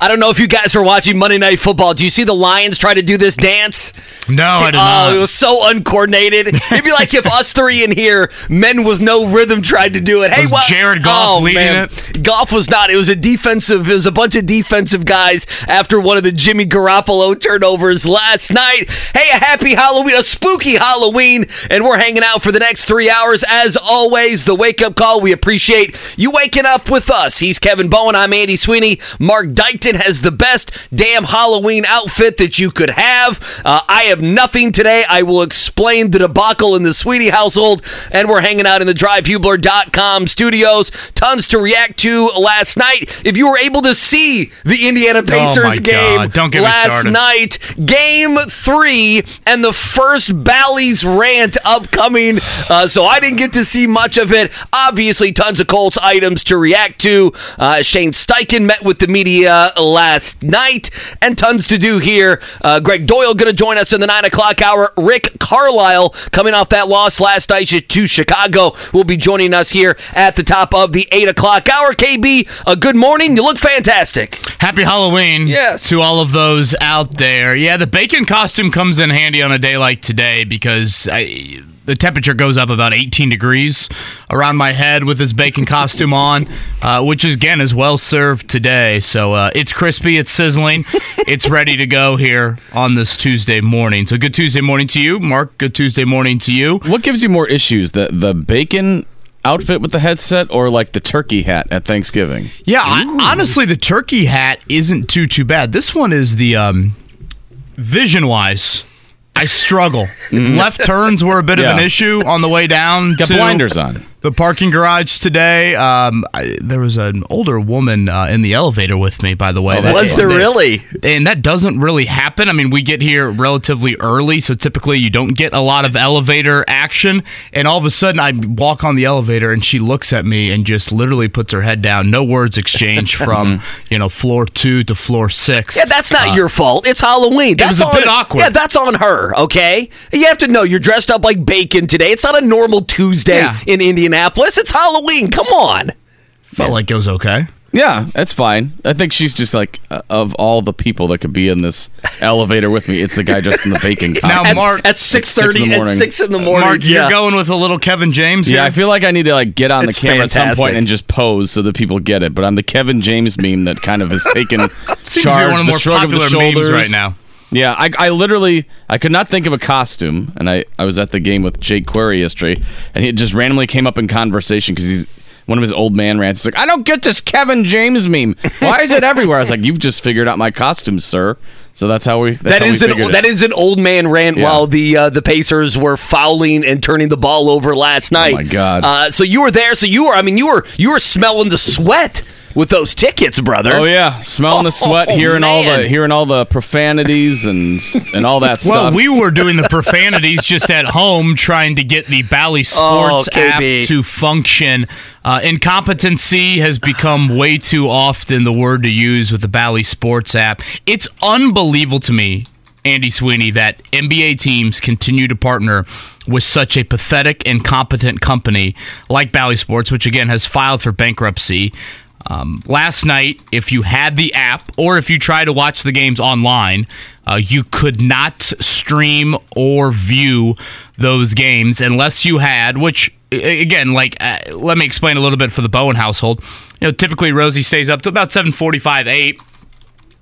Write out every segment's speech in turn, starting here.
I don't know if you guys were watching Monday Night Football. Do you see the Lions try to do this dance? No, I did oh, not. it was so uncoordinated. It'd be like if us three in here, men with no rhythm, tried to do it. Hey, Was? Jared Goff oh, leading man. it? Goff was not. It was a defensive. It was a bunch of defensive guys after one of the Jimmy Garoppolo turnovers last night. Hey, a happy Halloween, a spooky Halloween, and we're hanging out for the next three hours. As always, the wake up call. We appreciate you waking up with us. He's Kevin Bowen. I'm Andy Sweeney. Marc Dykton has the best damn Halloween outfit that you could have. Uh, I have nothing today. I will explain the debacle in the Sweeney household, and we're hanging out in the drivehubler.com studios. Tons to react to last night. If you were able to see the Indiana Pacers Oh game Don't get last night, game three, and the first Bally's rant upcoming. Uh, so I didn't get to see much of it. Obviously, tons of Colts items to react to. Uh, Shane Steichen met with the media last night, and tons to do here. Uh, Gregg Doyel going to join us in the nine o'clock hour. Rick Carlisle coming off that loss last night to Chicago will be joining us here at the top of the eight o'clock hour. KB, uh, good morning. You look fantastic. Happy Halloween Yes. to all of those out there. Yeah, the bacon costume comes in handy on a day like today because I, the temperature goes up about 18 degrees around my head with this bacon costume on, uh, which again is well served today. So uh, it's crispy, it's sizzling, it's ready to go here on this Tuesday morning. So good Tuesday morning to you, Marc. Good Tuesday morning to you. What gives you more issues, the the bacon outfit with the headset or like the turkey hat at Thanksgiving? Yeah, I, honestly, the turkey hat isn't too too bad. This one is the um, vision wise. I struggle. Left turns were a bit of an Mm-hmm. Issue on the way down. Got to blinders on. The parking garage today. Um, I, there was an older woman uh, in the elevator with me, by the way. That- Was there that- really? and that doesn't really happen. I mean, we get here relatively early, so typically you don't get a lot of elevator action. And all of a sudden, I walk on the elevator, and she looks at me and just literally puts her head down. No words exchanged from you know floor two to floor six. Yeah, that's not your fault. It's Halloween. That's Uh, was a on, bit awkward. Yeah, that's on her. Okay, you have to know you're dressed up like bacon today. It's not a normal Tuesday Yeah. in Indianapolis. It's Halloween. Come on. Felt like it was okay. Yeah, that's fine. I think she's just like uh, of all the people that could be in this elevator with me, it's the guy just in the bacon costume. Now, At, Marc- at six Six thirty, in the at morning. six in the morning. Marc, yeah. you're going with a little Kevin James here. yeah, I feel like I need to like get on It's the camera at some point and just pose so that people get it. But I'm the Kevin James meme that kind of has taken Seems charge. to be one of the more shrug of the popular memes right now. Yeah, I, I literally I could not think of a costume, and I, I was at the game with Jake Query yesterday, and he just randomly came up in conversation because he's one of his old man rants. He's like, I don't get this Kevin James meme. Why is it everywhere? I was like, you've just figured out my costume, sir. So that's how we. That's That is we an that is an old man rant Yeah. while the uh, the Pacers were fouling and turning the ball over last night. Oh my God. Uh, so you were there. So you were. I mean, you were you were smelling the sweat with those tickets, brother. Oh yeah, smelling the sweat, Oh, hearing all the hearing all the profanities and and all that Well, stuff. Well, we were doing the profanities just at home, trying to get the Bally Sports Oh, app to function. Uh, incompetency has become way too often the word to use with the Bally Sports app. It's unbelievable to me, Andy Sweeney, that NBA teams continue to partner with such a pathetic, incompetent company like Bally Sports, which again has filed for bankruptcy. Um, last night, if you had the app or if you try to watch the games online, uh, you could not stream or view those games unless you had, which again, like uh, let me explain a little bit for the Bowen household. You know, typically Rosie stays up to about seven forty-five, eight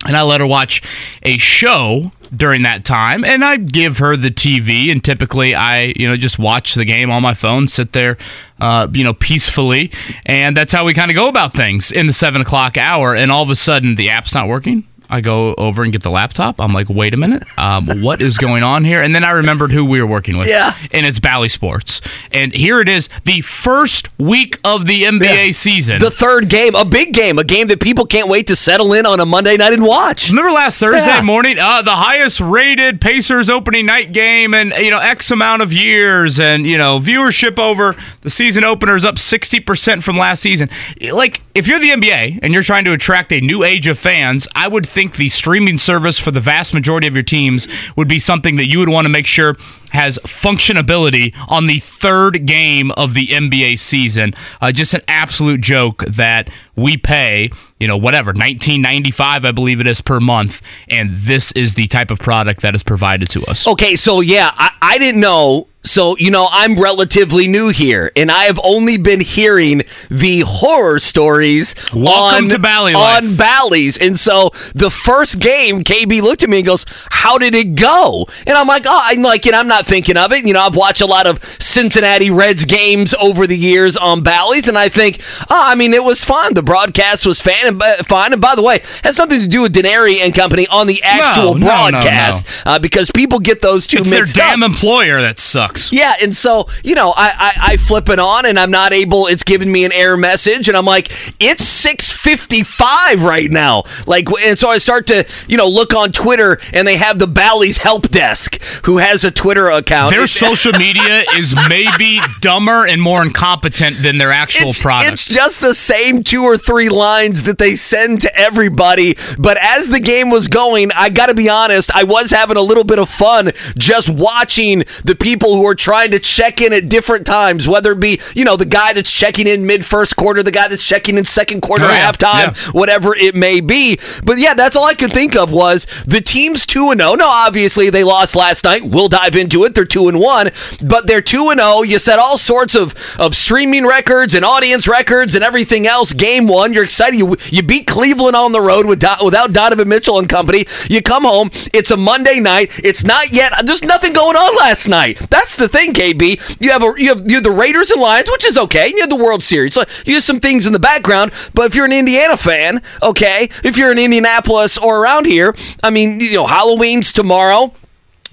and I let her watch a show during that time and I give her the TV and typically I you know just watch the game on my phone sit there uh, you know peacefully and that's how we kind of go about things in the seven o'clock hour and all of a sudden the app's not working I go over and get the laptop. I'm like, wait a minute, um, what is going on here? And then I remembered who we were working with. Yeah. and it's Bally Sports. And here it is, the first week of the NBA Yeah. season. The third game, a big game, a game that people can't wait to settle in on a Monday night and watch. Remember last Thursday Yeah. morning, uh, the highest rated Pacers opening night game, and you know X amount of years, and you know viewership over the season opener is up sixty percent from last season. Like if you're the NBA and you're trying to attract a new age of fans, I would think the streaming service for the vast majority of your teams would be something that you would want to make sure has functionability on the third game of the NBA season. Uh, just an absolute joke that we pay, you know, whatever, 1995 I believe it is per month, and this is the type of product that is provided to us. Okay, so yeah, I, I didn't know. So, you know, I'm relatively new here, and I have only been hearing the horror stories Welcome on, to Bally Life. on Bally's. And so the first game, KB looked at me and goes, How did it go? And I'm like, Oh, I'm like, and I'm not thinking of it. You know, I've watched a lot of Cincinnati Reds games over the years on Bally's, and I think, oh, I mean, it was fun. The broadcast was fan and, uh, fine. And by the way, has nothing to do with Denari and company on the actual no, no, no. broadcast Uh, because people get those two It's their mixed up. damn employer that sucks. Yeah, and so you know, I, I I flip it on, and I'm not able. It's giving me an error message, and I'm like, it's six fifty five right now. Like, and so I start to you know look on Twitter, and they have the Bally's help desk, who has a Twitter account. Their social media is maybe dumber and more incompetent than their actual it's, product. it's just the same two or three lines that they send to everybody. But as the game was going, I got to be honest, I was having a little bit of fun just watching the people who are trying to check in at different times, whether it be, you know, the guy that's checking in mid first quarter, the guy that's checking in second quarter, Oh, yeah. halftime, Yeah. whatever it may be. But yeah, that's all I could think of was the team's 2 and 0. Now, obviously, they lost last night. We'll dive into it. They're 2 and 1, but they're 2 and 0. You set all sorts of, of streaming records and audience records and everything else. Game 1, you're excited. You, you beat Cleveland on the road with without Donovan Mitchell and company. You come home. It's a Monday night. It's not yet. There's nothing going on last night. That's the thing, KB. You have a you have you have the Raiders and Lions, which is okay. You have the World Series. So you have some things in the background. But if you're an Indiana fan, okay, if you're in Indianapolis or around here, I mean, you know, Halloween's tomorrow.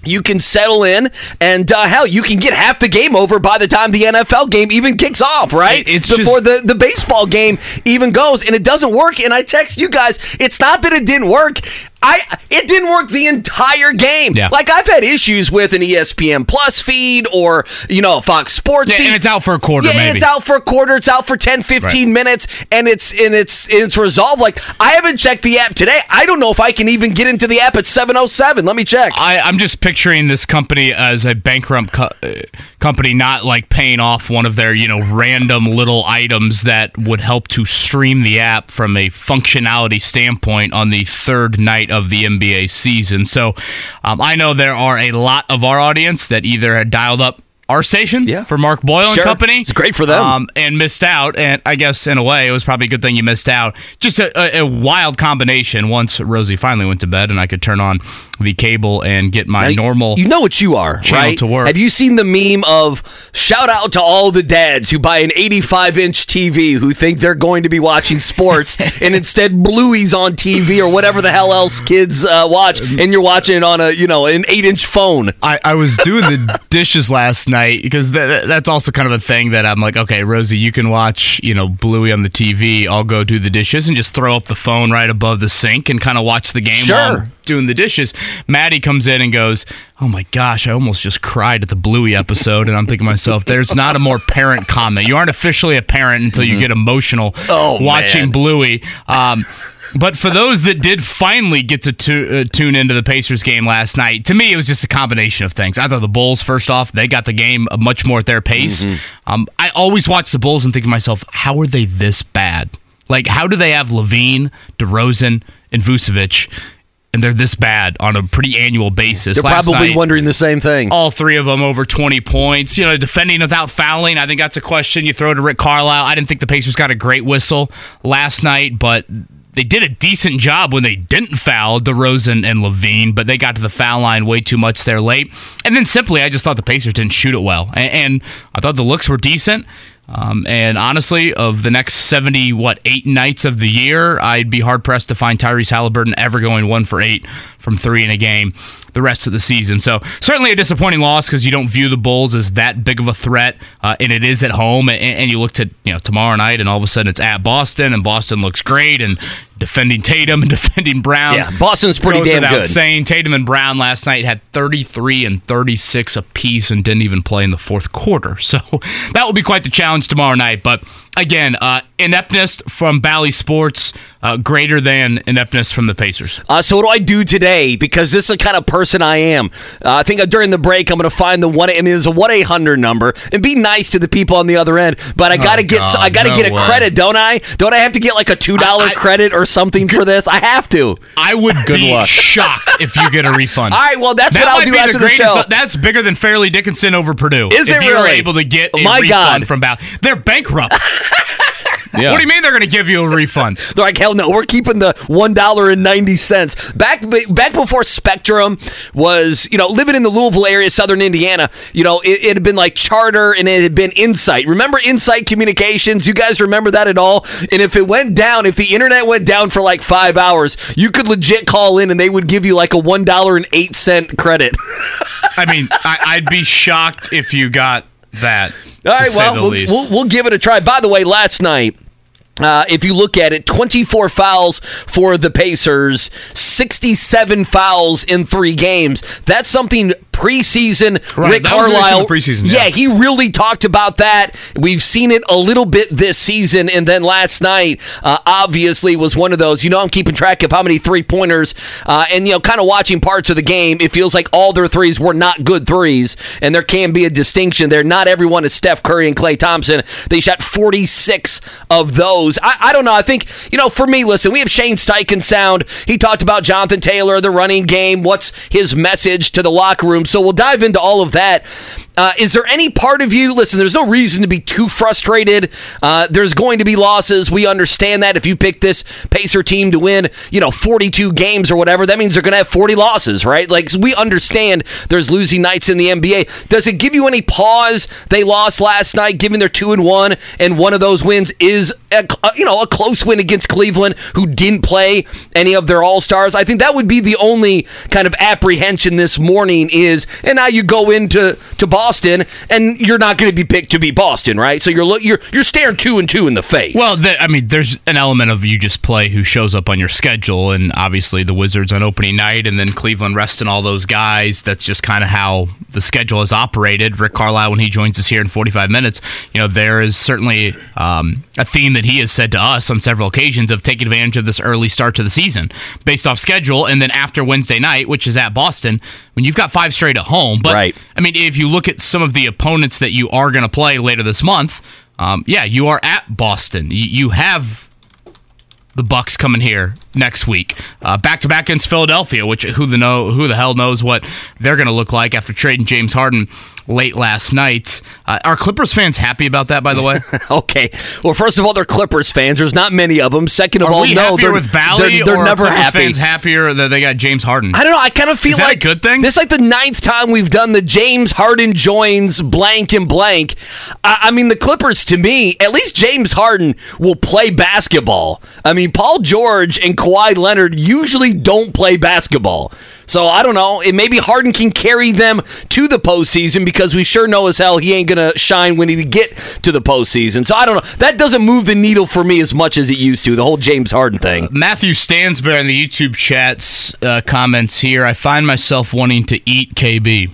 You can settle in, and uh, hell, you can get half the game over by the time the NFL game even kicks off, right? It's before just- the the baseball game even goes, and it doesn't work. And I text you guys, it's not that it didn't work. I it didn't work the entire game. Yeah. Like I've had issues with an ESPN Plus feed or you know Fox Sports Yeah, feed. and it's out for a quarter, Yeah, it's out for a quarter. It's out for 10, 15 minutes, and it's and it's and it's resolved. Like I haven't checked the app today. I don't know if I can even get into the app at seven oh seven. Let me check. I, I'm just picturing this company as a bankrupt co- uh, company, not like paying off one of their, you know, random little items that would help to stream the app from a functionality standpoint on the third night of the NBA season. So um, I know there are a lot of our audience that either had dialed up our station Yeah. for Mark Boyle and company. It's great for them. Um, and missed out. And I guess in a way, it was probably a good thing you missed out. Just a, a, a wild combination once Rosie finally went to bed and I could turn on the cable and get my Now, normal. You know what you are, channel right? to work. Have you seen the meme of shout out to all the dads who buy an 85 inch TV who think they're going to be watching sports and instead Bluey's on TV or whatever the hell else kids uh, watch, and you're watching it on a you know an eight inch phone. I, I was doing the dishes last night because that, that's also kind of a thing that I'm like, okay, Rosie, you can watch, you know, Bluey on the TV. I'll go do the dishes and just throw up the phone right above the sink and kind of watch the game while I'm doing the dishes. Maddie comes in and goes, oh my gosh, I almost just cried at the Bluey episode. And I'm thinking to myself, there's not a more parent comment. You aren't officially a parent until you get emotional Mm-hmm. Oh, watching man. Bluey. Um, but for those that did finally get to tu- uh, tune into the Pacers game last night, to me it was just a combination of things. I thought the Bulls, first off, they got the game uh, much more at their pace. Um, I always watch the Bulls and think to myself, how are they this bad? Like, how do they have LaVine, DeRozan, and Vucevic, and they're this bad on a pretty annual basis? They're Last probably night- wondering the same thing. all three of them over 20 points. You know, defending without fouling, I think that's a question you throw to Rick Carlisle. I didn't think the Pacers got a great whistle last night, but they did a decent job when they didn't foul DeRozan and LaVine, but they got to the foul line way too much there late. And then simply, I just thought the Pacers didn't shoot it well. And, and I thought the looks were decent. Um, and honestly, of the next 70, what, eight nights of the year, I'd be hard pressed to find Tyrese Halliburton ever going one for eight from three in a game the rest of the season. So certainly a disappointing loss because you don't view the Bulls as that big of a threat, uh, and it is at home. And, and you look to you know tomorrow night, and all of a sudden it's at Boston, and Boston looks great, and defending Tatum and defending Brown. Yeah, Boston's pretty goes damn without good. Saying Tatum and Brown last night had 33 and 36 apiece and didn't even play in the fourth quarter. So that will be quite the challenge tomorrow night. But again, uh, ineptness from Bally Sports uh, greater than ineptness from the Pacers. Uh, so what do I do today? Because this is the kind of person I am. Uh, I think during the break I'm going to find the one. I mean, there's a one eight hundred number and be nice to the people on the other end. But I got to get. God, I got to no get a way. credit, don't I? Don't I have to get like a two dollar credit or something for this? I have to. I would Good be luck. shocked if you get a refund. All right, well that's that what I'll do after the, greatest- show. That's bigger than Fairleigh Dickinson over Purdue. Is if it really? able to get a My refund God. from Bally, they're bankrupt. Yeah. What do you mean they're going to give you a refund? They're like, hell no, we're keeping the one dollar and ninety cents. Back back before Spectrum was, you know, living in the Louisville area, Southern Indiana. You know, it, it had been like Charter and it had been Insight. Remember Insight Communications? You guys remember that at all? And if it went down, if the internet went down for like five hours, you could legit call in and they would give you like a one dollar and eight cent credit. I mean, I, I'd be shocked if you got that. All right, well, the we'll, least. we'll, we'll give it a try. By the way, last night, uh, if you look at it, 24 fouls for the Pacers, 67 fouls in three games. That's something preseason. Right, Rick that was an issue in Carlisle, preseason, yeah, yeah. he really talked about that. We've seen it a little bit this season, and then last night, uh, obviously, was one of those. You know, I'm keeping track of how many three pointers, uh, and you know, kind of watching parts of the game. It feels like all their threes were not good threes, and there can be a distinction there. Not everyone is Steph Curry and Klay Thompson. They shot 46 of those. I, I don't know. I think you know, for me, listen, we have Shane Steichen sound. He talked about Jonathan Taylor, the running game. What's his message to the locker room? So we'll dive into all of that. Uh, is there any part of you? Listen, there's no reason to be too frustrated. Uh, there's going to be losses. We understand that. If you pick this Pacer team to win, you know, 42 games or whatever, that means they're going to have 40 losses, right? Like we understand there's losing nights in the NBA. Does it give you any pause? They lost last night, given they're two and one, and one of those wins is a- you know a close win against Cleveland, who didn't play any of their All Stars. I think that would be the only kind of apprehension this morning is, and now you go into to Boston, and you're not going to be picked to be Boston, right? So you're you're you're staring two and two in the face. Well, the, I mean, there's an element of you just play who shows up on your schedule, and obviously the Wizards on opening night, and then Cleveland resting all those guys. That's just kind of how the schedule is operated. Rick Carlisle, when he joins us here in 45 minutes, you know, there is certainly um, a theme that he has said to us on several occasions of taking advantage of this early start to the season based off schedule, and then after Wednesday night, which is at Boston, when you've got five straight at home. But Right. I mean, if you look at some of the opponents that you are going to play later this month, um, yeah, you are at Boston. You, you have the Bucks coming here next week, back to back against Philadelphia, which who the know who the hell knows what they're going to look like after trading James Harden late last night. Uh, are Clippers fans happy about that? By the way, okay. Well, first of all, they're Clippers fans. There's not many of them. Second of are all, no, they're with Valley, They're, they're never Clippers happy. fans happier that they got James Harden? I don't know. I kind of feel Is that a like good thing? This is like the ninth time we've done the James Harden joins blank and blank. I, I mean, the Clippers to me, at least James Harden will play basketball. I mean, Paul George and Kawhi Leonard usually don't play basketball. So I don't know. It maybe Harden can carry them to the postseason because we sure know as hell he ain't gonna shine when he get to the postseason. So I don't know. That doesn't move the needle for me as much as it used to. The whole James Harden thing. Matthew Stansberry in the YouTube chats uh, comments here. I find myself wanting to eat KB.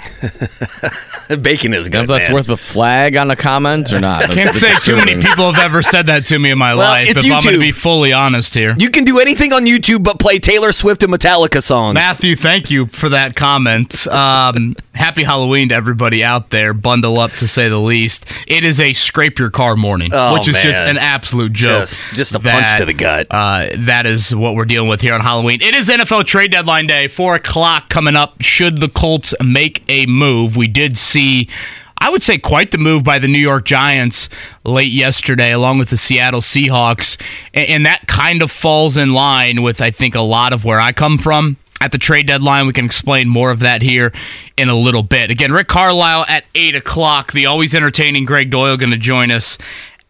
Bacon is good. If that's man. worth a flag on a comment or not. I can't say too many people have ever said that to me in my Well, life. it's If I'm going to be fully honest here. You can do anything on YouTube but play Taylor Swift and Metallica songs. Matthew, thank you for that comment. Um, happy Halloween to everybody out there. Bundle up to say the least. It is a scrape your car morning, Oh, which is just an absolute joke. Just- just a punch to the gut. Uh, that is what we're dealing with here on Halloween. It is NFL trade deadline day. Four o'clock coming up. Should the Colts make a move? We did see. I would say quite the move by the New York Giants late yesterday, along with the Seattle Seahawks. And, that kind of falls in line with, I think, a lot of where I come from. at the trade deadline. We can explain more of that here in a little bit. Again, Rick Carlisle at 8 o'clock. The always entertaining Gregg Doyel going to join us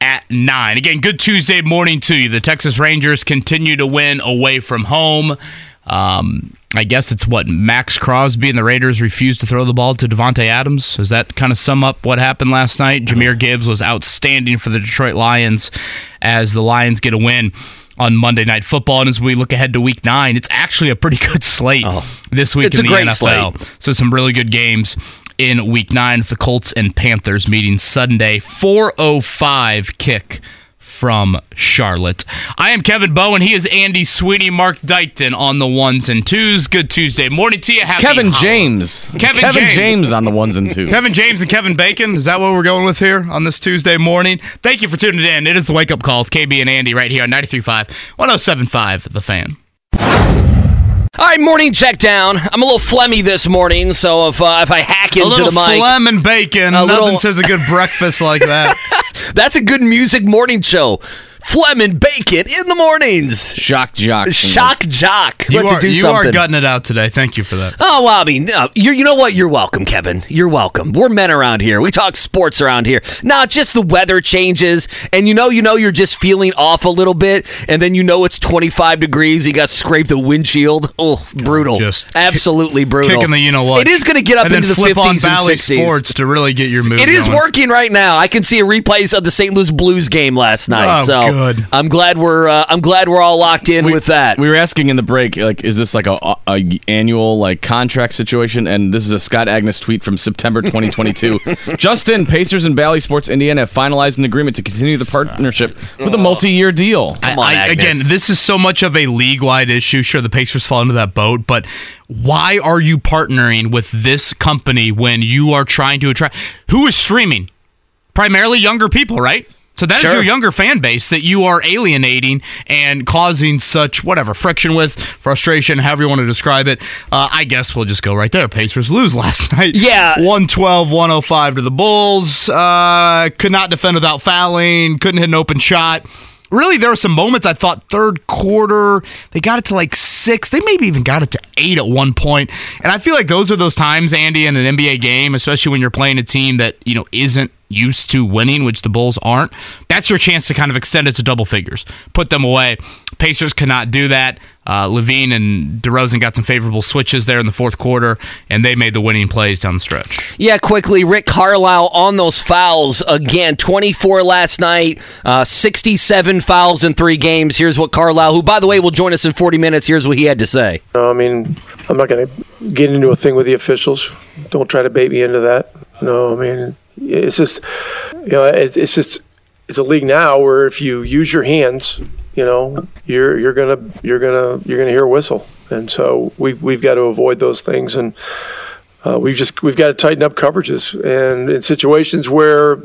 at 9. Again, good Tuesday morning to you. The Texas Rangers continue to win away from home. Um, I guess it's what Maxx Crosby and the Raiders refused to throw the ball to Davante Adams. Does that kind of sum up what happened last night? Jahmyr Gibbs was outstanding for the Detroit Lions as the Lions get a win on Monday Night Football. And as we look ahead to Week Nine, it's actually a pretty good slate this week in the NFL. slate. So some really good games in Week Nine. The Colts and Panthers meeting Sunday, 4:05 kick from Charlotte. I am Kevin Bowen. He is Andy Sweeney, Marc Dykton on the ones and twos. Good Tuesday morning to you. Happy Kevin hol- James. Kevin Kevin James. James on the ones and twos. Kevin James and Kevin Bacon. Is that what we're going with here on this Tuesday morning? Thank you for tuning in. It is the wake up call with KB and Andy right here on 93.5, 107.5, The Fan. All right, morning check down. I'm a little phlegmy this morning, so if uh, if I hack A into little the mic, phlegm and bacon. A Nothing little- says a good breakfast like that. that's a good music morning show. Phlegm and bacon in the mornings. Shock jock. Shock jock. You Let's are, do you something. are gutting it out today. Thank you for that. Oh well, I mean, uh, you you know what? You're welcome, Kevin. You're welcome. We're men around here. We talk sports around here. Not just the weather changes, and you know, you know, you're just feeling off a little bit, and then you know it's 25 degrees. You got scraped the windshield. Oh, brutal. just absolutely brutal. Kicking the you know what. It is going to get up and into then the flip 50s on and 60s. Sports to really get your mood It is going. working right now. I can see a replays of the St. Louis Blues game last night. Oh, so good. I'm glad we're uh, I'm glad we're all locked in with that. We were asking in the break, like, is this like a, a annual like contract situation? And this is a Scott Agness tweet from September 2022. Justin, Pacers and Bally Sports Indiana have finalized an agreement to continue the partnership with a multi-year deal. Come on, I, Agness. again, this is so much of a league-wide issue. Sure, the Pacers fall into that boat, but why are you partnering with this company when you are trying to attract who is streaming? Primarily younger people, right? So that is Sure. your younger fan base that you are alienating and causing such whatever friction with, frustration, however you want to describe it. Uh, I guess we'll just go right there. Pacers lose last night. Yeah. 112 105 to the Bulls. Uh, could not defend without fouling, couldn't hit an open shot. Really, there were some moments I thought third quarter, they got it to like six. They maybe even got it to eight at one point. And I feel like those are those times, Andy, in an NBA game, especially when you're playing a team that, you know, isn't used to winning, which the Bulls aren't. That's your chance to kind of extend it to double figures, put them away. Pacers cannot do that. Uh, LaVine and DeRozan got some favorable switches there in the fourth quarter, and they made the winning plays down the stretch. Yeah, quickly, Rick Carlisle on those fouls again. Twenty-four last night, uh, sixty-seven fouls in three games. Here's what Carlisle, who by the way will join us in forty minutes, here's what he had to say. No, I mean, I'm not going to get into a thing with the officials. Don't try to bait me into that. No, I mean, it's just, you know, it's, it's just, it's a league now where if you use your hands, you know, you're you're gonna you're gonna you're gonna hear a whistle, and so we we've got to avoid those things, and uh, we've just we've got to tighten up coverages, and in situations where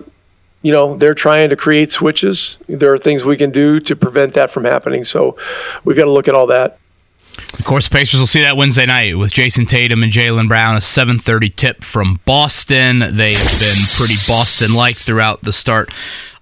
you know they're trying to create switches, there are things we can do to prevent that from happening. So we've got to look at all that. Of course, the Pacers will see that Wednesday night with Jayson Tatum and Jaylen Brown. A 7:30 tip from Boston. They have been pretty Boston-like throughout the start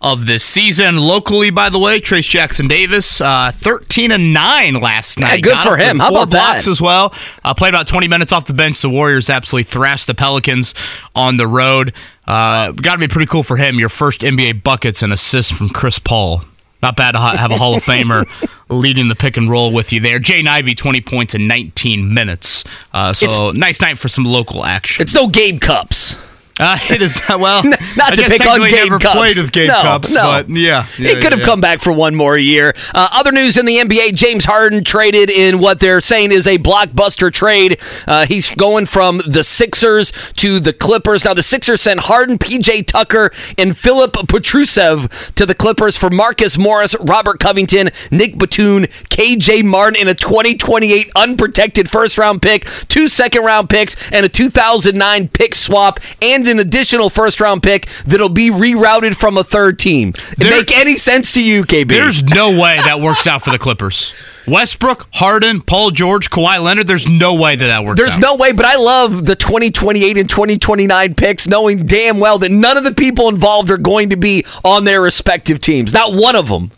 of this season. Locally, by the way, Trayce Jackson-Davis, uh, 13 and nine last night. good Got for him. How about that? blocks as well. Uh, played about 20 minutes off the bench. The Warriors absolutely thrashed the Pelicans on the road. Uh, Got to be pretty cool for him. Your first NBA buckets and assists from Chris Paul. Not bad to ha- have a Hall of Famer leading the pick and roll with you there. Jay Ivey, 20 points in 19 minutes. Uh, so It's- nice night for some local action. It's no Gabe Cupps. Uh, it is well. Not to pick on Gabe never Cupps. played with Gabe No, Cupps, no. but yeah, he yeah, could have yeah. come back for one more year. Uh, other news in the NBA: James Harden traded in what they're saying is a blockbuster trade. Uh, he's going from the Sixers to the Clippers. Now, the Sixers sent Harden, PJ Tucker, and Filip Petrusev to the Clippers for Marcus Morris, Robert Covington, Nick Batum, KJ Martin, and a 2028 unprotected first round pick, two second round picks, and a 2009 pick swap, and an additional first round pick that'll be rerouted from a third team. There- Make any sense to you, KB? There's no way that works out for the Clippers. Westbrook, Harden, Paul George, Kawhi Leonard. There's no way that that works. Out. There's out. no way, but I love the 2028 and 2029 picks, knowing damn well that none of the people involved are going to be on their respective teams. Not one of them.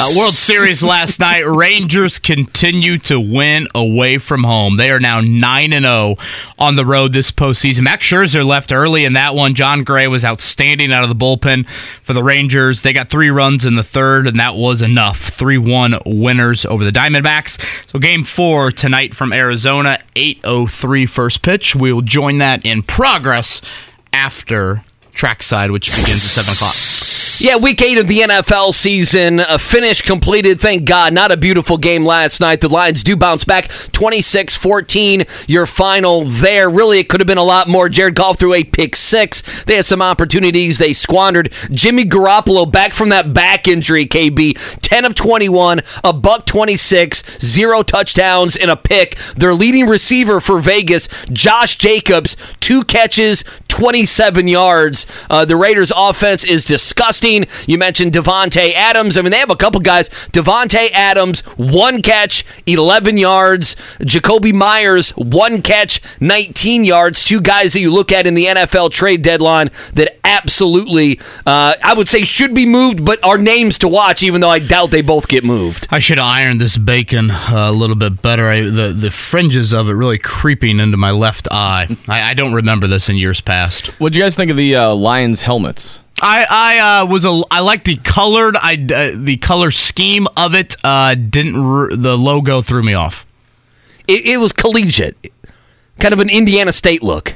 Uh, World Series last night. Rangers continue to win away from home. They are now 9 and 0 on the road this postseason. Max Scherzer left early in that one. Jon Gray was outstanding out of the bullpen for the Rangers. They got three runs in the third, and that was enough. 3 1 winners over the Diamondbacks. So game four tonight from Arizona, 8.03 first pitch. We will join that in progress after trackside, which begins at 7 o'clock. Yeah, week eight of the NFL season, a finish completed. Thank God. Not a beautiful game last night. The Lions do bounce back 26 14. Your final there. Really, it could have been a lot more. Jared Goff threw a pick six. They had some opportunities they squandered. Jimmy Garoppolo back from that back injury, KB. 10 of 21, a buck 26, zero touchdowns, and a pick. Their leading receiver for Vegas, Josh Jacobs, two catches, 27 yards. Uh, the Raiders' offense is disgusting. You mentioned Davante Adams. I mean, they have a couple guys. Davante Adams, one catch, 11 yards. Jakobi Meyers, one catch, 19 yards. Two guys that you look at in the NFL trade deadline that absolutely, uh, I would say, should be moved, but are names to watch, even though I doubt they both get moved. I should iron this bacon a little bit better. I, the the fringes of it really creeping into my left eye. I, I don't remember this in years past. What'd you guys think of the uh, Lions helmets? I I uh, was a I like the colored I uh, the color scheme of it. Uh, didn't r- the logo threw me off. It, it was collegiate, kind of an Indiana State look.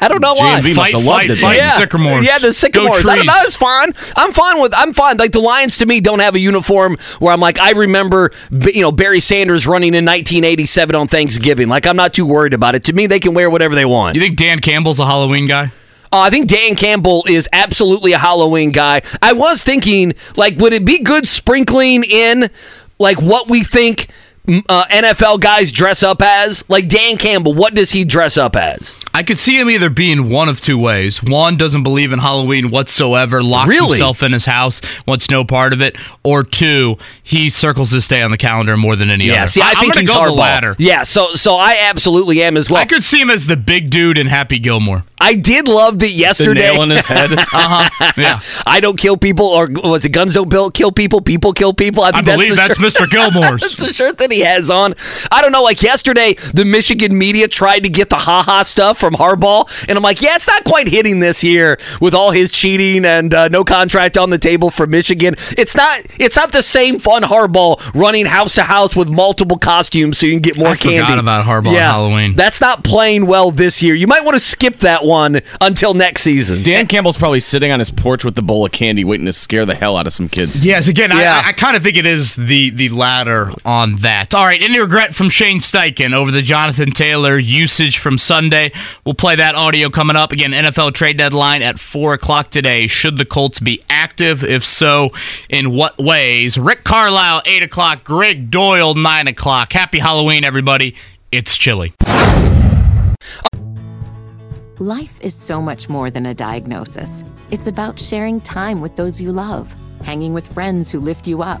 I don't know why. JMV must Fight, have loved fight, it. fight. Yeah, Sycamores. Yeah, the sycamores. I don't know. It's fine. I'm fine with. I'm fine. Like the Lions to me don't have a uniform where I'm like I remember, you know, Barry Sanders running in 1987 on Thanksgiving. Like I'm not too worried about it. To me, they can wear whatever they want. You think Dan Campbell's a Halloween guy? Uh, I think Dan Campbell is absolutely a Halloween guy. I was thinking, like, would it be good sprinkling in, like, what we think uh, NFL guys dress up as? Like, Dan Campbell, what does he dress up as? I could see him either being one of two ways. One doesn't believe in Halloween whatsoever, locks Really? himself in his house, wants no part of it. Or two, he circles this day on the calendar more than any Yeah, other. see, I, I'm think gonna he's go hardball. the latter. Yeah, so so I absolutely am as well. I could see him as the big dude in Happy Gilmore. I did love that The yesterday. nail in his head. Uh-huh. Yeah. I don't kill people, or was it guns don't build, kill people, people kill people? I think believe the that's shirt- Mr. Gilmore's. That's the shirt that he has on. I don't know. Like yesterday, the Michigan media tried to get the haha stuff from Harbaugh, and I'm like, yeah, it's not quite hitting this year with all his cheating and uh, no contract on the table for Michigan. It's not. It's not the same fun Harbaugh running house to house with multiple costumes so you can get more I candy. forgot about Harbaugh on Halloween. That's not playing well this year. You might want to skip that one until next season. Dan Campbell's probably sitting on his porch with the bowl of candy, waiting to scare the hell out of some kids. Yes, again, Yeah. I, I kind of think it is the the latter on that. All right, any regret from Shane Steichen over the Jonathan Taylor usage from Sunday? We'll play that audio coming up. Again, NFL trade deadline at 4 o'clock today. Should the Colts be active? If so, in what ways? Rick Carlisle, 8 o'clock. Gregg Doyel, 9 o'clock. Happy Halloween, everybody. It's chilly. Life is so much more than a diagnosis. It's about sharing time with those you love, hanging with friends who lift you up,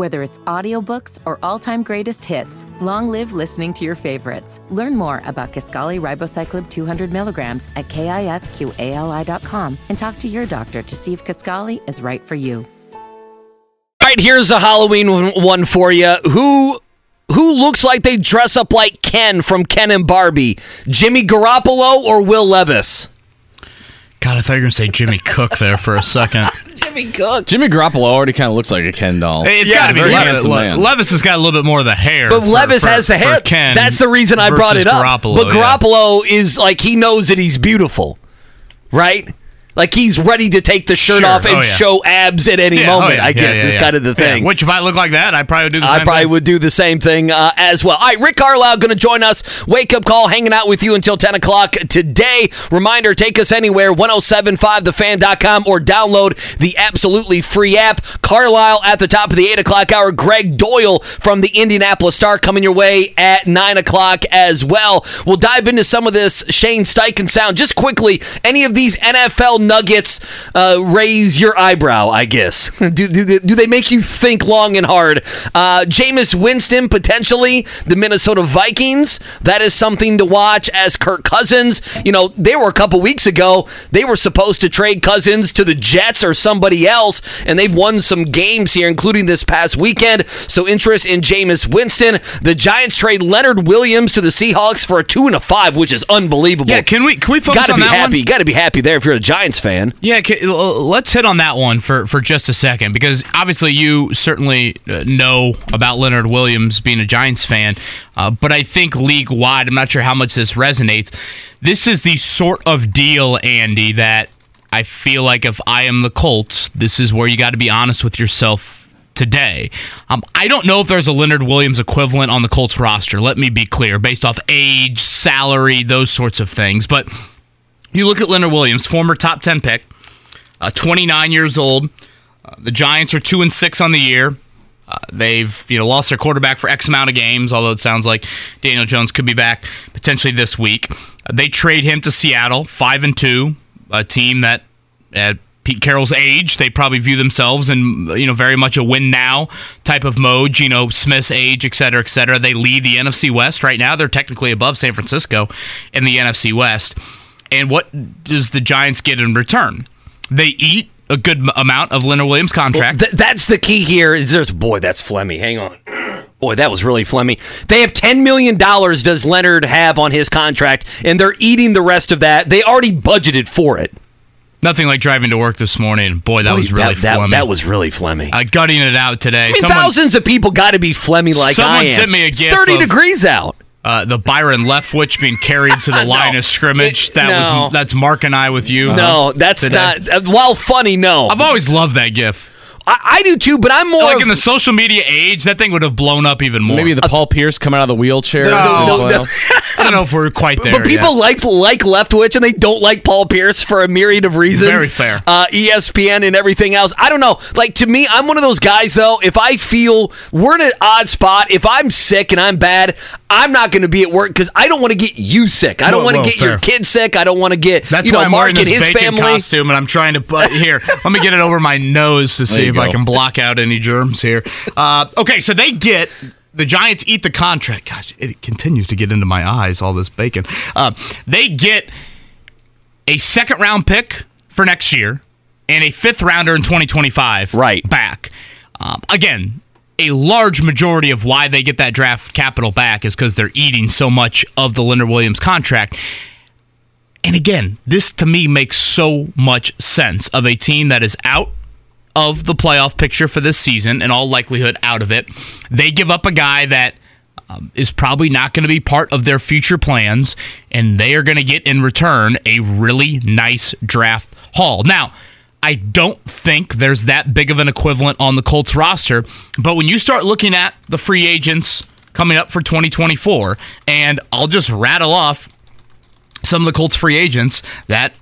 Whether it's audiobooks or all-time greatest hits, long live listening to your favorites. Learn more about Kisqali Ribociclib 200 milligrams at kisqali.com and talk to your doctor to see if Kisqali is right for you. All right, here's a Halloween one- one for you. Who who looks like they dress up like Ken from Ken and Barbie? Jimmy Garoppolo or Will Levis? God, I thought you were going to say Jimmy Cook there for a second. Jimmy Cook. Jimmy Garoppolo already kind of looks like a Ken doll. It's Yeah, got to be very Levis. handsome man. Levis has got a little bit more of the hair. But for- Levis for- has the hair. Ken That's the reason I brought it up. Garoppolo, but yeah. Garoppolo is like he knows that he's beautiful, right? Like he's ready to take the shirt Sure. off and Oh, yeah. show abs at any Yeah, oh, moment. yeah, I guess is kind of the thing. Which, if I look like that, I probably would do the same I probably thing. would do the same thing uh, as well. All right, Rick Carlisle going to join us. Wake up call, hanging out with you until 10 o'clock today. Reminder take us anywhere, 1075thefan.com, or download the absolutely free app. Carlisle at the top of the 8 o'clock hour. Gregg Doyel from the Indianapolis Star coming your way at 9 o'clock as well. We'll dive into some of this Shane Steichen sound. Just quickly, any of these NFL nuggets uh, raise your eyebrow, I guess? do, do, do they make you think long and hard? Uh, Jameis Winston, potentially, the Minnesota Vikings. That is something to watch as Kirk Cousins. You know, they were a couple weeks ago, they were supposed to trade Cousins to the Jets or somebody else, and they've won some games here, including this past weekend. So, interest in Jameis Winston. The Giants trade Leonard Williams to the Seahawks for a two and a five, which is unbelievable. Yeah, can we can we focus Got to on be that happy. one? Got to be happy there if you're a Giants fan. Yeah, let's hit on that one for, for just a second because obviously you certainly uh, know about Leonard Williams being a Giants fan, uh, but I think league wide, I'm not sure how much this resonates. This is the sort of deal, Andy, that I feel like if I am the Colts, this is where you got to be honest with yourself today. Um, I don't know if there's a Leonard Williams equivalent on the Colts roster. Let me be clear, based off age, salary, those sorts of things, but. You look at Leonard Williams, former top 10 pick, uh, 29 years old. Uh, the Giants are 2 and 6 on the year. Uh, they've you know lost their quarterback for X amount of games, although it sounds like Daniel Jones could be back potentially this week. Uh, they trade him to Seattle, 5 and 2, a team that at Pete Carroll's age, they probably view themselves in you know very much a win now type of mode. Geno Smith's age, et cetera, et cetera. They lead the NFC West right now. They're technically above San Francisco in the NFC West. And what does the Giants get in return? They eat a good amount of Leonard Williams' contract. Th- that's the key here. Is there's boy, that's Flemmy. Hang on. Boy, that was really Flemmy. They have ten million dollars. Does Leonard have on his contract, and they're eating the rest of that. They already budgeted for it. Nothing like driving to work this morning. Boy, that Boy, was really that, that, that was really flemmy. uh, gutting it out today. I mean, Someone- thousands of people got to be flemmy like Someone I am. sent me a It's Thirty of- degrees out. Uh, the Byron Leftwich being carried to the line of scrimmage. It- that no. was that's Marc and I with you. No, that's today. not. Uh, while funny, no. I've always loved that gif. I, I do too, but I'm more Like of- in the social media age, that thing would have blown up even more. Maybe the Paul Pierce coming out of the wheelchair. No, no, no. I don't know if we're quite there. But people yet. like like Leftwich and they don't like Paul Pierce for a myriad of reasons. Very fair. Uh, ESPN and everything else. I don't know. Like to me, I'm one of those guys though. If I feel we're in an odd spot, if I'm sick and I'm bad, I'm not going to be at work because I don't want to get you sick. I don't want to whoa, get your fair. kid sick. I don't want to get That's you know why I'm Marc wearing and this his bacon family. costume, and I'm trying to uh, here. Let me get it over my nose to see you if I can block out any germs here. Uh, okay, so they get the Giants eat the contract. Gosh, it continues to get into my eyes. All this bacon. Uh, they get a second round pick for next year and a fifth rounder in 2025. Right. back. Um, again. A large majority of why they get that draft capital back is because they're eating so much of the Leonard Williams contract. And again, this to me makes so much sense of a team that is out of the playoff picture for this season, in all likelihood, out of it. They give up a guy that um, is probably not going to be part of their future plans, and they are going to get in return a really nice draft haul. Now, I don't think there's that big of an equivalent on the Colts roster, but when you start looking at the free agents coming up for 2024, and I'll just rattle off some of the Colts free agents that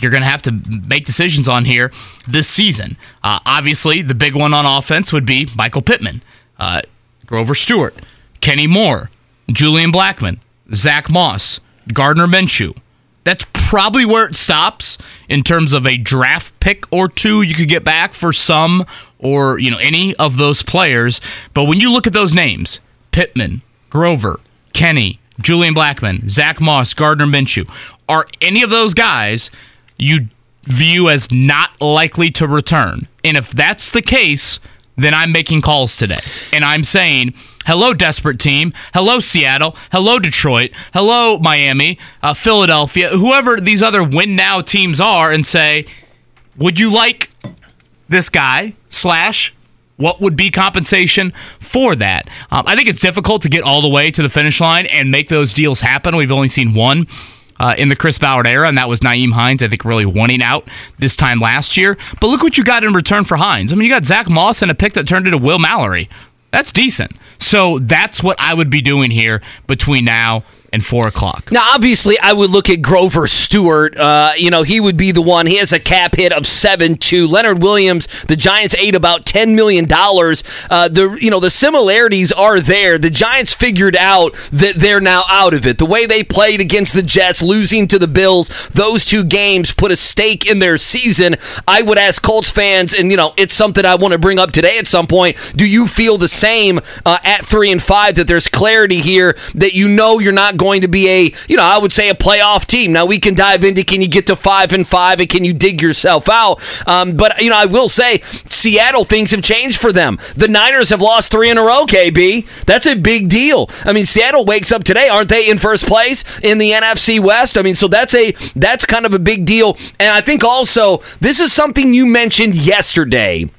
you're going to have to make decisions on here this season. Uh, obviously, the big one on offense would be Michael Pittman, uh, Grover Stewart, Kenny Moore, Julian Blackmon, Zach Moss, Gardner Minshew. That's probably where it stops in terms of a draft pick or two you could get back for some or you know any of those players. But when you look at those names, Pittman, Grover, Kenny, Julian Blackmon, Zach Moss, Gardner Minshew, are any of those guys you view as not likely to return? And if that's the case, then I'm making calls today. And I'm saying, hello, desperate team. Hello, Seattle. Hello, Detroit. Hello, Miami, uh, Philadelphia, whoever these other win now teams are, and say, would you like this guy slash what would be compensation for that? Um, I think it's difficult to get all the way to the finish line and make those deals happen. We've only seen one uh, in the Chris Ballard era, and that was Nyheim Hines, I think, really winning out this time last year. But look what you got in return for Hines. I mean, you got Zach Moss and a pick that turned into Will Mallory. That's decent. So that's what I would be doing here between now and four o'clock. Now, obviously, I would look at Grover Stewart. Uh, you know, he would be the one. He has a cap hit of seven two. Leonard Williams, the Giants ate about ten million dollars. Uh, the you know the similarities are there. The Giants figured out that they're now out of it. The way they played against the Jets, losing to the Bills, those two games put a stake in their season. I would ask Colts fans, and you know, it's something I want to bring up today at some point. Do you feel the same uh, at three and five that there's clarity here that you know you're not going to be a, you know, I would say a playoff team. Now we can dive into can you get to five and five and can you dig yourself out? Um, but you know, I will say Seattle things have changed for them. The Niners have lost three in a row. KB, that's a big deal. I mean, Seattle wakes up today, aren't they in first place in the NFC West? I mean, so that's a that's kind of a big deal. And I think also this is something you mentioned yesterday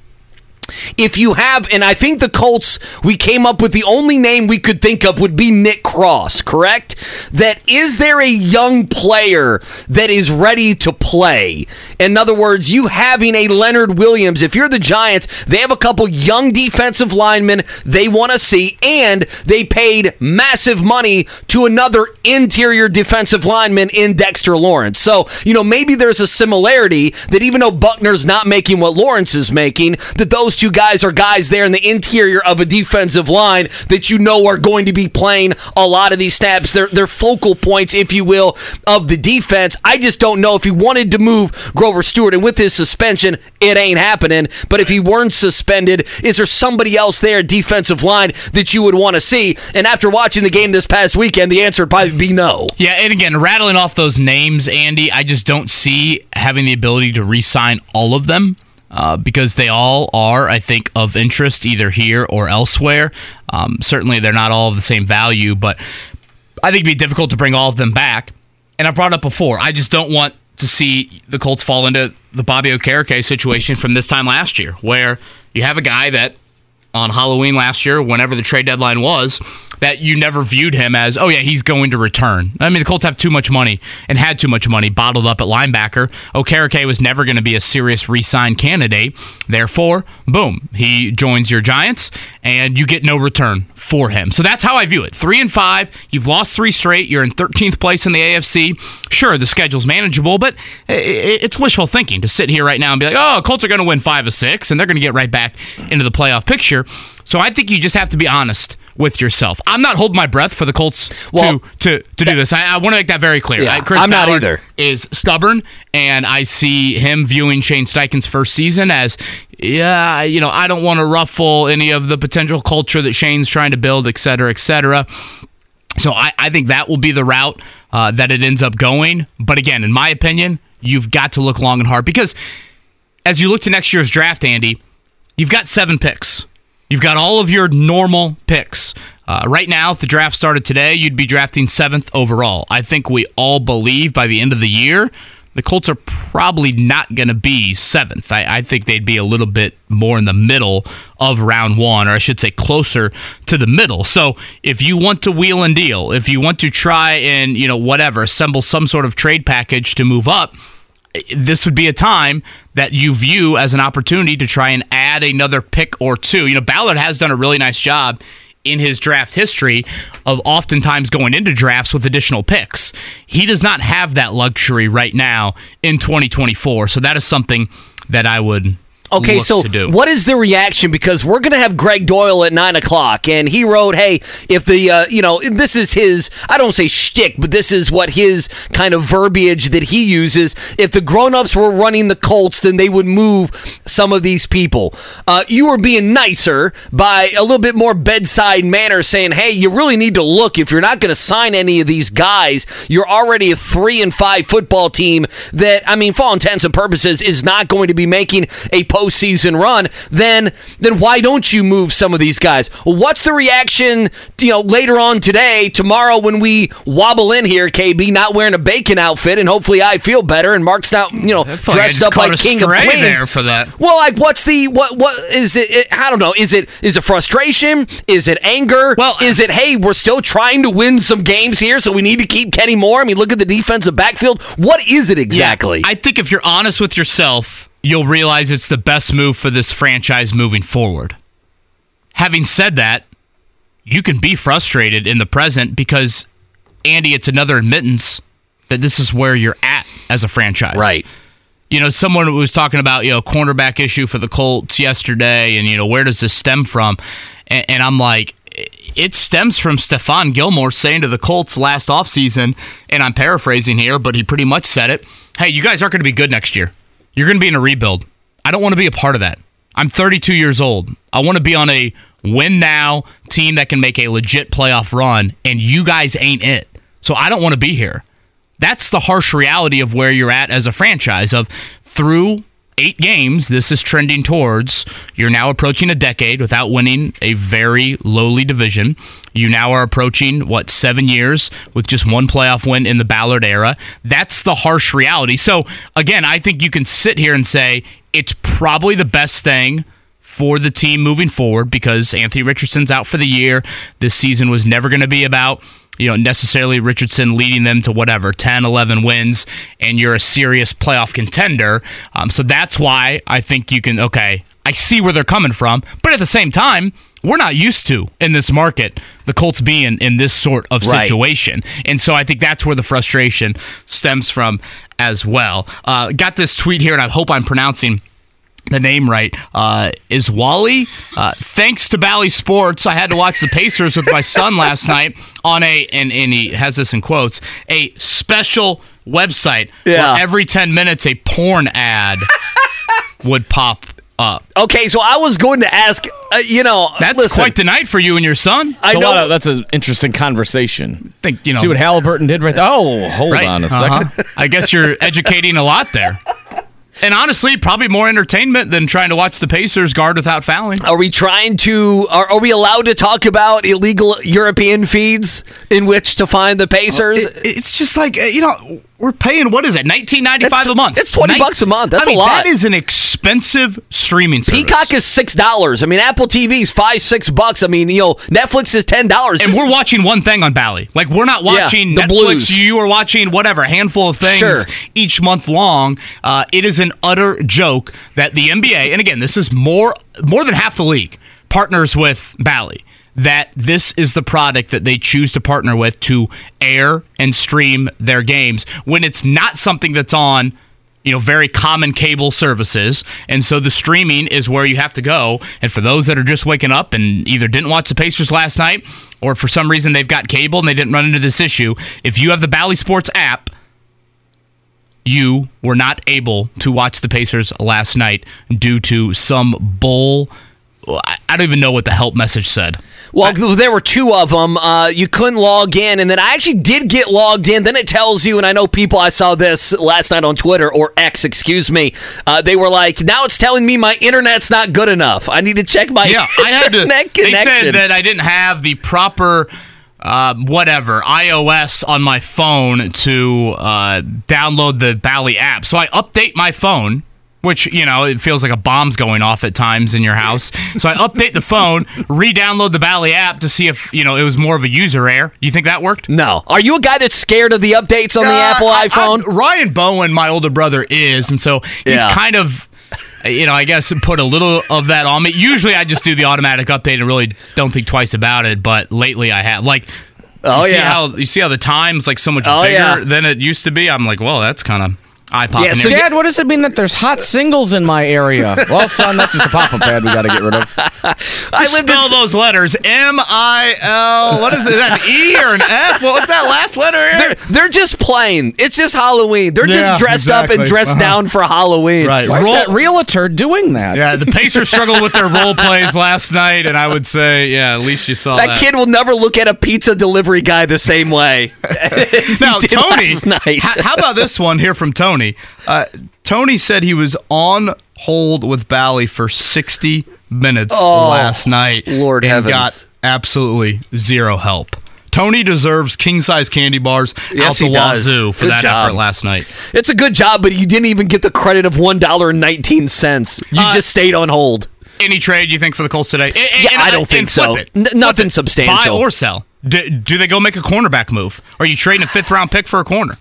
if you have, and I think the Colts, we came up with the only name we could think of would be Nick Cross, correct? That is there a young player that is ready to play? In other words, you having a Leonard Williams, if you're the Giants, they have a couple young defensive linemen they want to see, and they paid massive money to another interior defensive lineman in Dexter Lawrence. So, you know, maybe there's a similarity that even though Buckner's not making what Lawrence is making, that those two guys are guys there in the interior of a defensive line that you know are going to be playing a lot of these snaps. They're, they're focal points, if you will, of the defense. I just don't know if he wanted to move Grover Stewart, and with his suspension, it ain't happening. But if he weren't suspended, is there somebody else there, defensive line, that you would want to see? And after watching the game this past weekend, the answer would probably be no. Yeah, and again, rattling off those names, Andy, I just don't see having the ability to re sign all of them uh, because they all are, I think, of interest either here or elsewhere. Um, certainly, they're not all of the same value, but I think it'd be difficult to bring all of them back. And I brought up before, I just don't want to see the Colts fall into the Bobby Okereke situation from this time last year, where you have a guy that on Halloween last year, whenever the trade deadline was, that you never viewed him as, oh yeah, he's going to return. I mean, the Colts have too much money and had too much money bottled up at linebacker. Okereke was never going to be a serious re-sign candidate. Therefore, boom, he joins your Giants, and you get no return for him. So that's how I view it. Three and five, you've lost three straight. You're in 13th place in the AFC. Sure, the schedule's manageable, but it's wishful thinking to sit here right now and be like, oh, Colts are going to win five of six, and they're going to get right back into the playoff picture. So I think you just have to be honest with yourself. I'm not holding my breath for the Colts well, to to, to do this. I, I want to make that very clear. Yeah, I, Chris I'm Ballard not either. Is stubborn, and I see him viewing Shane Steichen's first season as, yeah, you know, I don't want to ruffle any of the potential culture that Shane's trying to build, et cetera, et cetera. So I, I think that will be the route uh, that it ends up going. But again, in my opinion, you've got to look long and hard because as you look to next year's draft, Andy, you've got seven picks. You've got all of your normal picks. Uh, right now, if the draft started today, you'd be drafting seventh overall. I think we all believe by the end of the year, the Colts are probably not going to be seventh. I, I, think they'd be a little bit more in the middle of round one, or I should say closer to the middle. So if you want to wheel and deal, if you want to try and, you know, whatever, assemble some sort of trade package to move up, this would be a time that you view as an opportunity to try and add another pick or two. You know, Ballard has done a really nice job in his draft history of oftentimes going into drafts with additional picks. He does not have that luxury right now in 2024. So that is something that I would Okay, so what is the reaction? Because we're going to have Gregg Doyel at nine o'clock, and he wrote, "Hey, if the uh, you know this is his I don't say shtick, but this is what his kind of verbiage that he uses. If the grown-ups were running the Colts, then they would move some of these people. Uh, you were being nicer by a little bit more bedside manner, saying, "Hey, you really need to look. If you're not going to sign any of these guys, you're already a three and five football team that I mean, for all intents and purposes, is not going to be making a." postseason run, then then why don't you move some of these guys? What's the reaction, you know, later on today, tomorrow when we wobble in here, KB, not wearing a bacon outfit, and hopefully I feel better, and Marc's not, you know, like dressed up like King of Queens there for that. Well, like, what's the what? What is it, it? I don't know. Is it is it frustration? Is it anger? Well, is it hey, we're still trying to win some games here, so we need to keep Kenny Moore? I mean, look at the defensive backfield. What is it exactly? I think if you're honest with yourself, you'll realize it's the best move for this franchise moving forward. Having said that, you can be frustrated in the present because, Andy, it's another admittance that this is where you're at as a franchise. right. You know, someone was talking about, you know, cornerback issue for the Colts yesterday, and, you know, where does this stem from? And, and I'm like, it stems from Stephon Gilmore saying to the Colts last offseason, and I'm paraphrasing here, but he pretty much said it hey, you guys aren't going to be good next year. You're going to be in a rebuild. I don't want to be a part of that. I'm 32 years old. I want to be on a win now team that can make a legit playoff run, and you guys ain't it. So I don't want to be here. That's the harsh reality of where you're at as a franchise of through eight games, this is trending towards you're now approaching a decade without winning a very lowly division. You now are approaching, what, seven years with just one playoff win in the Ballard era. That's the harsh reality. So, again, I think you can sit here and say it's probably the best thing for the team moving forward because Anthony Richardson's out for the year. This season was never going to be about you know necessarily Richardson leading them to whatever 10 11 wins and you're a serious playoff contender. Um, so that's why I think you can okay I see where they're coming from but at the same time we're not used to in this market the Colts being in this sort of Right. situation. And so I think that's where the frustration stems from as well. Uh, got this tweet here and I hope I'm pronouncing the name right uh, is Wally. Uh, thanks to Bally Sports, I had to watch the Pacers with my son last night on a and, and he has this in quotes a special website Yeah. where every ten minutes a porn ad would pop up. Okay, so I was going to ask, uh, you know, That's listen, quite the night for you and your son. I So know. what, that's an interesting conversation. think you know. See what Halliburton did right there. Oh, hold right? on a 2nd Uh-huh. I guess you're educating a lot there. And honestly, probably more entertainment than trying to watch the Pacers guard without fouling. Are we trying to? Are, are we allowed to talk about illegal European feeds in which to find the Pacers? It- it's just like uh, you know we're paying what is it 19.95 That's- a month it's 20 bucks a month. That's I mean, a lot. that is an expensive streaming service Peacock is six dollars. I mean, Apple TV is five, six bucks. I mean, you know, Netflix is ten dollars. and we're watching one thing on Bally. Like we're not Yeah, watching the Netflix. Blues. You are watching whatever a handful of things Sure. each month long. Uh, it is an utter joke that the NBA, and again, this is more more than half the league partners with Bally. That this is the product that they choose to partner with to air and stream their games when it's not something that's on you know, very common cable services. And so the streaming is where you have to go. And for those that are just waking up and either didn't watch the Pacers last night or for some reason they've got cable and they didn't run into this issue, if you have the Bally Sports app, you were not able to watch the Pacers last night due to some bull. I don't even know what the help message said. Well, there were two of them. Uh, you couldn't log in, and then I actually did get logged in. Then it tells you, and I know people. I saw this last night on Twitter or X, excuse me. Uh, they were like, "Now it's telling me my internet's not good enough. I need to check my Yeah, I had to. they said that I didn't have the proper. Uh, whatever iOS on my phone to uh, download the Bally app. So I update my phone, which you know it feels like a bomb's going off at times in your house. So I update the phone, re-download the Bally app to see if you know it was more of a user error. You think that worked? no, are you a guy that's scared of the updates on the Uh, Apple I- I- iPhone? Ryan Bowen, my older brother, is, and so he's Yeah. kind of, you know, I guess put a little of that on me. Usually, I just do the automatic update and really don't think twice about it. But lately, I have like. Oh, you see yeah. how you see how the time's like so much Oh, bigger yeah. than it used to be. I'm like, well, that's kind of eye popping. Yeah, so Dad, what does it mean that there's hot singles in my area? well, son, that's just a pop-up ad we got to get rid of. I lived all those letters M I L. What is it? that an E or an F? What was that last letter? They're, they're just plain. It's just Halloween. They're Yeah, just dressed up and dressed Uh-huh. down for Halloween. Right. Why is that realtor doing that? Yeah, the Pacers struggled with their role plays last night, and I would say, yeah, at least you saw that. That kid will never look at a pizza delivery guy the same way. now, Tony, last night. h- how about this one here from Tony? Uh, Tony said he was on hold with Bally for 60 minutes Oh, last night. Lord and heavens. got absolutely zero help. Tony deserves king size candy bars Yes, out the does. wazoo for Good that job. effort last night. It's a good job, but you didn't even get the credit of one dollar and nineteen cents. You Uh, just stayed on hold. Any trade you think for the Colts today? And- Yeah, and- I don't think so. N- nothing substantial. Buy or sell. Do, do they go make a cornerback move? Are you trading a fifth round pick for a corner?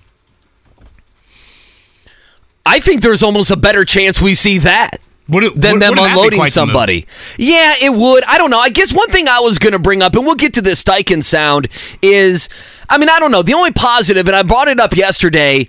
I think there's almost a better chance we see that. Would it, than would- them be unloading somebody. Yeah, it would. I don't know. I guess one thing I was going to bring up, and we'll get to this Steichen sound, is I mean, I don't know. The only positive, and I brought it up yesterday.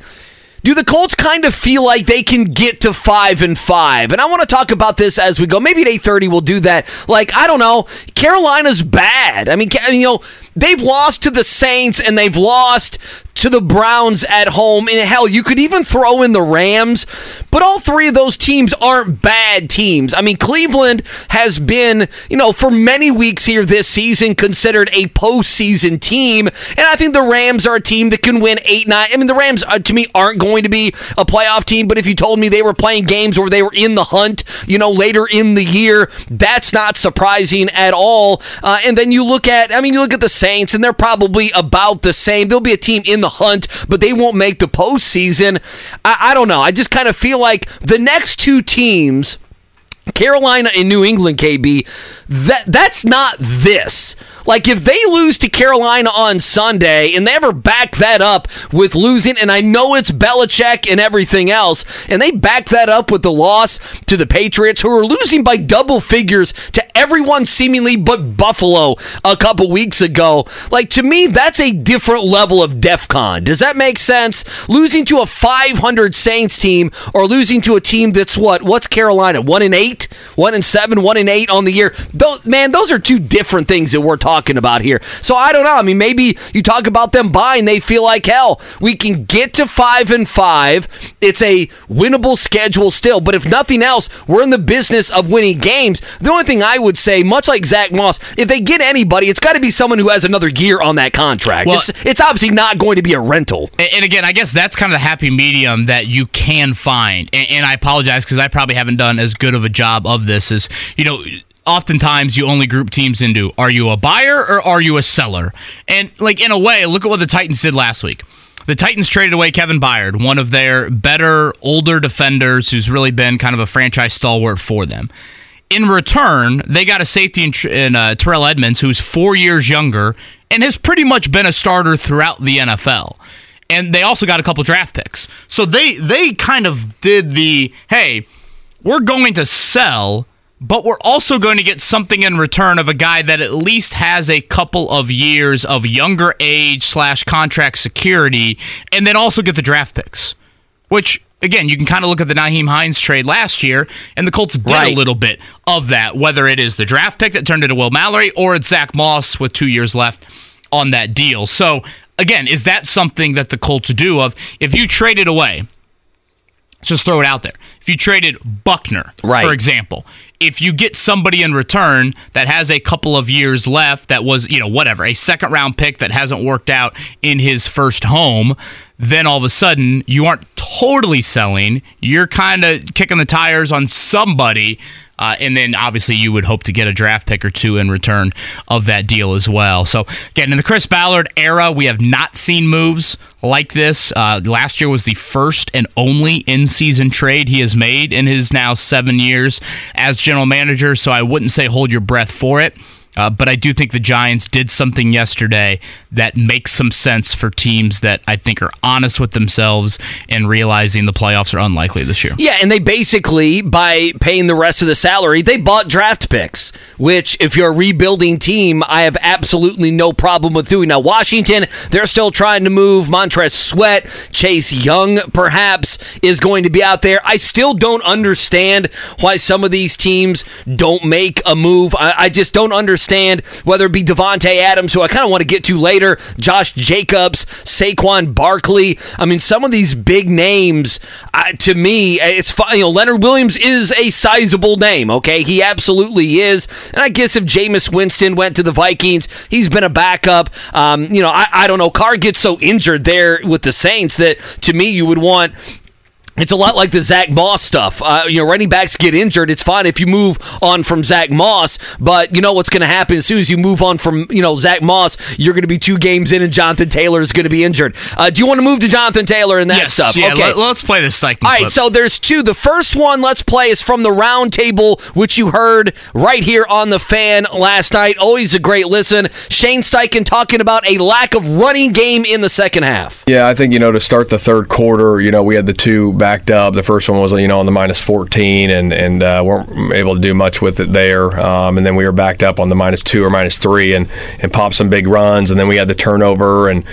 Do the Colts kind of feel like they can get to five and five? And I want to talk about this as we go. Maybe at eight thirty we'll do that. Like I don't know, Carolina's bad. I mean, you know, they've lost to the Saints and they've lost to the Browns at home. And hell, you could even throw in the Rams. But all three of those teams aren't bad teams. I mean, Cleveland has been, you know, for many weeks here this season considered a postseason team. And I think the Rams are a team that can win eight, nine. I mean, the Rams uh, to me aren't going to be a playoff team. But if you told me they were playing games where they were in the hunt, you know, later in the year, that's not surprising at all. Uh, and then you look at, I mean, you look at the Saints, and they're probably about the same. They'll be a team in the hunt, but they won't make the postseason. I, I don't know. I just kind of feel like the next two teams. Carolina and New England, KB, that that's not this. Like if they lose to Carolina on Sunday and they ever back that up with losing, and I know it's Belichick and everything else, and they back that up with the loss to the Patriots, who are losing by double figures to everyone seemingly but Buffalo a couple weeks ago. Like to me, that's a different level of DEFCON. Does that make sense? Losing to a 500 Saints team or losing to a team that's what? What's Carolina? One in eight, one and seven, one and eight on the year. Those, man, those are two different things that we're talking about here. So I don't know. I mean, maybe you talk about them buying, they feel like hell. We can get to five and five. It's a winnable schedule still, but if nothing else, we're in the business of winning games. The only thing I would say, much like Zach Moss, if they get anybody, it's got to be someone who has another year on that contract. Well- it's, it's obviously not going to be a rental. And, and again, I guess that's kind of the happy medium that you can find. And, and I apologize because I probably haven't done as good of a job of this is, you know, oftentimes you only group teams into are you a buyer or are you a seller? And like in a way, look at what the Titans did last week. The Titans traded away Kevin Byard, one of their better, older defenders who's really been kind of a franchise stalwart for them. In return, they got a safety in, in uh, Terrell Edmunds, who's four years younger and has pretty much been a starter throughout the NFL. And they also got a couple draft picks. So they they kind of did the hey, we're going to sell, but we're also going to get something in return of a guy that at least has a couple of years of younger age slash contract security, and then also get the draft picks. Which again, you can kind of look at the Nyheim Hines trade last year, and the Colts did Right. a little bit of that, whether it is the draft pick that turned into Will Mallory or it's Zach Moss with two years left on that deal. So again, is that something that the Colts do of if you trade it away? Let's just throw it out there. If you traded Buckner, Right. for example, if you get somebody in return that has a couple of years left, that was, you know, whatever, a second round pick that hasn't worked out in his first home, then all of a sudden you aren't totally selling. You're kind of kicking the tires on somebody. Uh, and then obviously you would hope to get a draft pick or two in return of that deal as well. So again, in the Chris Ballard era, we have not seen moves like this. Uh, last year was the first and only in-season trade he has made in his now seven years as general manager. So I wouldn't say hold your breath for it. Uh, but I do think the Giants did something yesterday that makes some sense for teams that I think are honest with themselves and realizing the playoffs are unlikely this year. Yeah, and they basically, by paying the rest of the salary, they bought draft picks, which, if you're a rebuilding team, I have absolutely no problem with doing. Now, Washington, they're still trying to move. Montez Sweat, Chase Young, perhaps, is going to be out there. I still don't understand why some of these teams don't make a move. I, I just don't understand whether it be Davante Adams, who I kind of want to get to later, Josh Jacobs, Saquon Barkley. I mean, some of these big names, uh, to me, it's fine. You know, Leonard Williams is a sizable name, okay? He absolutely is. And I guess if Jameis Winston went to the Vikings, he's been a backup. Um, you know, I, I don't know. Carr gets so injured there with the Saints that to me, you would want It's a lot like the Zach Moss stuff. Uh, you know, running backs get injured. It's fine if you move on from Zach Moss, but you know what's going to happen as soon as you move on from you know Zach Moss, you're going to be two games in, and Jonathan Taylor is going to be injured. Uh, do you want to move to Jonathan Taylor and that yes, stuff? yeah. okay. Let, us play this second. All right, clip. so there's two. The first one, let's play, is from the round table, which you heard right here on the fan last night. Always a great listen. Shane Steichen talking about a lack of running game in the second half. Yeah, I think you know to start the third quarter, you know we had the two backed up. The first one was you know on the minus 14, and and uh, weren't able to do much with it there. Um, and then we were backed up on the minus two or minus three, and and popped some big runs. And then we had the turnover and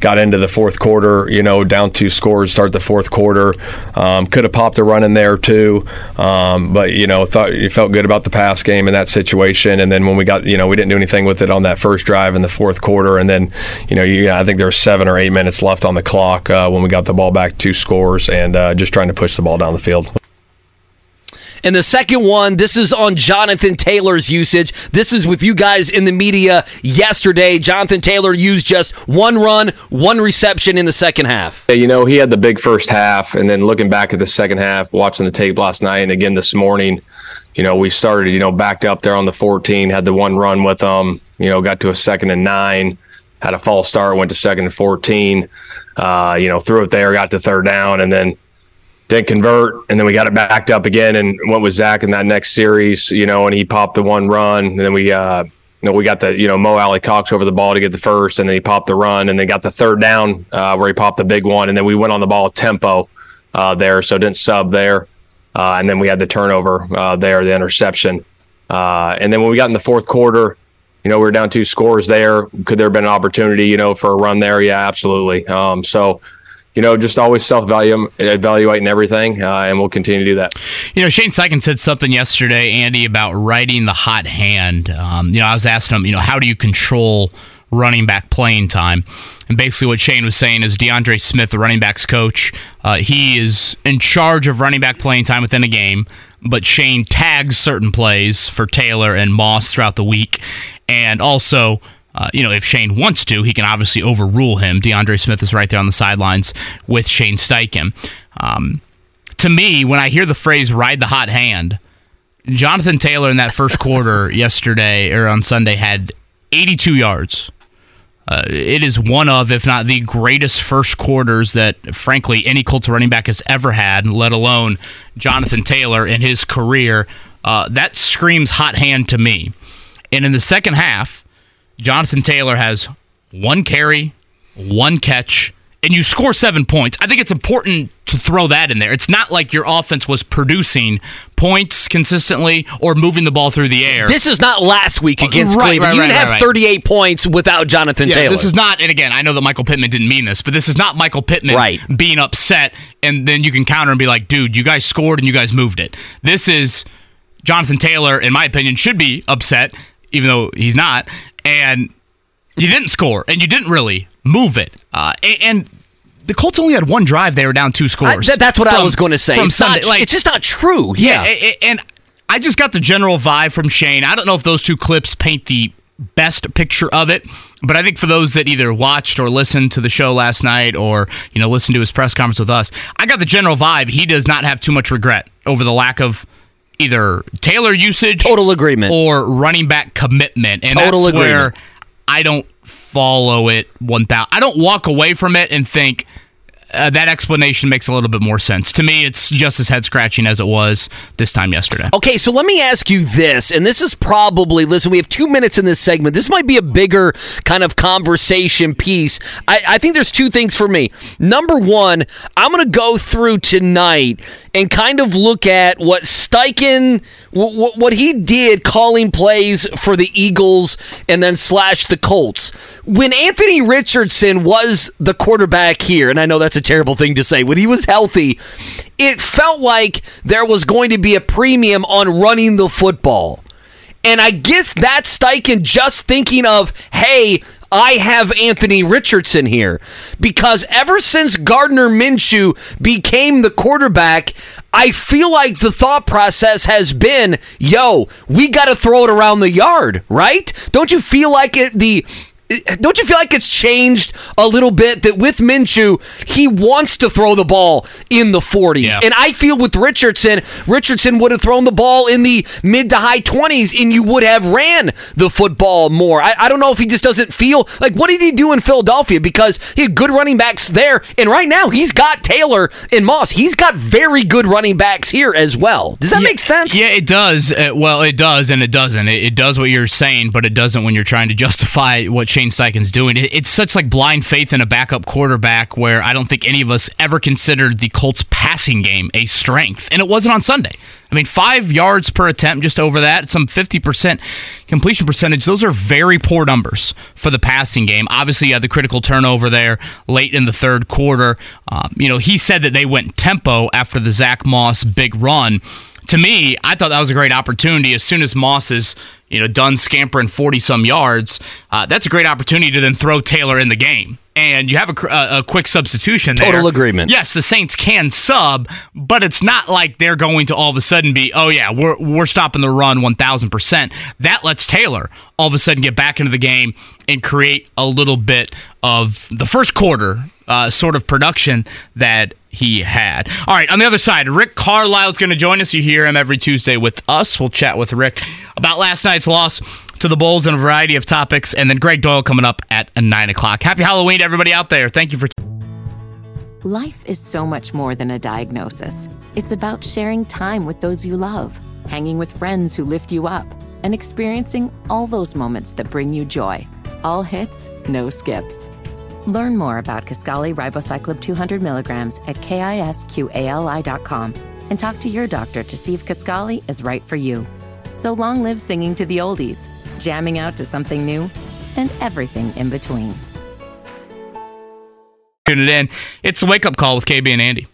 got into the fourth quarter. You know, down two scores, start the fourth quarter. Um, could have popped a run in there too, um, but you know thought you felt good about the pass game in that situation. And then when we got you know we didn't do anything with it on that first drive in the fourth quarter, and then you know you, I think there was seven or eight minutes left on the clock uh, when we got the ball back two scores, and uh, just trying to push the ball down the field. And the second one, this is on Jonathan Taylor's usage. This is with you guys in the media yesterday. Jonathan Taylor used just one run, one reception in the second half. Yeah, you know, he had the big first half, and then looking back at the second half, watching the tape last night and again this morning, you know, we started, you know, backed up there on the 14, had the one run with them, you know, got to a second and nine, had a false start, went to second and 14, uh, you know, threw it there, got to third down, and then didn't convert, and then we got it backed up again and went with Zach in that next series, you know, and he popped the one run, and then we, uh, you know, we got the, you know, Mo Alie-Cox over the ball to get the first, and then he popped the run, and then got the third down uh, where he popped the big one, and then we went on the ball tempo uh, there, so didn't sub there, uh, and then we had the turnover uh, there, the interception, uh, and then when we got in the fourth quarter, you know, we were down two scores there. Could there have been an opportunity, you know, for a run there? Yeah, absolutely. Um, so you know, just always self evaluating everything, uh, and we'll continue to do that. You know, Shane Steichen said something yesterday, Andy, about riding the hot hand. Um, you know, I was asking him, you know, how do you control running back playing time? And basically, what Shane was saying is DeAndre Smith, the running backs coach, uh, he is in charge of running back playing time within a game. But Shane tags certain plays for Taylor and Moss throughout the week, and also uh, you know, if Shane wants to, he can obviously overrule him. DeAndre Smith is right there on the sidelines with Shane Steichen. Um, to me, when I hear the phrase "ride the hot hand," Jonathan Taylor in that first quarter yesterday or on Sunday had 82 yards. Uh, it is one of, if not the greatest first quarters that, frankly, any Colts running back has ever had, let alone Jonathan Taylor in his career. Uh, that screams hot hand to me. And in the second half, Jonathan Taylor has one carry, one catch, and you score seven points. I think it's important to throw that in there. It's not like your offense was producing points consistently or moving the ball through the air. This is not last week uh, against Right, Cleveland. right, you right, didn't have right, right. 38 points without Jonathan yeah, Taylor. this is not, and again, I know that Michael Pittman didn't mean this, but this is not Michael Pittman being upset, and then you can counter and be like, dude, you guys scored and you guys moved it. This is Jonathan Taylor, in my opinion, should be upset, even though he's not, and you didn't score, and you didn't really move it. Uh, and, the Colts only had one drive; they were down two I- scores. th- that's what I was going to say. From It's, Sunday. not, like, it's just not true. yeah, Yeah. and I just got the general vibe from Shane. I don't know if those two clips paint the best picture of it, but I think for those that either watched or listened to the show last night or you know listened to his press conference with us, I got the general vibe he does not have too much regret over the lack of either Taylor usage, Total agreement. or running back commitment, and Total that's where. I don't follow it one thousand. I don't walk away from it and think uh, that explanation makes a little bit more sense. To me, it's just as head scratching as it was this time yesterday. Okay, so let me ask you this, and this is probably listen. We have two minutes in this segment. This might be a bigger kind of conversation piece. I, I think there's two things for me. Number one, I'm going to go through tonight and kind of look at what Steichen, what he did calling plays for the Eagles and then slash the Colts. When Anthony Richardson was the quarterback here, and I know that's a terrible thing to say, when he was healthy, it felt like there was going to be a premium on running the football. And I guess that's Steichen just thinking of, hey, I have Anthony Richardson here. Because ever since Gardner Minshew became the quarterback, I feel like the thought process has been, yo, we got to throw it around the yard, right? Don't you feel like it the don't you feel like it's changed a little bit that with Minshew, he wants to throw the ball in the 40s. Yeah. And I feel with Richardson, Richardson would have thrown the ball in the mid to high 20s and you would have ran the football more. I, I don't know if he just doesn't feel like what did he do in Philadelphia because he had good running backs there. And right now, he's got Taylor and Moss. He's got very good running backs here as well. Does that Yeah, make sense? Yeah, it does. Uh, well, it does, and it doesn't. It, it does what you're saying, but it doesn't when you're trying to justify what Shane Steichen's doing. It, it's such like blind faith in a backup quarterback where I don't think any of us ever considered the Colts passing game a strength, and it wasn't on Sunday. I mean, five yards per attempt, just over that, some 50% completion percentage. Those are very poor numbers for the passing game. Obviously, you had the critical turnover there late in the third quarter. Um, you know, he said that they went tempo after the Zach Moss big run to me, I thought that was a great opportunity. As soon as Moss is, you know, done scampering forty some yards, uh, that's a great opportunity to then throw Taylor in the game, and you have a, a, a quick substitution. there. Total agreement. Yes, the Saints can sub, but it's not like they're going to all of a sudden be, oh yeah, we're we're stopping the run one thousand percent. That lets Taylor all of a sudden get back into the game and create a little bit of the first quarter uh, sort of production that he had. All right, on the other side, Rick Carlisle is going to join us. You hear him every Tuesday with us. We'll chat with Rick about last night's loss to the Bulls and a variety of topics, and then Gregg Doyel coming up at nine o'clock. Happy Halloween to everybody out there. Thank you for. Life is so much more than a diagnosis. It's about sharing time with those you love, hanging with friends who lift you up, and experiencing all those moments that bring you joy. All hits, no skips. Learn more about Kisqali Ribociclib 200 milligrams at kisqali.com and talk to your doctor to see if Kisqali is right for you. So long live singing to the oldies, jamming out to something new, and everything in between. tuning in. It's the wake up call with KB and Andy.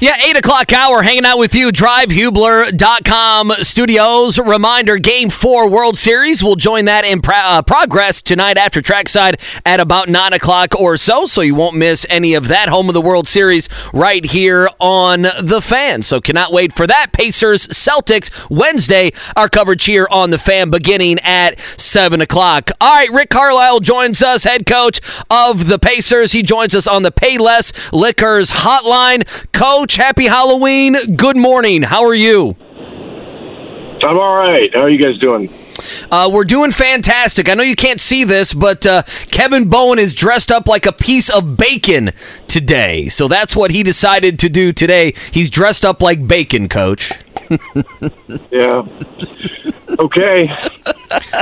Yeah, 8 o'clock hour hanging out with you. DriveHubler.com studios. Reminder Game 4 World Series. We'll join that in pro- uh, progress tonight after trackside at about 9 o'clock or so, so you won't miss any of that. Home of the World Series right here on The Fan. So cannot wait for that. Pacers Celtics Wednesday. Our coverage here on The Fan beginning at 7 o'clock. All right, Rick Carlisle joins us, head coach of the Pacers. He joins us on the Payless Liquors hotline. Coach, happy Halloween. Good morning. How are you? I'm all right. How are you guys doing? Uh, we're doing fantastic. I know you can't see this, but uh, Kevin Bowen is dressed up like a piece of bacon today. So that's what he decided to do today. He's dressed up like bacon, coach. Yeah. Okay.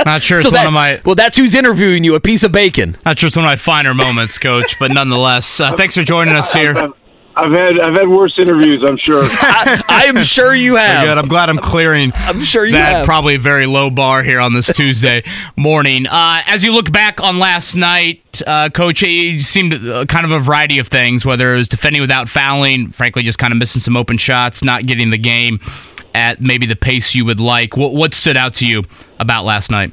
Not sure it's So one of my well, that's who's interviewing you, a piece of bacon. not sure it's one of my finer moments, Coach, but nonetheless, uh, thanks for joining us here. I've, I've had I've had worse interviews. I'm sure. I, I am sure you have. good. I'm glad I'm clearing I'm sure you that have. probably very low bar here on this Tuesday morning. Uh, as you look back on last night, uh, Coach, it seemed uh, kind of a variety of things, whether it was defending without fouling, frankly, just kind of missing some open shots, not getting the game at maybe the pace you would like. What, what stood out to you about last night?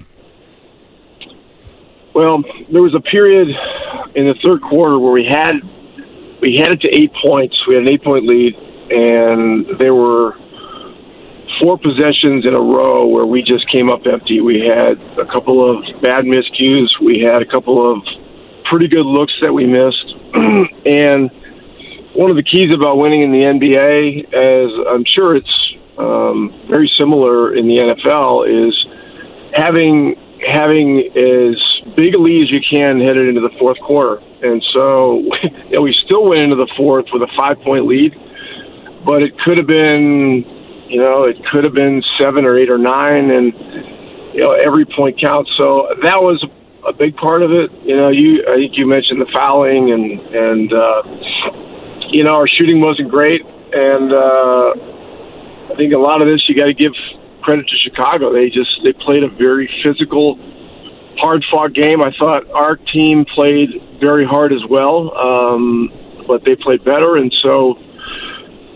well, there was a period in the third quarter where we had we had it to eight points. We had an eight point lead, and there were four possessions in a row where we just came up empty. We had a couple of bad miscues. We had a couple of pretty good looks that we missed, and one of the keys about winning in the NBA, as I'm sure it's um, very similar in the NFL, is having having as big a lead as you can headed into the fourth quarter. And so you know, we still went into the fourth with a five point lead, but it could have been, you know, it could have been seven or eight or nine, and you know every point counts. So that was a big part of it. You know, you I think you mentioned the fouling and and uh, you know our shooting wasn't great, and uh, I think a lot of this you got to give credit to Chicago. They just they played a very physical, hard fought game. I thought our team played very hard as well, um, but they played better, and so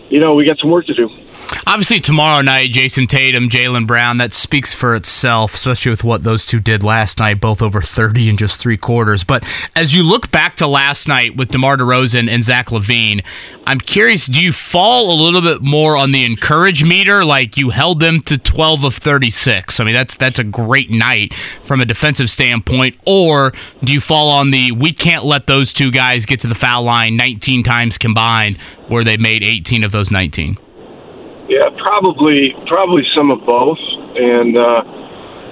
you know we got some work to do. Obviously, tomorrow night, Jayson Tatum, Jaylen Brown, that speaks for itself, especially with what those two did last night, both over 30 in just three quarters. But as you look back to last night with DeMar DeRozan and Zach LaVine, I'm curious, do you fall a little bit more on the encourage meter? Like you held them to 12 of 36. I mean, that's that's a great night from a defensive standpoint. Or do you fall on the we can't let those two guys get to the foul line 19 times combined, where they made 18 of those 19? Yeah, probably probably some of both. And uh,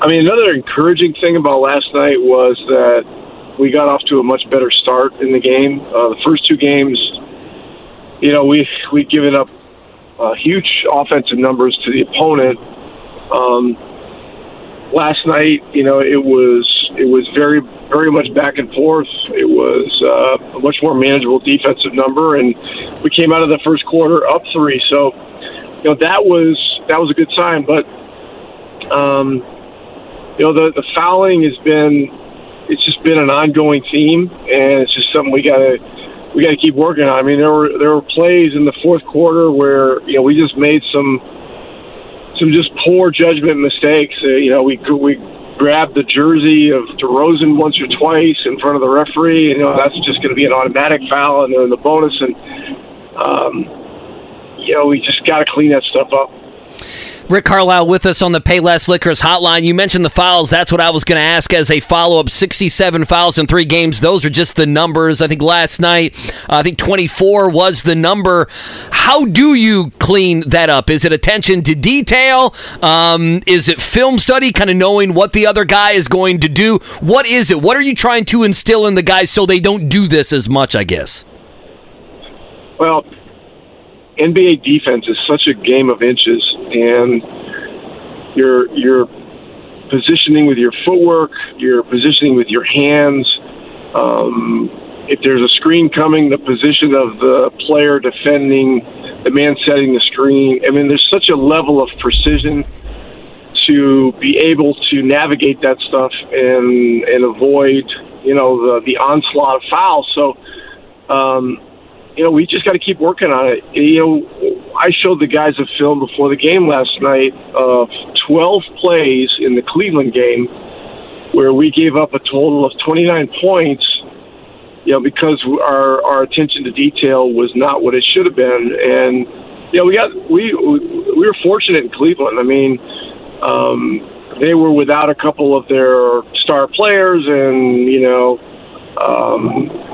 I mean, another encouraging thing about last night was that we got off to a much better start in the game. Uh, the first two games you know, we we'd given up uh, huge offensive numbers to the opponent. Um, last night, you know, it was it was very very much back and forth. It was uh, a much more manageable defensive number, and we came out of the first quarter up three. So, you know, that was that was a good sign. But, um, you know, the the fouling has been it's just been an ongoing theme, and it's just something we got to we got to keep working on. I mean, there were there were plays in the fourth quarter where you know we just made some some just poor judgment mistakes. Uh, you know, we we grabbed the jersey of DeRozan once or twice in front of the referee, you know that's just going to be an automatic foul, and then the bonus, and um, you know we just got to clean that stuff up. Rick Carlisle with us on the Payless Liquors hotline. You mentioned the fouls. That's what I was going to ask as a follow up 67 fouls in three games. Those are just the numbers. I think last night, uh, I think 24 was the number. How do you clean that up? Is it attention to detail? Um, is it film study, kind of knowing what the other guy is going to do? What is it? What are you trying to instill in the guys so they don't do this as much, I guess? Well, NBA defense is such a game of inches, and your your positioning with your footwork, your positioning with your hands. Um, if there's a screen coming, the position of the player defending, the man setting the screen. I mean, there's such a level of precision to be able to navigate that stuff and and avoid, you know, the the onslaught of fouls. So. Um, you know, we just got to keep working on it. You know, I showed the guys a film before the game last night of 12 plays in the Cleveland game where we gave up a total of 29 points, you know, because our, our attention to detail was not what it should have been. And, you know, we got, we, we were fortunate in Cleveland. I mean, um, they were without a couple of their star players and, you know, um,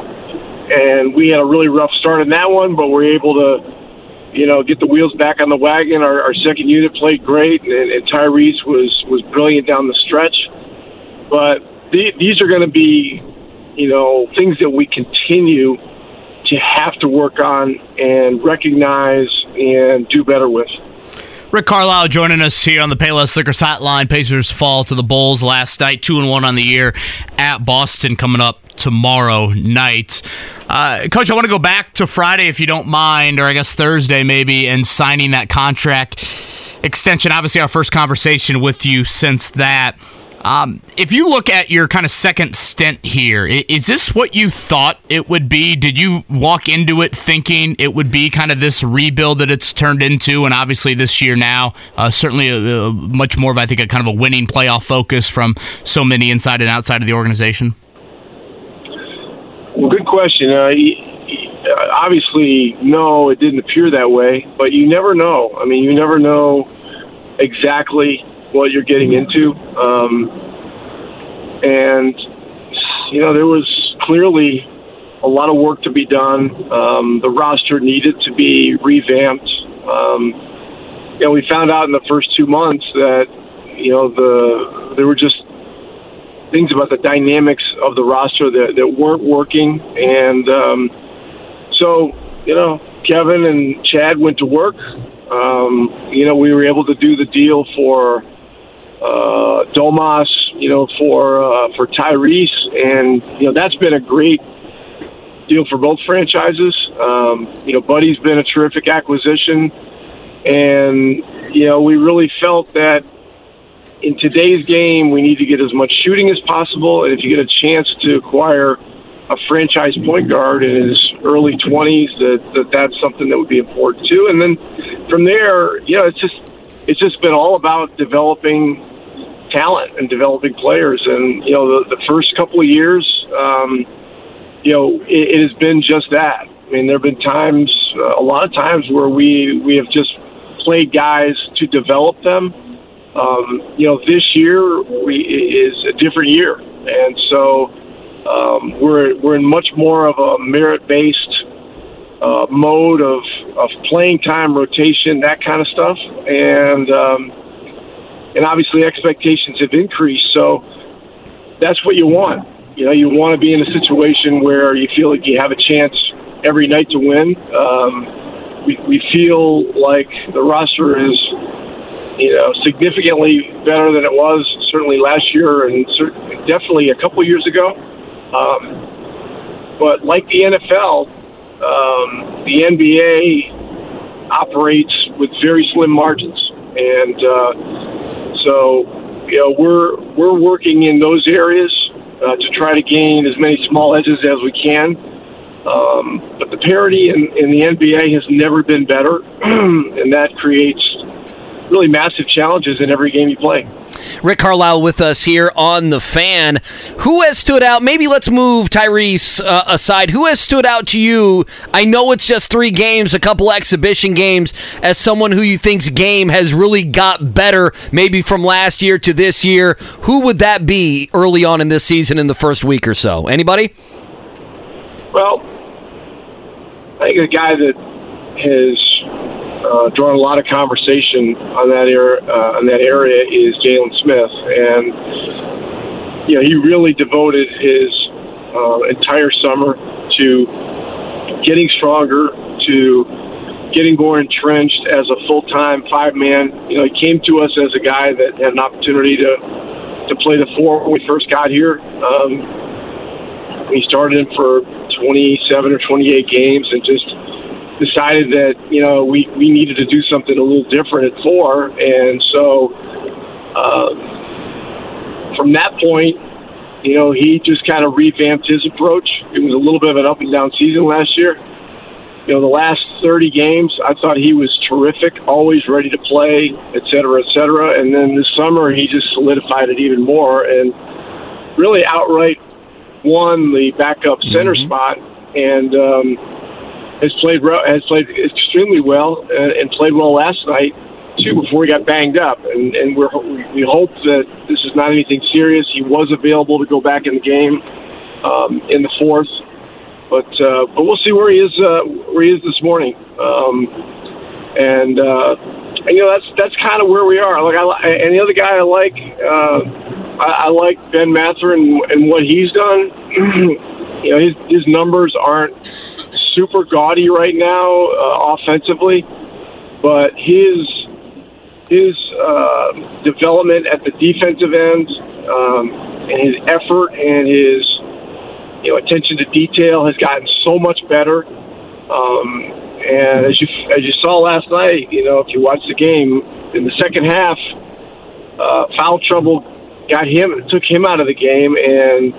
and we had a really rough start in that one, but we're able to, you know, get the wheels back on the wagon. Our, our second unit played great, and, and Tyrese was was brilliant down the stretch. But the, these are going to be, you know, things that we continue to have to work on and recognize and do better with. Rick Carlisle joining us here on the Payless Liquors Hotline. Pacers fall to the Bulls last night, two and one on the year at Boston coming up tomorrow night. Uh, Coach, I want to go back to Friday if you don't mind, or I guess Thursday maybe, and signing that contract extension. Obviously, our first conversation with you since that. Um, if you look at your kind of second stint here, is this what you thought it would be? Did you walk into it thinking it would be kind of this rebuild that it's turned into? And obviously, this year now, uh, certainly a, a much more of, I think, a kind of a winning playoff focus from so many inside and outside of the organization? Well, good question. Uh, obviously, no, it didn't appear that way, but you never know. I mean, you never know exactly what you're getting into. Um, and, you know, there was clearly a lot of work to be done. Um, the roster needed to be revamped. Um, know, we found out in the first two months that, you know, the there were just things about the dynamics of the roster that, that weren't working. And um, so, you know, Kevin and Chad went to work. Um, you know, we were able to do the deal for uh, Domas, you know, for uh, for Tyrese, and you know that's been a great deal for both franchises. Um, you know, Buddy's been a terrific acquisition, and you know we really felt that in today's game we need to get as much shooting as possible, and if you get a chance to acquire a franchise point guard in his early 20s, that, that that's something that would be important too. And then from there, you know, it's just it's just been all about developing talent and developing players. And you know, the, the first couple of years, um, you know, it, it has been just that. I mean, there have been times, uh, a lot of times, where we we have just played guys to develop them. Um, you know, this year we is a different year, and so um, we're we're in much more of a merit based uh, mode of of playing time, rotation, that kind of stuff, and um, and obviously expectations have increased. So that's what you want. You know, you want to be in a situation where you feel like you have a chance every night to win. Um, we, we feel like the roster is, you know, significantly better than it was certainly last year and certainly, definitely a couple years ago. Um, but like the NFL, um, the NBA operates with very slim margins, and uh, so you know we're we're working in those areas uh, to try to gain as many small edges as we can. Um, but the parity in, in the NBA has never been better, and that creates really massive challenges in every game you play. Rick Carlisle with us here on the fan. Who has stood out? Maybe let's move Tyrese uh, aside. Who has stood out to you? I know it's just three games, a couple exhibition games, as someone who you think's game has really got better, maybe from last year to this year. Who would that be early on in this season in the first week or so? Anybody? Well, I think a guy that has uh, drawn a lot of conversation on that area, uh, on that area is Jalen Smith, and you know he really devoted his uh, entire summer to getting stronger, to getting more entrenched as a full-time five-man. You know, he came to us as a guy that had an opportunity to to play the four when we first got here. Um, we started him for 27 or 28 games, and just decided that you know we we needed to do something a little different at four, and so uh, from that point, you know, he just kind of revamped his approach. It was a little bit of an up and down season last year. You know, the last 30 games, I thought he was terrific, always ready to play, et cetera, et cetera. And then this summer, he just solidified it even more and really outright won the backup center mm-hmm. spot. And um, has played has played extremely well and, and played well last night too before he got banged up. And and we're we hope that this is not anything serious. He was available to go back in the game um, in the fourth, but uh, but we'll see where he is uh, where he is this morning. Um, and, uh, and you know that's that's kind of where we are. Like I and the other guy I like uh, I, I like Ben Mather and, and what he's done. you know his his numbers aren't super gaudy right now uh, offensively, but his his uh, development at the defensive end um, and his effort and his you know attention to detail has gotten so much better. Um, and as you as you saw last night, you know if you watch the game in the second half, uh, foul trouble got him took him out of the game and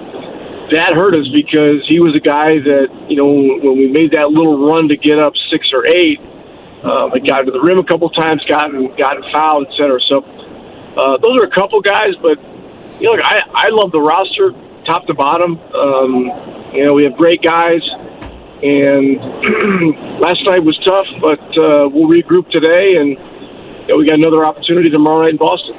that hurt us because he was a guy that you know when we made that little run to get up six or eight, um, got to the rim a couple times, gotten gotten fouled, et cetera. So uh, those are a couple guys, but you know, I I love the roster top to bottom. Um, you know, we have great guys, and last night was tough, but uh, we'll regroup today, and you know, we got another opportunity tomorrow night in Boston.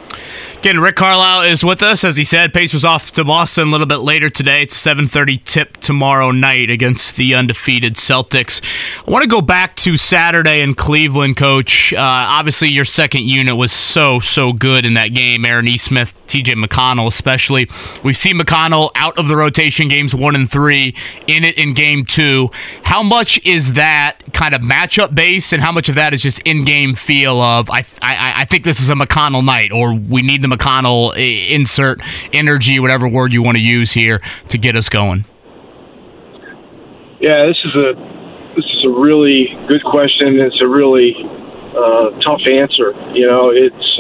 Again, Rick Carlisle is with us. As he said, Pacers off to Boston a little bit later today. It's 7.30 tip tomorrow night against the undefeated Celtics. I want to go back to Saturday in Cleveland, Coach. Uh, obviously, your second unit was so, so good in that game. Aaron Nesmith, TJ McConnell especially. We've seen McConnell out of the rotation games one and three, in it in game two. How much is that kind of matchup based, and how much of that is just in-game feel of, I, I, I think this is a McConnell night, or we need the McConnell insert energy, whatever word you want to use here, to get us going? Yeah, this is a this is a really good question. It's a really uh, tough answer. You know, it's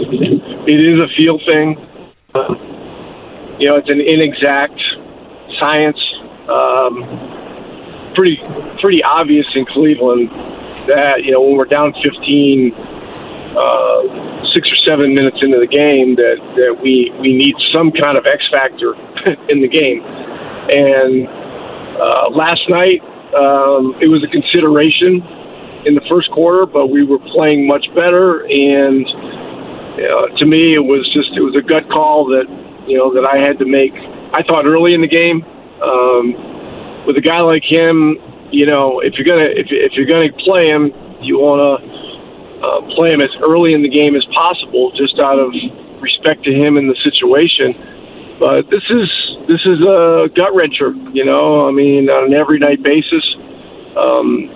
it is a feel thing. Uh, you know, it's an inexact science. Um, pretty pretty obvious in Cleveland that you know when we're down 15 uh, six or seven minutes into the game that, that we, we need some kind of X factor in the game. And uh, last night, Um, it was a consideration in the first quarter, but we were playing much better. And know, to me, it was just it was a gut call that you know that I had to make. I thought early in the game, um, with a guy like him, you know, if you're gonna if, if you're gonna play him, you want to uh, play him as early in the game as possible, just out of respect to him and the situation. But this is this is a gut wrencher, you know. I mean, on an every night basis, um,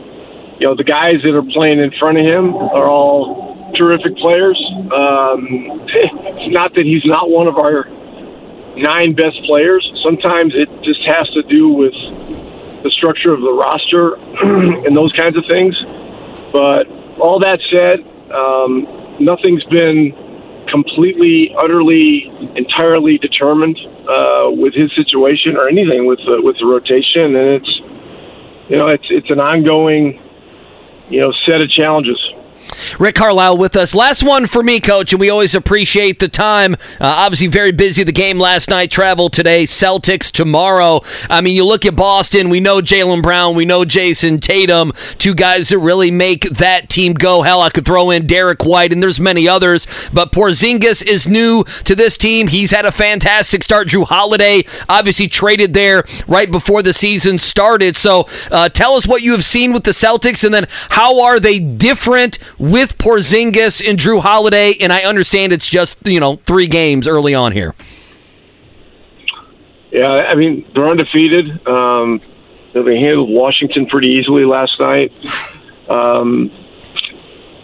you know, the guys that are playing in front of him are all terrific players. Um, it's not that he's not one of our nine best players. Sometimes it just has to do with the structure of the roster and those kinds of things. But all that said, um, nothing's been completely, utterly, entirely determined uh, with his situation or anything with the, with the rotation, and it's you know it's it's an ongoing you know set of challenges. Rick Carlisle with us. Last one for me, coach, and we always appreciate the time. Uh, obviously, very busy. The game last night, travel today, Celtics tomorrow. I mean, you look at Boston, we know Jaylen Brown, we know Jayson Tatum, two guys that really make that team go. Hell, I could throw in Derrick White, and there's many others, but Porzingis is new to this team. He's had a fantastic start. Jrue Holiday, obviously, traded there right before the season started. So uh, tell us what you have seen with the Celtics, and then how are they different with Porzingis and Jrue Holiday, and I understand it's just you know three games early on here. Yeah, I mean they're undefeated. Um, they handled Washington pretty easily last night. Um,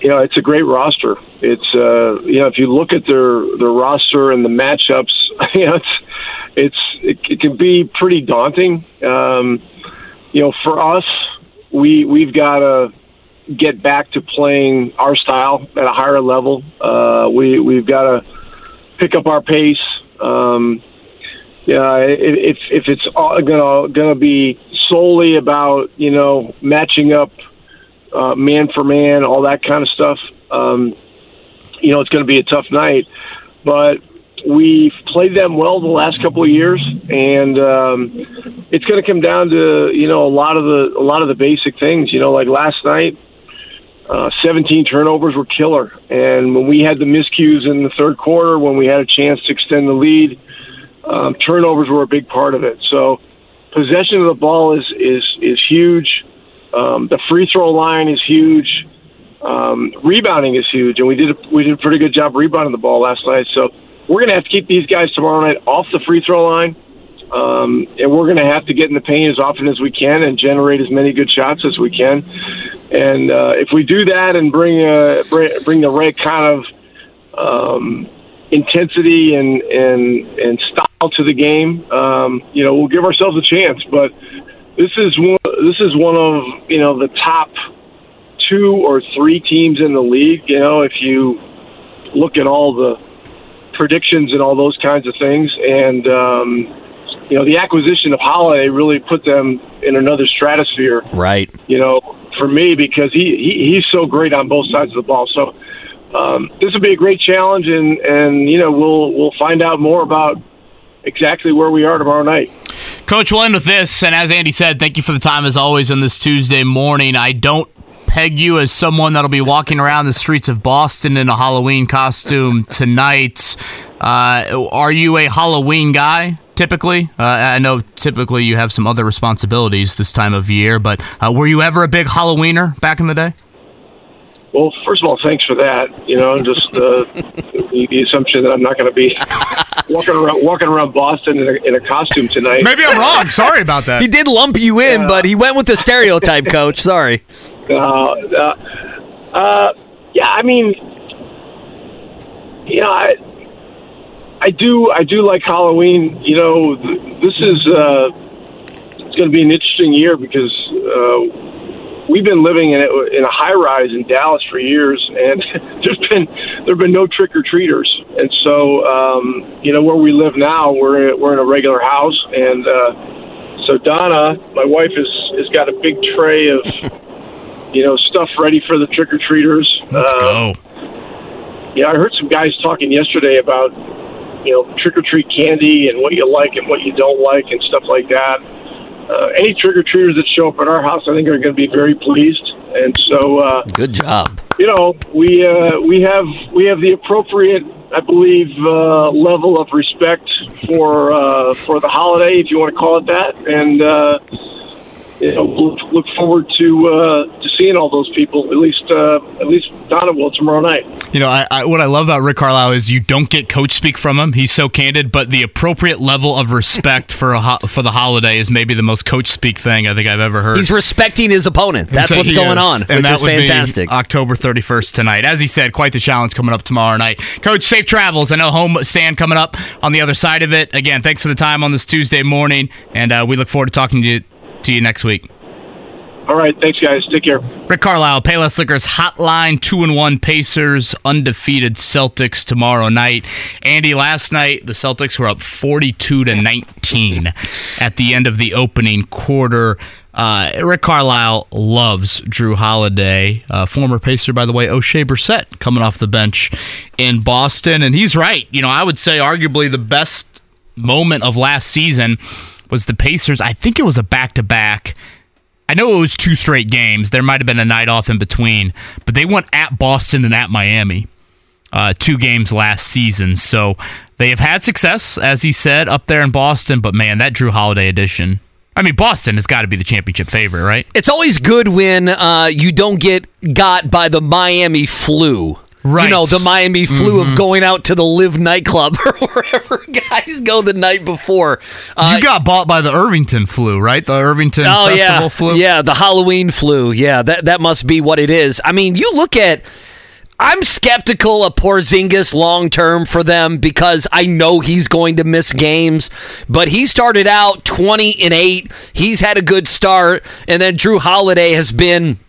you know, it's a great roster. It's uh, you know if you look at their their roster and the matchups, you know it's it's it, it can be pretty daunting. Um, you know, for us, we we've got to get back to playing our style at a higher level. Uh, we we've got to pick up our pace. Um, yeah, if if it's all gonna gonna be solely about you know matching up uh, man for man, all that kind of stuff, um, you know, it's going to be a tough night. But we've played them well the last couple of years, and um, it's going to come down to you know a lot of the a lot of the basic things. You know, like last night, uh, 17 turnovers were killer. And when we had the miscues in the third quarter, when we had a chance to extend the lead, um, turnovers were a big part of it. So possession of the ball is is is huge. Um, the free throw line is huge. Um, rebounding is huge, and we did a, we did a pretty good job rebounding the ball last night. So we're going to have to keep these guys tomorrow night off the free throw line. Um, and we're going to have to get in the paint as often as we can and generate as many good shots as we can. And uh, if we do that and bring a, bring the right kind of um, intensity and, and and style to the game, um, you know, we'll give ourselves a chance. But this is one, this is one of you know the top two or three teams in the league. You know, if you look at all the predictions and all those kinds of things, and um, you know, the acquisition of Holiday really put them in another stratosphere. Right. You know, for me because he, he he's so great on both sides of the ball. So um, this will be a great challenge, and and you know we'll we'll find out more about exactly where we are tomorrow night. Coach, we'll end with this. And as Andy said, thank you for the time as always on this Tuesday morning. I don't peg you as someone that'll be walking around the streets of Boston in a Halloween costume tonight. Uh, are you a Halloween guy? Typically? Uh, I know typically you have some other responsibilities this time of year, but uh, were you ever a big Halloweener back in the day? Well, first of all, thanks for that. You know, just uh, the, the, assumption that I'm not going to be walking around walking around Boston in a, in a, costume tonight. Maybe I'm wrong. Sorry about that. he did lump you in, but he went with the stereotype, Coach. Sorry. Uh, uh, uh, yeah, I mean, you know, I I do. I do like Halloween. You know, this is uh, it's going to be an interesting year because uh, we've been living in, a, in a high rise in Dallas for years, and there's been there've been no trick or treaters, and so um, you know where we live now, we're we're in a regular house, and uh, so Donna, my wife, has has got a big tray of you know stuff ready for the trick or treaters. Let's uh, go. Yeah, I heard some guys talking yesterday about you know trick or treat candy and what you like and what you don't like and stuff like that. uh, any trick or treaters that show up at our house, I think, are going to be very pleased. And so, uh, Good job. you know, we uh, we have we have the appropriate, I believe, uh, level of respect for uh, for the holiday, if you want to call it that, and uh, you know, look, look forward to uh, to seeing all those people. At least uh, at least Donna will tomorrow night. You know, I, I, what I love about Rick Carlisle is you don't get coach speak from him. He's so candid, but the appropriate level of respect for a ho- for the holiday is maybe the most coach speak thing I think I've ever heard. He's respecting his opponent. That's So what's going is. on, and which that is would be fantastic. October 31st tonight. As he said, quite the challenge coming up tomorrow night. Coach, safe travels. I know home stand coming up on the other side of it. Again, thanks for the time on this Tuesday morning, and uh, we look forward to talking to you, to you next week. All right, thanks, guys. Take care. Rick Carlisle, Payless Liquors Hotline, two and one Pacers, undefeated Celtics tomorrow night. Andy, last night the Celtics were up forty-two to nineteen at the end of the opening quarter. Uh, Rick Carlisle loves Jrue Holiday, uh, former Pacer, by the way. Oshae Brissett coming off the bench in Boston, and he's right. You know, I would say arguably the best moment of last season was the Pacers. I think it was a back-to-back. I know it was two straight games. There might have been a night off in between, but they went at Boston and at Miami, uh, two games last season. So they have had success, as he said, up there in Boston. But man, that Jrue Holiday edition. I mean, Boston has got to be the championship favorite, right? It's always good when uh, you don't get got by the Miami flu. Right. You know, the Miami flu of going out to the live nightclub or wherever guys go the night before. Uh, you got bought by the Irvington flu, right? The Irvington oh, Festival yeah. flu. Yeah, the Halloween flu. Yeah, that, that must be what it is. I mean, you look at. I'm skeptical of Porzingis long term for them because I know he's going to miss games. But he started out 20 and 8. He's had a good start. And then Jrue Holiday has been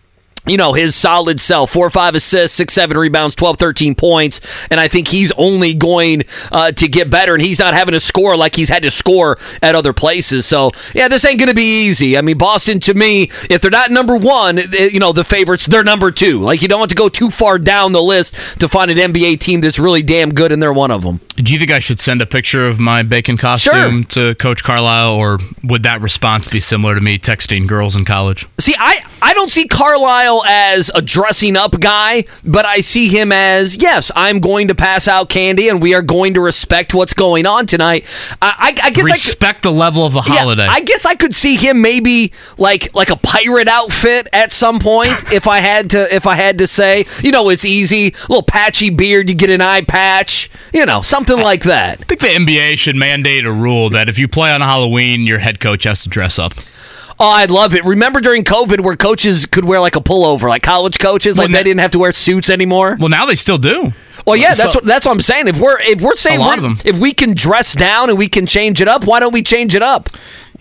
you know, his solid self. Four, five assists, six, seven rebounds, 12, 13 points. And I think he's only going uh, to get better. And he's not having to score like he's had to score at other places. So, yeah, this ain't going to be easy. I mean, Boston, to me, if they're not number one, you know, the favorites, they're number two. Like, you don't want to go too far down the list to find an NBA team that's really damn good, and they're one of them. Do you think I should send a picture of my bacon costume to Coach Carlisle, or would that response be similar to me texting girls in college? See, I, I don't see Carlisle as a dressing up guy, but I see him as yes, I'm going to pass out candy, and we are going to respect what's going on tonight. I, I, I guess I could, Respect the level of the yeah, holiday. I guess I could see him maybe like like a pirate outfit at some point if I had to if I had to say. You know, it's easy, little patchy beard, you get an eye patch, you know, something like that. I think the NBA should mandate a rule that if you play on Halloween, your head coach has to dress up. Oh, I'd love it. Remember during COVID where coaches could wear like a pullover, like college coaches, like Well, they didn't have to wear suits anymore. Well, now they still do. Well, yeah, that's So- what that's what I'm saying. If we're if we're saying we're- if we can dress down and we can change it up, why don't we change it up?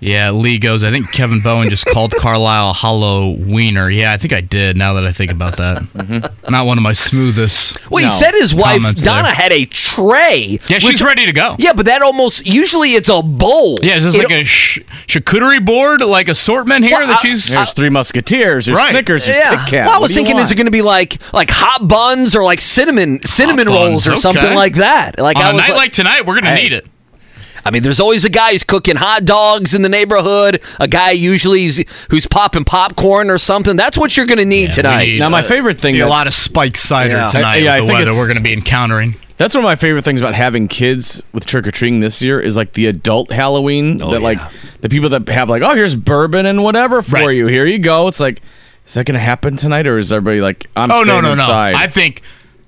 Yeah, Lee goes. I think Kevin Bowen just called Carlisle a wiener. Yeah, I think I did. Now that I think about that, mm-hmm. not one of my smoothest. Well, he No. said his wife Donna there. had a tray. Yeah, she's which- ready to go. Yeah, but that almost usually it's a bowl. Yeah, is this It- like a sh- charcuterie board, like assortment here Well, that I- she's? There's three Musketeers. There's Right. Snickers. There's yeah. Kit Kat. Well, I was do thinking, is it going to be like like hot buns or like cinnamon cinnamon Hot rolls or buns, something like that? Like on I a was night like, tonight, we're gonna Hey. need it. I mean, there's always a guy who's cooking hot dogs in the neighborhood. A guy usually who's, who's popping popcorn or something. That's what you're going to need we tonight. need- Now, my uh, favorite thing Need a lot of spiked cider Yeah. tonight I- yeah, I the think weather we're gonna be encountering. That's one of my favorite things about having kids with trick or treating this year is like the adult Halloween oh, that like the people that have like oh here's bourbon and whatever for Right. you here you go it's like is that gonna happen tonight or is everybody like I'm Oh no staying no no! inside I think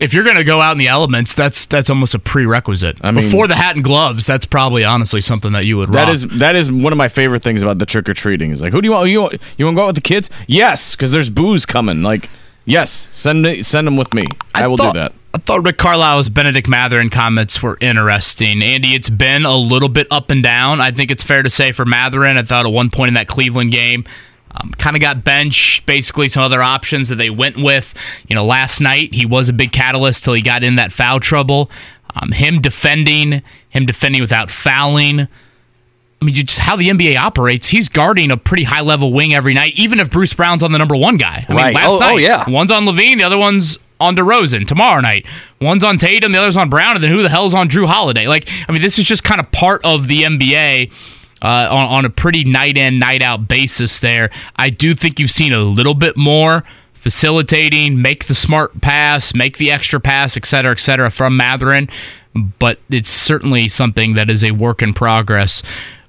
if you're gonna go out in the elements, that's that's almost a prerequisite. I mean- Before the hat and gloves, that's probably honestly something that you would rock. that is that is one of my favorite things about the trick or treating is like who do you want you want, you want to go out with the kids yes because there's booze coming like yes send send them with me I, will thought- do that I thought Rick Carlisle's Bennedict Mathurin comments were interesting. Andy, it's been a little bit up and down. I think it's fair to say for Mathurin. I thought at one point in that Cleveland game, um, kind of got benched. Basically, some other options that they went with. You know, last night he was a big catalyst till he got in that foul trouble. Um, him defending, him defending without fouling. I mean, just how the NBA operates. He's guarding a pretty high level wing every night, even if Bruce Brown's on the number one guy. I mean, Right. last Oh- oh, yeah. one's on LaVine, the other one's on DeRozan. Tomorrow night, one's on Tatum, the other's on Brown, and then who the hell's on Jrue Holiday? Like, I mean, this is just kind of part of the NBA. Uh, on, on a pretty night in, night out basis there. I do think you've seen a little bit more facilitating, make the smart pass, make the extra pass, et cetera, et cetera, from Mathurin. But it's certainly something that is a work in progress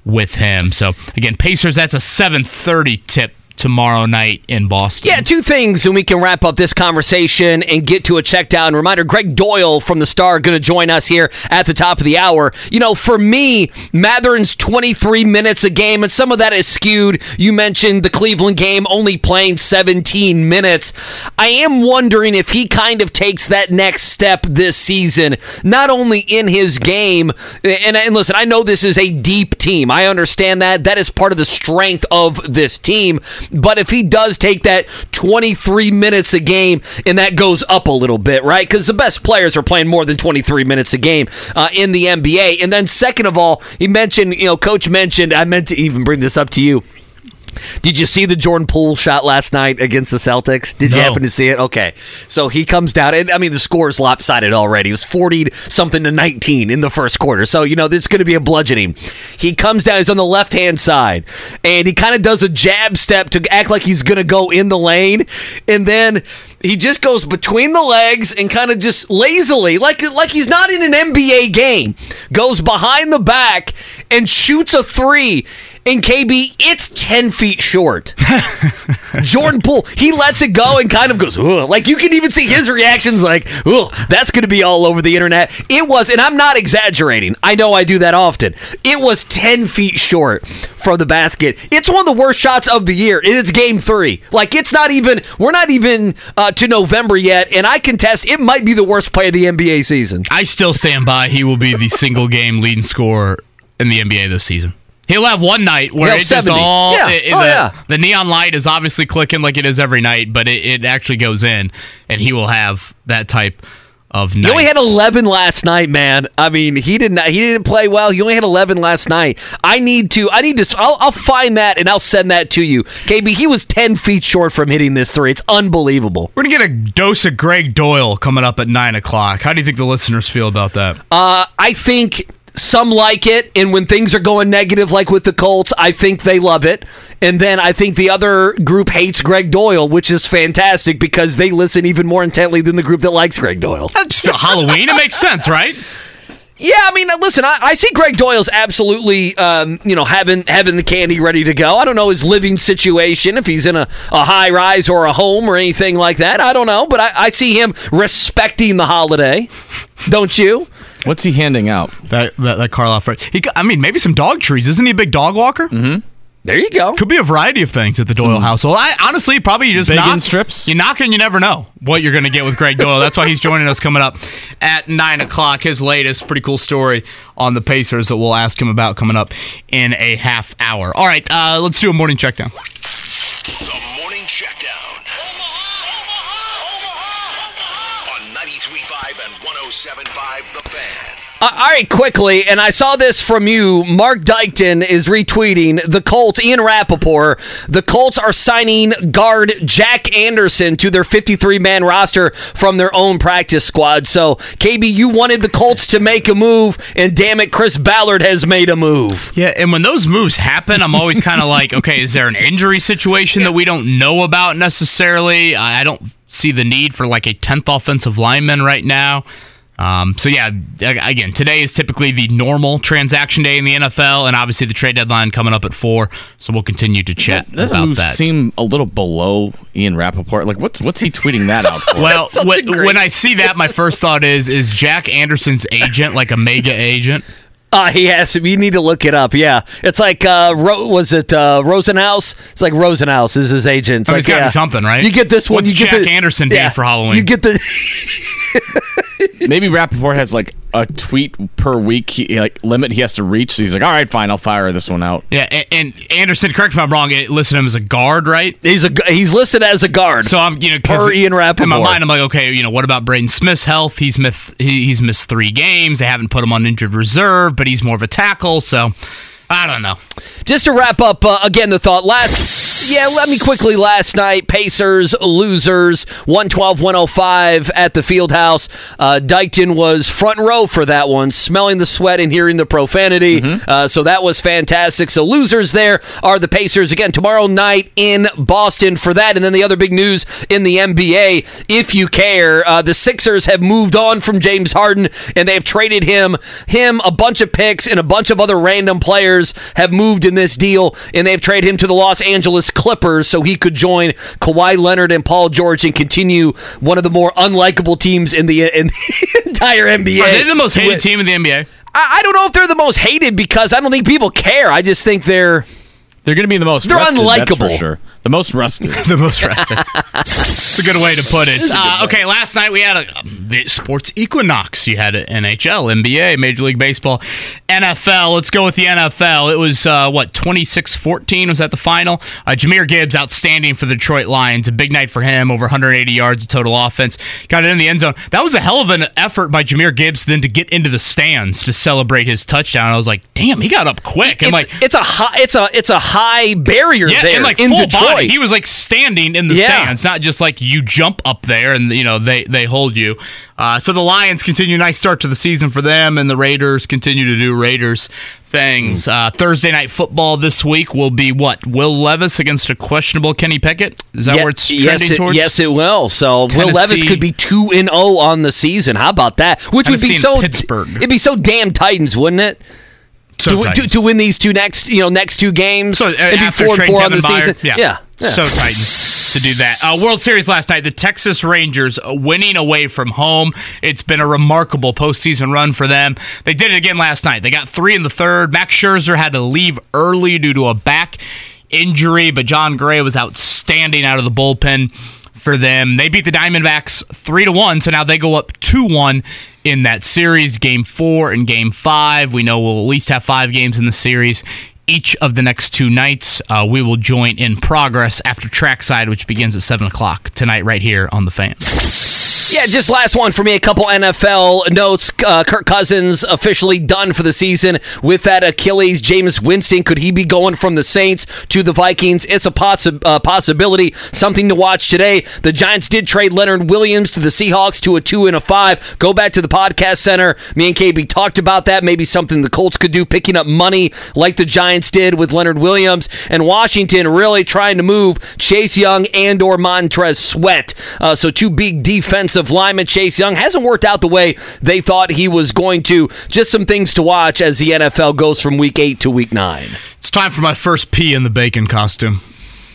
with him. So again, Pacers. That's a 7:30 tip tomorrow night in Boston. Yeah, two things, and we can wrap up this conversation and get to a check down. Reminder Gregg Doyel from the Star going to join us here at the top of the hour. You know, for me, Mathurin's 23 minutes a game, and some of that is skewed. You mentioned the Cleveland game only playing 17 minutes. I am wondering if he kind of takes that next step this season, not only in his game, and, and listen, I know this is a deep team. I understand that. That is part of the strength of this team. But if he does take that 23 minutes a game and that goes up a little bit, right? Because the best players are playing more than 23 minutes a game uh, in the NBA. And then, second of all, he mentioned, you know, Coach mentioned, I meant to even bring this up to you. Did you see the Jordan Poole shot last night against the Celtics? Did you happen to see it? Okay. So he comes down, and I mean, the score is lopsided already. It was 40 something to 19 in the first quarter. So, you know, it's going to be a bludgeoning. He comes down, he's on the left hand side, and he kind of does a jab step to act like he's going to go in the lane. And then he just goes between the legs and kind of just lazily, like, like he's not in an NBA game, goes behind the back and shoots a three. And KB, it's 10 feet short. Jordan Poole, he lets it go and kind of goes, Ugh. like you can even see his reactions like, oh, that's going to be all over the internet. It was, and I'm not exaggerating. I know I do that often. It was 10 feet short from the basket. It's one of the worst shots of the year. It's game three. Like it's not even, we're not even uh, to November yet. And I contest it might be the worst play of the NBA season. I still stand by. He will be the single game leading scorer in the NBA this season. He'll have one night where He'll it's just all Yeah. it- it- Oh, the, yeah. the neon light is obviously clicking like it is every night, but it, it actually goes in, and he will have that type of night. He only had 11 last night, man. I mean, he did not. He didn't play well. He only had 11 last night. I need to. I need to. I'll, I'll find that and I'll send that to you, KB. He was 10 feet short from hitting this three. It's unbelievable. We're gonna get a dose of Gregg Doyel coming up at nine o'clock. How do you think the listeners feel about that? Uh, I think some like it, and when things are going negative, like with the Colts, I think they love it. And then I think the other group hates Gregg Doyel, which is fantastic because they listen even more intently than the group that likes Gregg Doyel. That's Halloween. It makes sense, right? Yeah, I mean, listen, I, I see Gregg Doyel's absolutely, um, you know, having having the candy ready to go. I don't know his living situation, if he's in a, a high rise or a home or anything like that. I don't know, but I, I see him respecting the holiday. Don't you? What's he handing out? That that, that Karloff, right? He, I mean, maybe some dog trees. Isn't he a big dog walker? Mm-hmm. There you go. Could be a variety of things at the Doyel household. I honestly probably you just Bacon knock, strips? You knock and you never know what you're going to get with Gregg Doyel. That's why he's joining us coming up at nine o'clock. His latest pretty cool story on the Pacers that we'll ask him about coming up in a half hour. All right, uh, let's do a morning check down. Uh, all right, quickly, and I saw this from you. Marc Dykton is retweeting the Colts, Ian Rapoport. The Colts are signing guard Jack Anderson to their 53 man roster from their own practice squad. So, KB, you wanted the Colts to make a move, and damn it, Chris Ballard has made a move. Yeah, and when those moves happen, I'm always kind of like, okay, is there an injury situation that we don't know about necessarily? I don't see the need for like a 10th offensive lineman right now. Um, so yeah, again, today is typically the normal transaction day in the NFL, and obviously the trade deadline coming up at four. So we'll continue to chat Doesn't about move that. seem a little below Ian Rapoport? Like, what's what's he tweeting that out for? well, when, when I see that, my first thought is: is Jack Anderson's agent like a mega agent? Uh, he has to. You need to look it up. Yeah, it's like uh, Ro- was it uh, Rosenhaus? It's like Rosenhaus is his agent. It's I mean, like, it's gotta yeah. something, right? You get this one. What's you get Jack the, Anderson doing for Halloween? You get the. Maybe Rapoport has like a tweet per week he, like limit he has to reach. So he's like, all right, fine, I'll fire this one out. Yeah, and, and Anderson, correct me if I'm wrong. It listed him as a guard, right? He's a he's listed as a guard. So I'm, you know Per Ian Rapoport. In my mind, I'm like, okay, you know, what about Braden Smith's health? He's missed, he, he's missed three games. They haven't put him on injured reserve, but he's more of a tackle. So I don't know. Just to wrap up uh, again, the thought last Yeah, let me quickly. Last night, Pacers losers, 112 105 at the field house. Uh, Dykton was front row for that one, smelling the sweat and hearing the profanity. Uh, so that was fantastic. So, losers there are the Pacers. Again, tomorrow night in Boston for that. And then the other big news in the NBA, if you care, uh, the Sixers have moved on from James Harden and they have traded him, him, a bunch of picks, and a bunch of other random players have moved in this deal, and they've traded him to the Los Angeles Clippers so he could join Kawhi Leonard and Paul George and continue one of the more unlikable teams in the, in the entire NBA. Are they the most hated team in the NBA? I, I don't know if they're the most hated because I don't think people care. I just think they're They're going to be the most. They're rested, unlikable. sure. The most rusted. the most rested. It's a good way to put it. Uh, okay, last night we had a, a sports equinox. You had NHL, NBA, Major League Baseball, NFL. Let's go with the NFL. It was, uh, what, 26 14 was that the final? Uh, Jahmyr Gibbs, outstanding for the Detroit Lions. A big night for him, over 180 yards of total offense. Got it in the end zone. That was a hell of an effort by Jahmyr Gibbs then to get into the stands to celebrate his touchdown. I was like, damn, he got up quick. I'm it's, like, it's a high it's a it's a high barrier yeah, there and like in full Detroit. body. He was like standing in the Yeah. stands, not just like you jump up there and you know they they hold you. Uh, so the Lions continue nice start to the season for them, and the Raiders continue to do Raiders things. Uh, Thursday night football this week will be what Will Levis against a questionable Kenny Pickett. Is that Ye- where it's yes, trending it, towards? yes, it will. So Will Levis could be two and zero on the season. How about that? Which would be so Pittsburgh. It'd be so damn Titans, wouldn't it? So to, to, to win these two next, you know, next two games, So uh, and be four and four on the Byard, season. yeah, yeah, yeah. So Titans to do that. Uh, World Series last night, the Texas Rangers winning away from home. It's been a remarkable postseason run for them. They did it again last night. They got three in the third. Max Scherzer had to leave early due to a back injury, but Jon Gray was outstanding out of the bullpen for them. They beat the Diamondbacks three to one, so now they go up two one in that series. Game four and game five. We know we'll at least have five games in the series. Each of the next two nights, uh, we will join in progress after trackside, which begins at seven o'clock tonight, right here on the fan. Yeah, just last one for me. A couple NFL notes. Uh, Kirk Cousins officially done for the season with that Achilles. Jameis Winston, could he be going from the Saints to the Vikings? It's a possi- uh, possibility. Something to watch today. The Giants did trade Leonard Williams to the Seahawks to a two and a five. Go back to the podcast center. Me and KB talked about that. Maybe something the Colts could do, picking up money like the Giants did with Leonard Williams. And Washington really trying to move Chase Young and or Montez Sweat. Uh, so two big defensive linemen. Chase Young hasn't worked out the way they thought he was going to. Just some things to watch as the NFL goes from week eight to week nine. It's time for my first pee in the bacon costume,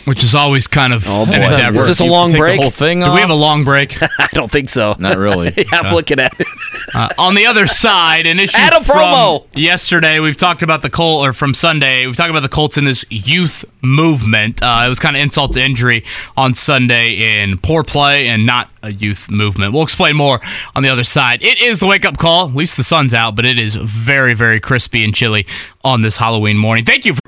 which is always kind of Oh, boy. an endeavor. Is this a long take the break? whole thing Do we have a long break? I don't think so. Not really. yeah, I'm looking at it. Uh, on the other side, an issue Add a from promo. yesterday. We've talked about the Colt, or from Sunday. We've talked about the Colts in this youth movement. Uh, it was kind of insult to injury on Sunday in poor play and not a youth movement. We'll explain more on the other side. It is the wake up call. At least the sun's out, but it is very, very crispy and chilly on this Halloween morning. Thank you for.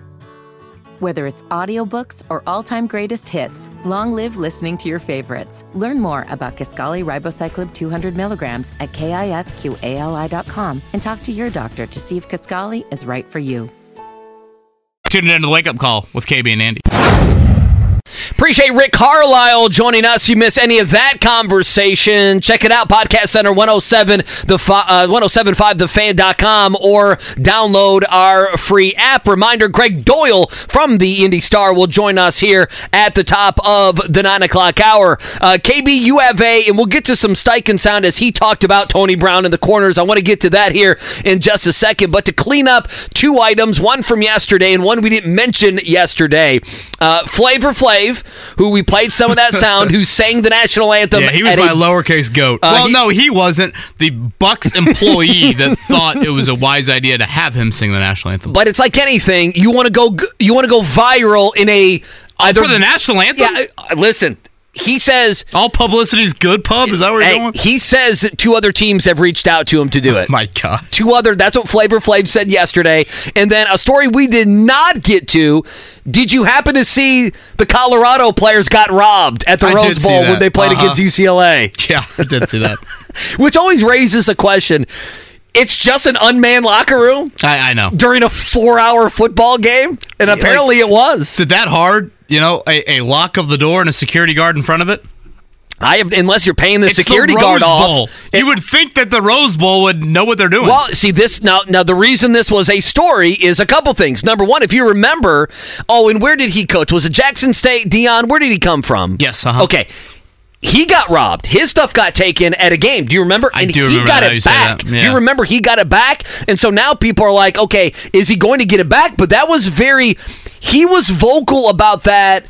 Whether it's audiobooks or all-time greatest hits, long live listening to your favorites. Learn more about Kisqali Ribociclib 200 milligrams at kisqali.com and talk to your doctor to see if Kisqali is right for you. Tuning into the wake up call with KB and Andy. Appreciate Rick Carlisle joining us. You miss any of that conversation? Check it out, Podcast Center 107, the fi- uh, 1075 thefan.com or download our free app. Reminder Gregg Doyel from the Indy Star will join us here at the top of the 9 o'clock hour. Uh, KB, you have a, and we'll get to some Steichen sound as he talked about Tony Brown in the corners. I want to get to that here in just a second, but to clean up two items, one from yesterday and one we didn't mention yesterday. Uh, Flavor Flav, who we played some of that sound, who sang the national anthem. Yeah, he was my a- lowercase goat. Uh, well, he- no, he wasn't. The Bucks employee that thought it was a wise idea to have him sing the national anthem. But it's like anything. You want to go. You want to go viral in a either For the national anthem? Yeah. uh, Listen, he says. All publicity is good pub? Is that where you're going? he says that two other teams have reached out to him to do it. My God. Two other. That's what Flavor Flav said yesterday. And then a story we did not get to. Did you happen to see the Colorado players got robbed at the I Rose Bowl when they played Uh-huh. against UCLA? Yeah, I did see that. Which always raises a question. It's just an unmanned locker room I, I know. during a four-hour football game, and apparently it was. Is it that hard? You know, a, a lock of the door and a security guard in front of it? I have, unless you're paying the It's security the guard Rose off. Bowl. you would think that the Rose Bowl would know what they're doing. Well, see this now. Now the reason this was a story is a couple things. Number one, if you remember, oh, and where did he coach? Was it Jackson State? Deion, where did he come from? Yes, uh-huh. Okay. He got robbed. His stuff got taken at a game. Do you remember? I and do he remember got it back. that. Do you remember he got it back? And so now people are like, okay, is he going to get it back? But that was very. He was vocal about that.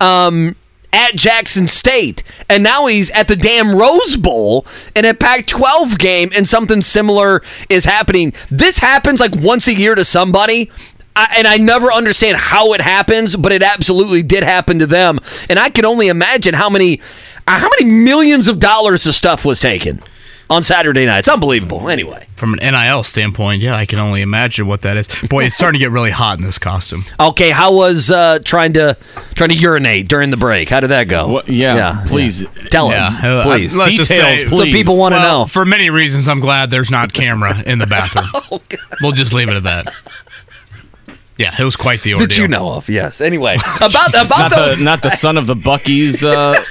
Um, at Jackson State, and now he's at the damn Rose Bowl in a Pac 12 game, and something similar is happening. This happens like once a year to somebody. I, and I never understand how it happens, but it absolutely did happen to them. And I can only imagine how many, how many millions of dollars of stuff was taken on Saturday night. It's unbelievable. Anyway, From an NIL standpoint, yeah, I can only imagine what that is. Boy, it's starting to get really hot in this costume. okay. How was uh, trying to trying to urinate during the break? How did that go? What- yeah, please. tell us, Yeah, uh, please. let's Details, say- So please. people want to Well, know. For many reasons, I'm glad there's not camera in the bathroom. Oh, we'll just leave it at that. Yeah, it was quite the ordeal. that you know of. Yes. Anyway, about about not those. the not the son of the Bucky's uh,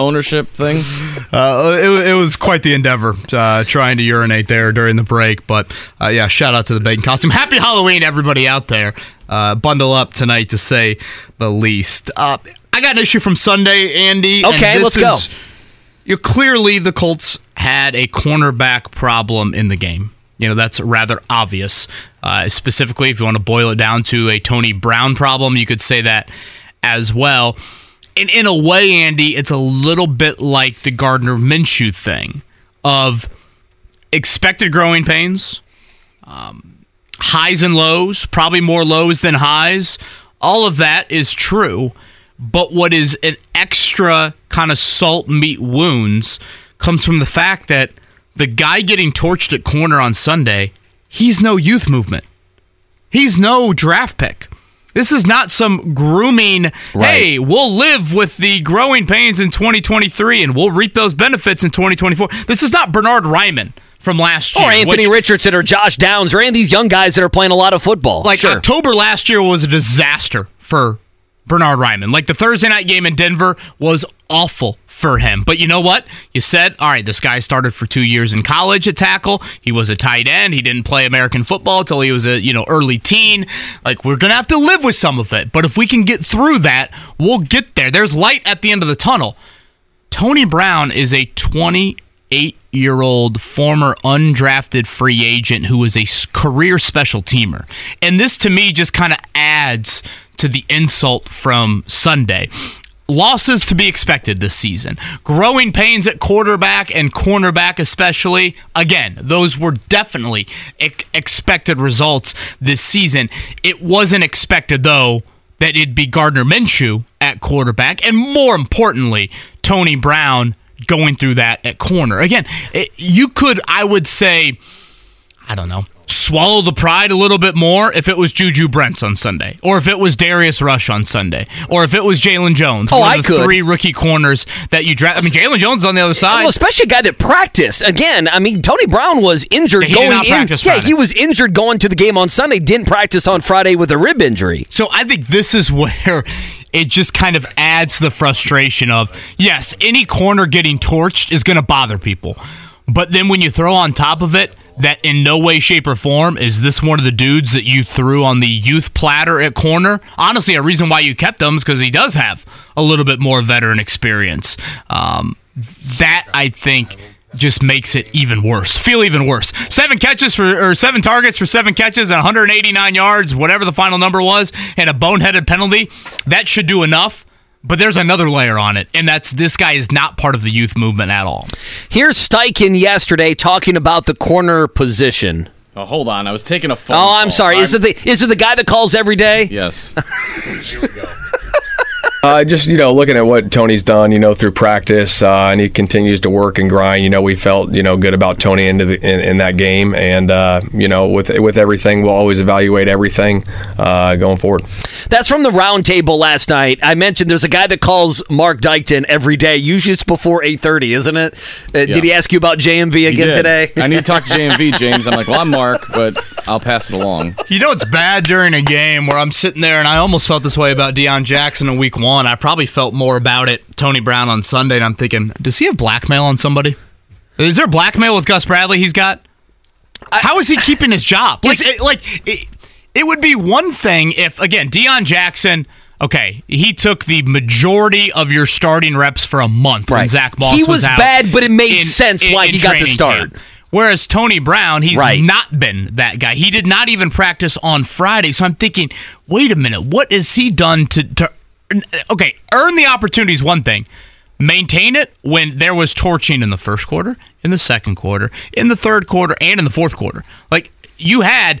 ownership thing. Uh, it, it was quite the endeavor uh, trying to urinate there during the break. But uh, yeah, shout out to the bacon costume. Happy Halloween, everybody out there. Uh, bundle up tonight to say the least. Uh, I got an issue from Sunday, Andy. and Okay, this let's go. is- You clearly the Colts had a cornerback problem in the game. You know that's rather obvious. Uh, specifically, if you want to boil it down to a Tony Brown problem, you could say that as well. And in a way, Andy, it's a little bit like the Gardner Minshew thing of expected growing pains, um, highs and lows, probably more lows than highs. All of that is true. But what is an extra kind of salt meat wounds comes from the fact that the guy getting torched at corner on Sunday, he's no youth movement. He's no draft pick. This is not some grooming, hey, we'll live with the growing pains in 2023 and we'll reap those benefits in 2024. This is not Bernhard Raimann from last year. or Anthony which- Richardson or Josh Downs or any of these young guys that are playing a lot of football. like sure. October last year was a disaster for Bernhard Raimann. Like the Thursday night game in Denver was awful for him. But you know what? You said, all right, this guy started for two years in college at tackle. He was a tight end. He didn't play American football until he was a you know early teen. Like we're gonna have to live with some of it. But if we can get through that, we'll get there. There's light at the end of the tunnel. Tony Brown is a 28 year old former undrafted free agent who is a career special teamer. And this to me just kind of adds to the insult from Sunday. Losses to be expected this season. Growing pains at quarterback and cornerback, especially. Again, those were definitely ex- expected results this season. It wasn't expected, though, that it'd be Gardner Minshew at quarterback, and more importantly, Tony Brown going through that at corner. Again, it, you could, I would say, I don't know, swallow the pride a little bit more if it was Juju Brents on Sunday, or if it was Darius Rush on Sunday, or if it was Jaylon Jones. Oh, one of I the could. Three rookie corners that you draft. I mean, Jaylon Jones is on the other side. Well, especially a guy that practiced. Again, I mean, Tony Brown was injured Yeah, he did going not in. practice Yeah, he was injured going to the game on Sunday. Didn't practice on Friday with a rib injury. So I think this is where it just kind of adds the frustration of yes, any corner getting torched is going to bother people. But then when you throw on top of it that in no way, shape, or form is this one of the dudes that you threw on the youth platter at corner. Honestly, a reason why you kept him is because he does have a little bit more veteran experience. Um, that I think just makes it even worse. Feel even worse. Seven catches for or seven targets for seven catches and 189 yards, whatever the final number was, and a boneheaded penalty. That should do enough. But there's another layer on it, and that's this guy is not part of the youth movement at all. Here's Steichen yesterday talking about the corner position. Oh, hold on. I was taking a phone. Oh, I'm call. sorry. Is it the is it the guy that calls every day? Yes. Uh, just you know, looking at what Tony's done, you know, through practice, uh, and he continues to work and grind. You know, we felt you know good about Tony into the, in, in that game, and uh, you know, with with everything, we'll always evaluate everything uh, going forward. That's from the roundtable last night. I mentioned there's a guy that calls Marc Dykton every day. Usually it's before 8:30, isn't it? Uh, Did he ask you about JMV again today? I need to talk to JMV, James. I'm like, well, I'm Marc, but I'll pass it along. You know, it's bad during a game where I'm sitting there and I almost felt this way about Deon Jackson in week one. I probably felt more about it, Tony Brown on Sunday, and I'm thinking, does he have blackmail on somebody? Is there blackmail with Gus Bradley he's got? How is he keeping his job? Like, it, like it, it would be one thing if, again, Deon Jackson. Okay, he took the majority of your starting reps for a month when Right. Zach Moss was. He was, was bad, but it made sense why he got the start. camp. Whereas Tony Brown, he's Right. not been that guy. He did not even practice on Friday. So I'm thinking, wait a minute, what has he done to, to okay, earn the opportunity is one thing. Maintain it when there was torching in the first quarter, in the second quarter, in the third quarter, and in the fourth quarter. Like you had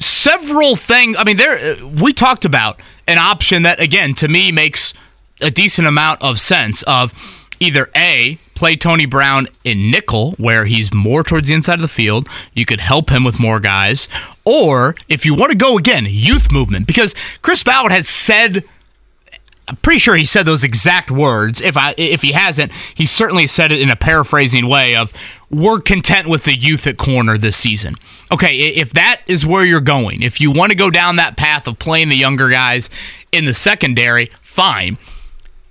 several things. I mean, there uh, we talked about an option that again to me makes a decent amount of sense of either A, play Tony Brown in nickel, where he's more towards the inside of the field. You could help him with more guys. Or if you want to go again, youth movement. Because Chris Ballard has said I'm pretty sure he said those exact words. If I if he hasn't, he certainly said it in a paraphrasing way of we're content with the youth at corner this season. Okay, if that is where you're going, if you want to go down that path of playing the younger guys in the secondary, fine.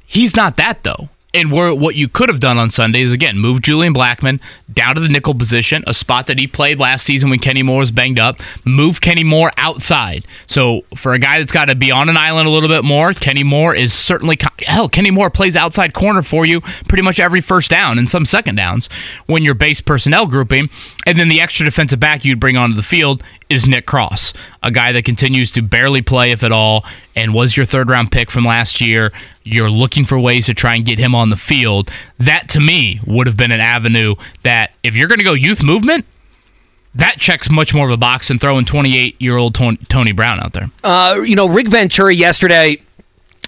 He's not that though. And what you could have done on Sunday is again move Julian Blackmon down to the nickel position, a spot that he played last season when Kenny Moore was banged up. Move Kenny Moore outside. So for a guy that's got to be on an island a little bit more, Kenny Moore is certainly hell. Kenny Moore plays outside corner for you pretty much every first down and some second downs when you're base personnel grouping. And then the extra defensive back you'd bring onto the field is Nick Cross, a guy that continues to barely play, if at all, and was your third round pick from last year. You're looking for ways to try and get him on the field. That to me would have been an avenue that, if you're going to go youth movement, that checks much more of a box than throwing 28 year old Tony Brown out there. Uh, you know, Rick Venturi yesterday,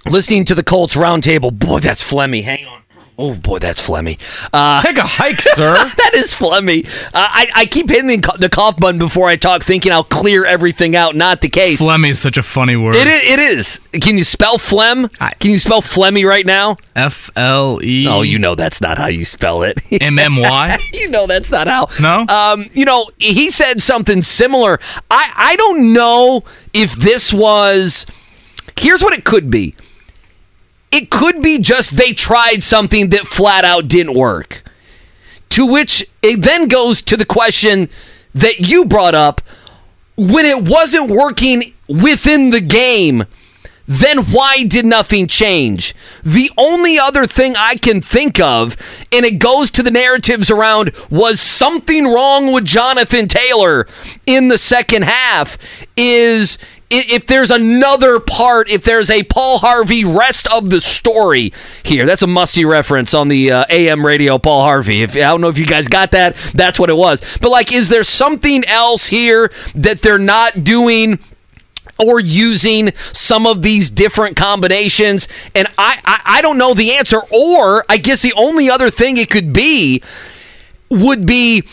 listening to the Colts roundtable. Boy, that's phlegmy. Hang on. Oh boy, that's phlegmy. Uh, Take a hike, sir. that is phlegmy. Uh, I, I keep hitting the, the cough button before I talk, thinking I'll clear everything out. Not the case. Phlegmy is such a funny word. It is, it is. Can you spell phlegm? Can you spell phlegmy right now? F L E. Oh, you know that's not how you spell it. M M Y. you know that's not how. No. Um, you know, he said something similar. I I don't know if this was. Here's what it could be. It could be just they tried something that flat out didn't work. To which it then goes to the question that you brought up when it wasn't working within the game, then why did nothing change? The only other thing I can think of, and it goes to the narratives around, was something wrong with Jonathan Taylor in the second half, is if there's another part, if there's a Paul Harvey rest of the story here. That's a musty reference on the uh, AM radio, Paul Harvey. If I don't know if you guys got that, that's what it was. But like, is there something else here that they're not doing? or using some of these different combinations and I, I i don't know the answer or i guess the only other thing it could be would be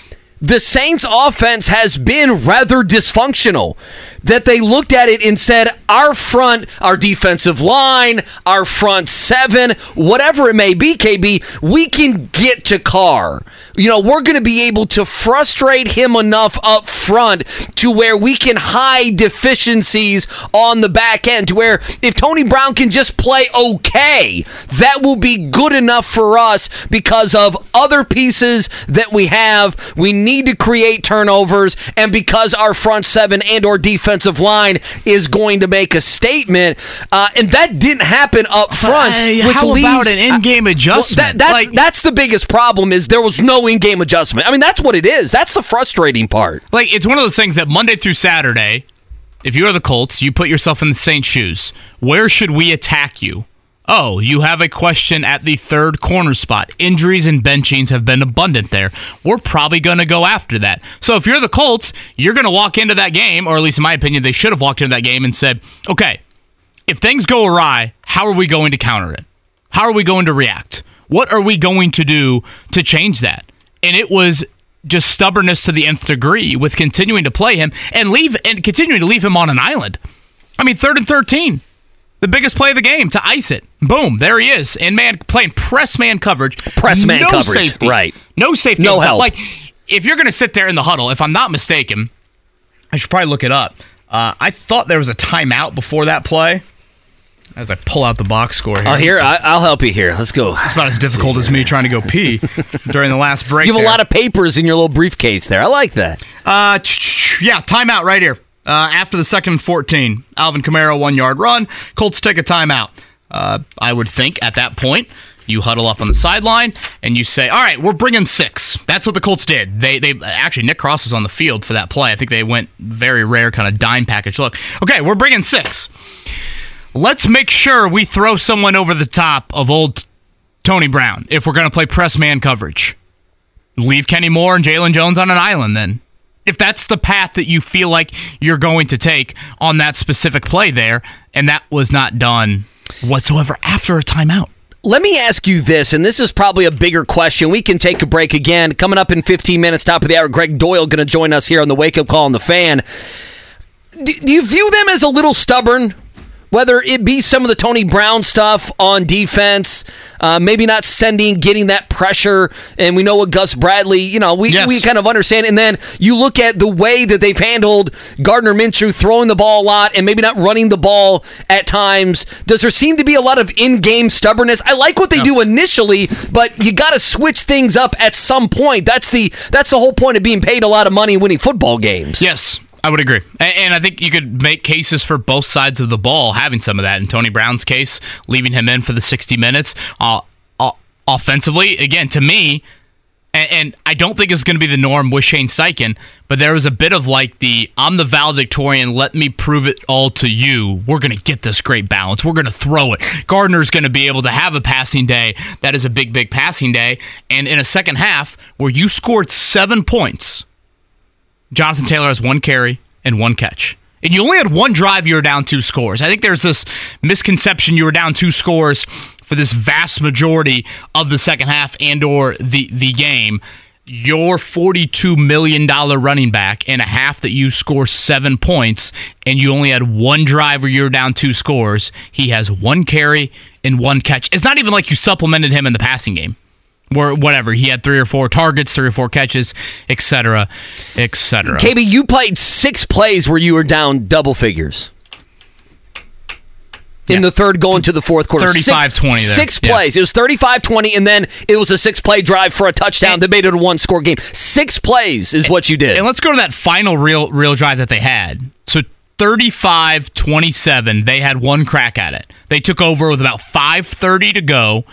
the Saints offense has been rather dysfunctional. That they looked at it and said, our front, our defensive line, our front seven, whatever it may be, KB, we can get to Carr. You know, we're going to be able to frustrate him enough up front to where we can hide deficiencies on the back end. To where if Tony Brown can just play okay, that will be good enough for us because of other pieces that we have. We need to create turnovers, and because our front seven and or defensive line is going to make a statement, uh, and that didn't happen up front. Hey, which how leaves, about an in-game Well, adjustment? that- that's Like- that's the biggest problem. Is there was no in-game adjustment. I mean, that's what it is. That's the frustrating part. Like it's one of those things that Monday through Saturday, if you are the Colts, you put yourself in the Saints' shoes. Where should we attack you? Oh, you have a question at the third corner spot. Injuries and benchings have been abundant there. We're probably going to go after that. So if you're the Colts, you're going to walk into that game, or at least in my opinion, they should have walked into that game and said, okay, if things go awry, how are we going to counter it? How are we going to react? What are we going to do to change that? And it was just stubbornness to the nth degree with continuing to play him and leave and continuing to leave him on an island. I mean, third and 13, the biggest play of the game to ice it. Boom, there he is. And man, playing press man coverage. Press man no coverage, Safety, right. No safety. No help. Like, if you're going to sit there in the huddle, if I'm not mistaken, I should probably look it up. Uh, I thought there was a timeout before that play. As I pull out the box score here. Oh, here I, I'll help you. Here, let's go. It's about as difficult as me trying to go pee during the last break. You have a lot of papers in your little briefcase there. I like that. Uh, yeah, timeout right here. Uh, after the second 14, Alvin Kamara, one yard run. Colts take a timeout. Uh, I would think at that point, you huddle up on the sideline and you say, "All right, we're bringing six. That's what the Colts did. They they actually Nick Cross was on the field for that play. I think they went very rare kind of dime package look. Okay, we're bringing six. Let's make sure we throw someone over the top of old Tony Brown if we're going to play press man coverage. Leave Kenny Moore and Jaylon Jones on an island then. If that's the path that you feel like you're going to take on that specific play there, and that was not done whatsoever after a timeout. Let me ask you this, and this is probably a bigger question. We can take a break again. Coming up in 15 minutes, top of the hour, Gregg Doyel going to join us here on the Wake Up Call on the Fan. Do, do you view them as a little stubborn? Whether it be some of the Tony Brown stuff on defense, uh, maybe not sending, getting that pressure, and we know what Gus Bradley, you know, we, Yes. we kind of understand. And then you look at the way that they've handled Gardner Minshew throwing the ball a lot and maybe not running the ball at times. Does there seem to be a lot of in-game stubbornness? I like what they do initially, but you got to switch things up at some point. That's the that's the whole point of being paid a lot of money winning football games. Yes, I would agree. And I think you could make cases for both sides of the ball having some of that. In Tony Brown's case, leaving him in for the 60 minutes. Uh, uh, offensively, again, to me, and, and I don't think it's going to be the norm with Shane Steichen, but there was a bit of like the I'm the valedictorian, let me prove it all to you. We're going to get this great balance. We're going to throw it. Gardner's going to be able to have a passing day that is a big, big passing day. And in a second half where you scored seven points, Jonathan Taylor has one carry and one catch. And you only had one drive, you were down two scores. I think there's this misconception you were down two scores for this vast majority of the second half and or the, the game. Your $42 million running back in a half that you score seven points and you only had one drive where you were down two scores. He has one carry and one catch. It's not even like you supplemented him in the passing game or whatever. He had three or four targets, three or four catches, etc., etc. KB, you played six plays where you were down double figures. In the third, going to the fourth quarter. 35-20 there. Six Yeah. plays. It was 35 20, and then it was a six play drive for a touchdown that made it a one score game. Six plays is what you did. And let's go to that final real real drive that they had. So 35-27, they had one crack at it. They took over with about 5:30 to go.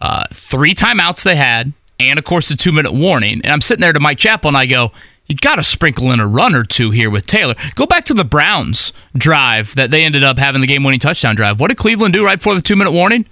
Uh, three timeouts they had, and of course the two minute warning. And I'm sitting there to Mike Chappell, and I go, "You got to sprinkle in a run or two here with Taylor." Go back to the Browns drive that they ended up having the game winning touchdown drive. What did Cleveland do right before the two minute warning?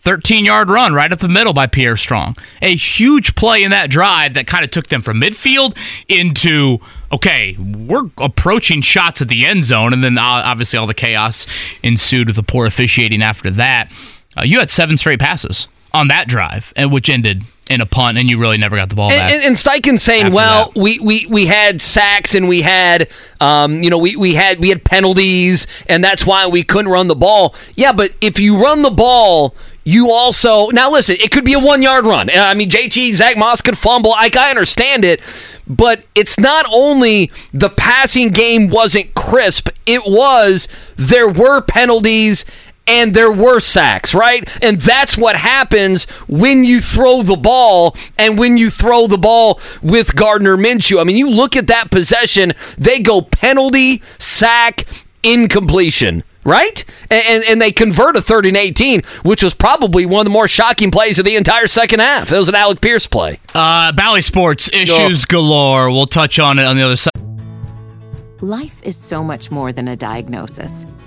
13 yard run right up the middle by Pierre Strong. A huge play in that drive that kind of took them from midfield into, okay, we're approaching shots at the end zone. And then uh, obviously all the chaos ensued with the poor officiating after that. Uh, you had seven straight passes on that drive, and which ended in a punt, and you really never got the ball And, back. and, and Steichen saying, "Well, that. we, we we had sacks and we had, um, you know, we, we had we had penalties, and that's why we couldn't run the ball." Yeah, but if you run the ball, you also now listen. It could be a one yard run. I mean, JT Zach Moss could fumble. I, I understand it, but it's not only the passing game wasn't crisp. It was there were penalties and there were sacks, right? And that's what happens when you throw the ball and when you throw the ball with Gardner Minshew. I mean, you look at that possession, they go penalty, sack, incompletion. Right? And, and, and they convert a third and 18, which was probably one of the more shocking plays of the entire second half. It was an Alec Pierce play. uh, Bally Sports issues galore. We'll touch on it on the other side. Life is so much more than a diagnosis.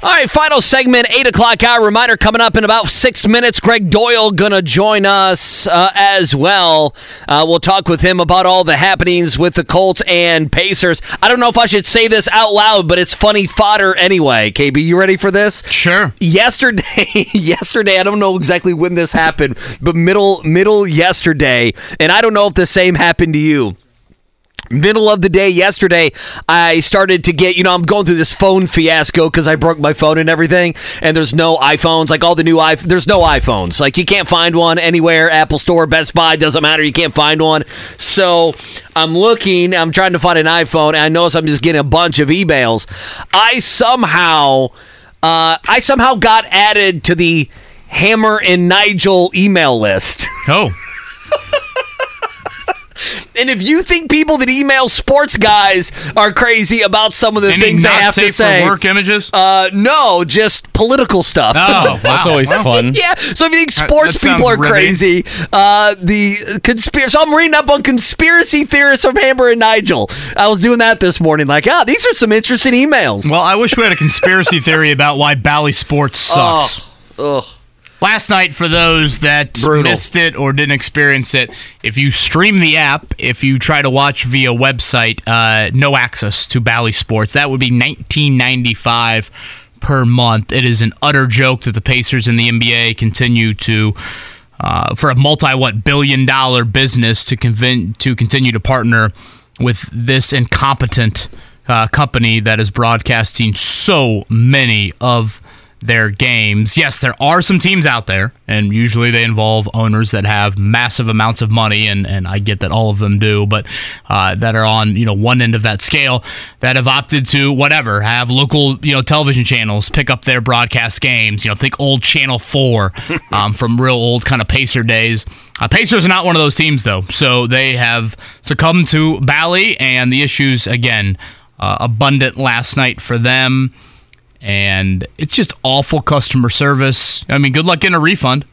All right, final segment, 8 o'clock hour. Reminder coming up in about six minutes. Gregg Doyel going to join us uh, as well. Uh, we'll talk with him about all the happenings with the Colts and Pacers. I don't know if I should say this out loud, but it's funny fodder anyway. KB, you ready for this? Sure. Yesterday, yesterday, I don't know exactly when this happened, but middle middle yesterday, and I don't know if the same happened to you middle of the day yesterday i started to get you know i'm going through this phone fiasco because i broke my phone and everything and there's no iphones like all the new iPhones. there's no iphones like you can't find one anywhere apple store best buy doesn't matter you can't find one so i'm looking i'm trying to find an iphone and i notice i'm just getting a bunch of emails i somehow uh, i somehow got added to the hammer and nigel email list Oh. And if you think people that email sports guys are crazy about some of the Any things they not have to safe say, for work images? uh, no, just political stuff. oh, wow. That's always Well, fun. yeah. So if you think sports that people are sounds crazy, uh, the conspiracy. So I'm reading up on conspiracy theorists from Hammer and Nigel. I was doing that this morning. Like, ah, these are some interesting emails. Well, I wish we had a conspiracy theory about why Bally Sports sucks. Ugh. Last night, for those that Brutal. missed it or didn't experience it, if you stream the app, if you try to watch via website, uh, no access to Bally Sports. That would be nineteen ninety five per month. It is an utter joke that the Pacers and the NBA continue to. Uh, for a multi what billion dollar business to convin- to continue to partner with this incompetent uh, company that is broadcasting so many of their games. Yes, there are some teams out there, and usually they involve owners that have massive amounts of money, and, and I get that all of them do, but uh, that are on you know one end of that scale that have opted to whatever have local you know television channels pick up their broadcast games. You know, think old Channel Four um, from real old kind of Pacer days. Uh, Pacers are not one of those teams though, so they have succumbed to Bally, and the issues again uh, abundant last night for them and it's just awful customer service. I mean, good luck getting a refund.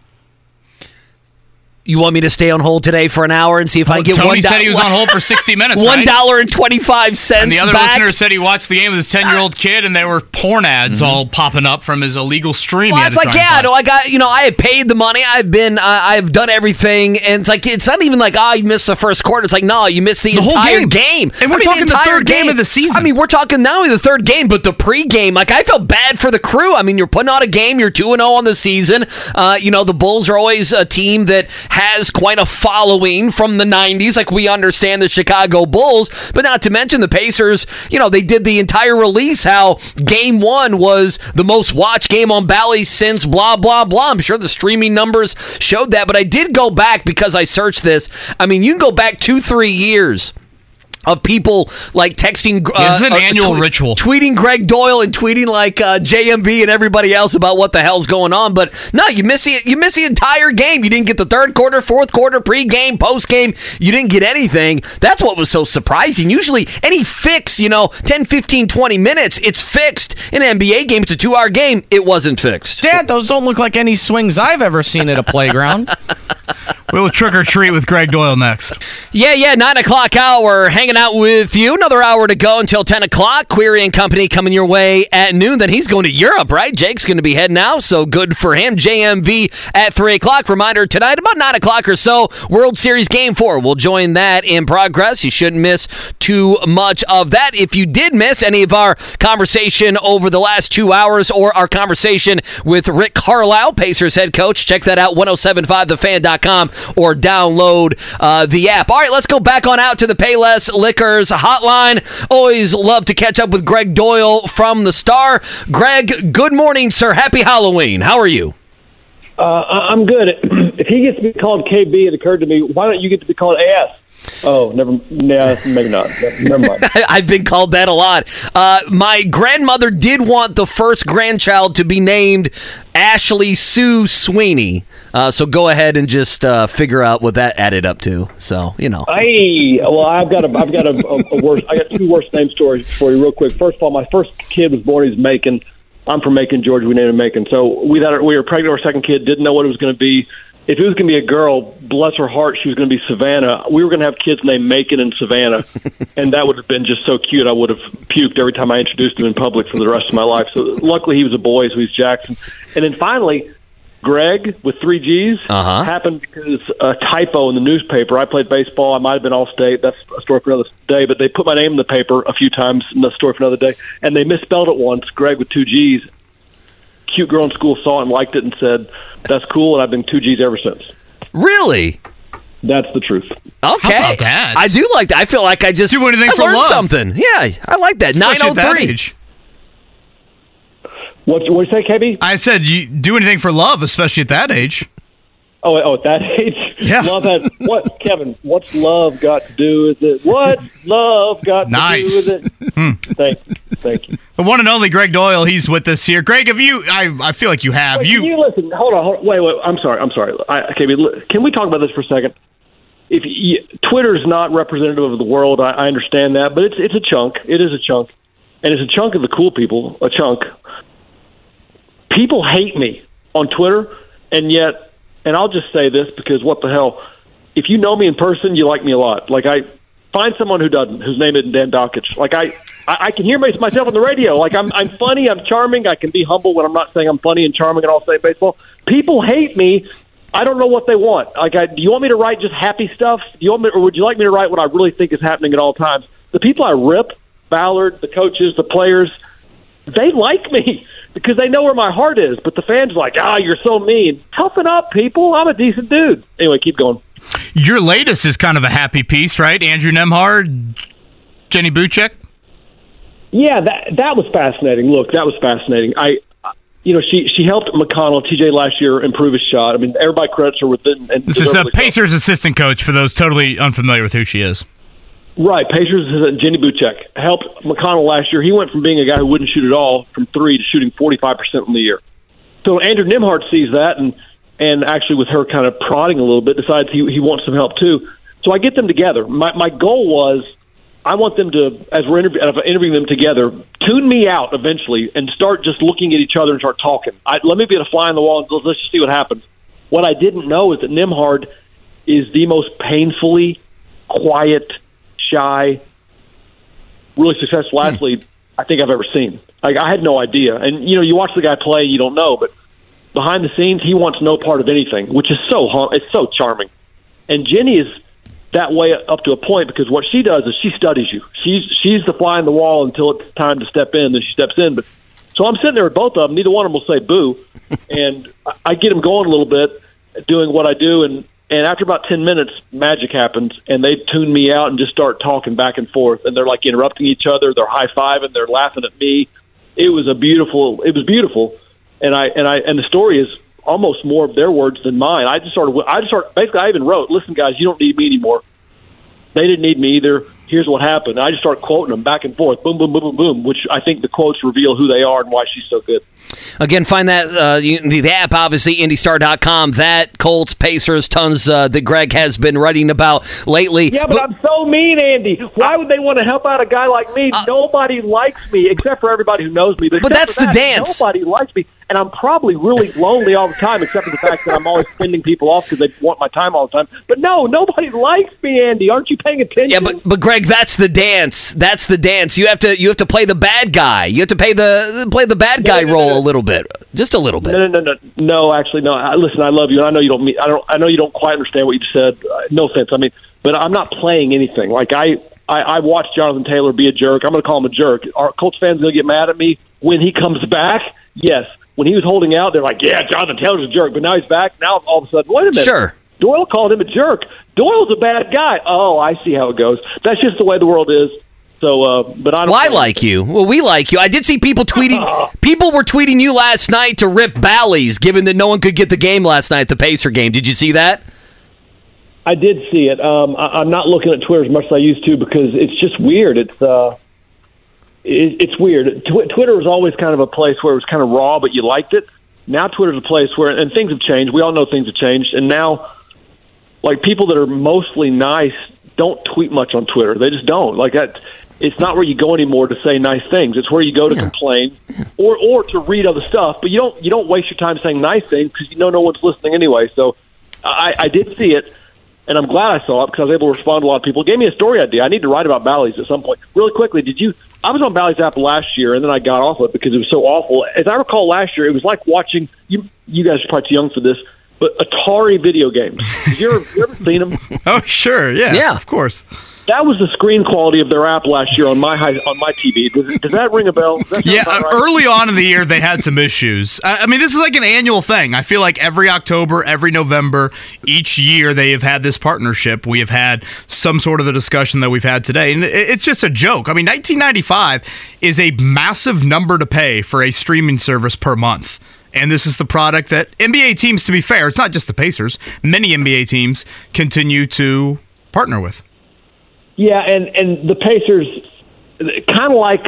You want me to stay on hold today for an hour and see if I can get Tony one said he was on hold for 60 minutes. One right? dollar and twenty five cents. And the other back. listener said he watched the game with his 10 year old kid, and there were porn ads all popping up from his illegal stream. Well, it's like, yeah, no, I got, you know, I have paid the money. I've been, uh, I've done everything, and it's like, it's not even like, oh, you missed the first quarter. It's like, no, you missed the, The entire game. And we're I mean, talking the entire third game of the season. I mean, we're talking not only the third game, but the pregame. Like, I felt bad for the crew. I mean, you're putting on a game. You're two and zero on the season. Uh, you know, the Bulls are always a team that has quite a following from the '90s. Like we understand the Chicago Bulls, but not to mention the Pacers. You know, they did the entire release how Game One was the most watched game on Bally since blah blah blah. I'm sure the streaming numbers showed that, but I did go back because I searched this. I mean, you can go back two three years of people like texting. Uh, this is an uh, annual tweet- ritual. Tweeting Gregg Doyel and tweeting like uh, JMV and everybody else about what the hell's going on. But no, you miss the you miss the entire game. You didn't get the third quarter, fourth quarter, pregame, postgame. You didn't get anything. That's what was so surprising. Usually, any fix, you know, 10, 15, 20 minutes, it's fixed. In an NBA game, it's a two hour game. It wasn't fixed. Dad, those don't look like any swings I've ever seen at a playground. We'll trick or treat with Gregg Doyel next. Yeah, yeah, nine o'clock hour, hanging out with you. Another hour to go until 10 o'clock. Query and Company coming your way at noon. Then he's going to Europe, right? Jake's going to be heading out, so good for him. JMV at 3 o'clock. Reminder tonight, about 9 o'clock or so, World Series Game 4. We'll join that in progress. You shouldn't miss too much of that. If you did miss any of our conversation over the last two hours or our conversation with Rick Carlisle, Pacers head coach, check that out, 1075thefan.com or download uh, the app. All right, let's go back on out to the Payless Liquors hotline. Always love to catch up with Gregg Doyel from the Star. Greg, good morning, sir. Happy Halloween. How are you? Uh, I'm good. If he gets to be called KB, it occurred to me, why don't you get to be called AS? Oh, never. Yeah, maybe not. Never mind. I've been called that a lot. Uh, my grandmother did want the first grandchild to be named Ashley Sue Sweeney. Uh, so go ahead and just uh, figure out what that added up to. So you know. Hey, well, I've got a, I've got a, a, a worse. I got two worse name stories for you, real quick. First of all, my first kid was born. He's Macon. I'm from Macon, Georgia. We named him Macon. So we thought we were pregnant with our second kid. Didn't know what it was going to be. If it was going to be a girl, bless her heart, she was going to be Savannah. We were going to have kids named Macon and Savannah, and that would have been just so cute. I would have puked every time I introduced him in public for the rest of my life. So luckily, he was a boy, so he's Jackson. And then finally, Greg with three G's Uh-huh. happened because a typo in the newspaper. I played baseball. I might have been all state. That's a story for another day. But they put my name in the paper a few times. A story for another day. And they misspelled it once. Greg with two G's. Cute girl in school saw it and liked it and said, "That's cool." And I've been two G's ever since. Really? That's the truth. Okay. about that? I do like that. I feel like I just Do anything I for learned love. something. Yeah, I like that. Nine Especially oh at that oh three. age. What what you say, KB? I said you do anything for love, especially at that age. Oh, oh, at that age, Yeah. love has what? Kevin, what's love got to do with it? What love got Nice. to do with it? Hmm. Thank you, thank you. The one and only Gregg Doyel, he's with us here. Greg, have you? I I feel like you have. Wait, you, can you listen? Hold on, hold on. Wait, wait. I'm sorry. I'm sorry. I, okay, can we talk about this for a second? If you, Twitter's not representative of the world, I, I understand that, but it's it's a chunk. It is a chunk, and it's a chunk of the cool people. A chunk. People hate me on Twitter, and yet, and I'll just say this because what the hell? If you know me in person, you like me a lot. Like I find someone who doesn't, whose name isn't Dan Dakich. Like I, I, I can hear myself on the radio. Like I'm, I'm funny, I'm charming. I can be humble when I'm not saying I'm funny and charming and all say baseball. People hate me. I don't know what they want. Like, I, do you want me to write just happy stuff? Do you want me, or would you like me to write what I really think is happening at all times? The people I rip, Ballard, the coaches, the players, they like me because they know where my heart is. But the fans are like, ah, you're so mean. Toughen up, people. I'm a decent dude. Anyway, keep going. your latest is kind of a happy piece, right? Andrew Nembhard, Jenny Boucek. Yeah, that that was fascinating. Look, that was fascinating. I, you know, she she helped McConnell TJ last year improve his shot. I mean, everybody credits her with it. And This is a. Pacers assistant coach for those totally unfamiliar with who she is. Right, Pacers assistant Jenny Boucek helped McConnell last year. He went from being a guy who wouldn't shoot at all from three to shooting forty five percent in the year. So Andrew Nembhard sees that and and actually with her kind of prodding a little bit, decides he he wants some help too. So I get them together. My my goal was I want them to, as we're interview, interviewing them together, tune me out eventually and start just looking at each other and start talking. I, let me be a fly on the wall and let's just see what happens. What I didn't know is that Nembhard is the most painfully quiet, shy, really successful hmm. athlete I think I've ever seen. Like I had no idea. And you know, you watch the guy play, you don't know, but behind the scenes, he wants no part of anything, which is so hum- it's so charming. And Jenny is that way up to a point because what she does is she studies you. She's she's the fly in the wall until it's time to step in. Then she steps in. But so I'm sitting there with both of them. Neither one of them will say boo, and I- I get them going a little bit, doing what I do, and and after about ten minutes, magic happens, and they tune me out and just start talking back and forth, and they're like interrupting each other. They're high fiving. They're laughing at me. It was a beautiful. It was beautiful, and I and I and the story is almost more of their words than mine. I just started, I just started, basically I even wrote, "Listen, guys, you don't need me anymore." They didn't need me either. Here's what happened. I just start quoting them back and forth, boom, boom, boom, boom, boom, which I think the quotes reveal who they are and why she's so good. Again, find that uh, you, the, the app, obviously, IndyStar.com. That Colts, Pacers, tons uh, that Greg has been writing about lately. Yeah, but, I'm so mean, Andy. Why would they want to help out a guy like me? nobody likes me except for everybody who knows me. But except that's for the dance. Nobody likes me, and I'm probably really lonely all the time, except for the fact that I'm always sending people off because they want my time all the time. But no, nobody likes me, Andy. Aren't you paying attention? Yeah, but but Greg, that's the dance. That's the dance. You have to you have to play the bad guy. You have to play the play the bad guy role a little bit, just a little bit. No, no, no, no, no. Actually, no. I, listen, I love you, I know you don't. Mean, I don't. I know you don't quite understand what you said. Uh, no offense. I mean, but I'm not playing anything. Like I, I, I watched Jonathan Taylor be a jerk. I'm going to call him a jerk. Are Colts fans going to get mad at me when he comes back? Yes. When he was holding out, they're like, "Yeah, Jonathan Taylor's a jerk," but now he's back. Now all of a sudden, wait a minute. Sure. Doyel called him a jerk. Doyel's a bad guy. Oh, I see how it goes. That's just the way the world is. So, uh, but I don't. Well, I like you. Well, we like you. I did see people tweeting. people were tweeting you last night to rip Bally's, given that no one could get the game last night, the Pacer game. Did you see that? I did see it. Um, I, I'm not looking at Twitter as much as I used to because it's just weird. It's uh, it, it's weird. Tw- Twitter was always kind of a place where it was kind of raw, but you liked it. Now Twitter's a place where, and things have changed. We all know things have changed, and now, like people that are mostly nice don't tweet much on Twitter. They just don't. Like that. it's not where you go anymore to say nice things. It's where you go to complain or or to read other stuff. But you don't you don't waste your time saying nice things because you know no one's listening anyway. So I, I did see it, and I'm glad I saw it because I was able to respond to a lot of people. It gave me a story idea. I need to write about Bally's at some point. Really quickly, did you? I was on Bally's app last year, and then I got off of it because it was so awful. As I recall, last year it was like watching you. You guys are probably too young for this, but Atari video games. Have you ever, you ever seen them? Oh, sure. Yeah. Yeah. Of course. That was the screen quality of their app last year on my high, on my TV. Does, does that ring a bell? Does that sound Yeah, right? early on in the year they had some issues. I I mean, this is like an annual thing. I feel like every October, every November, each year they have had this partnership. We have had some sort of the discussion that we've had today, and it- it's just a joke. I mean, 1995 is a massive number to pay for a streaming service per month. And this is the product that NBA teams, to be fair, it's not just the Pacers. Many NBA teams continue to partner with. Yeah, and and the Pacers, kind of like,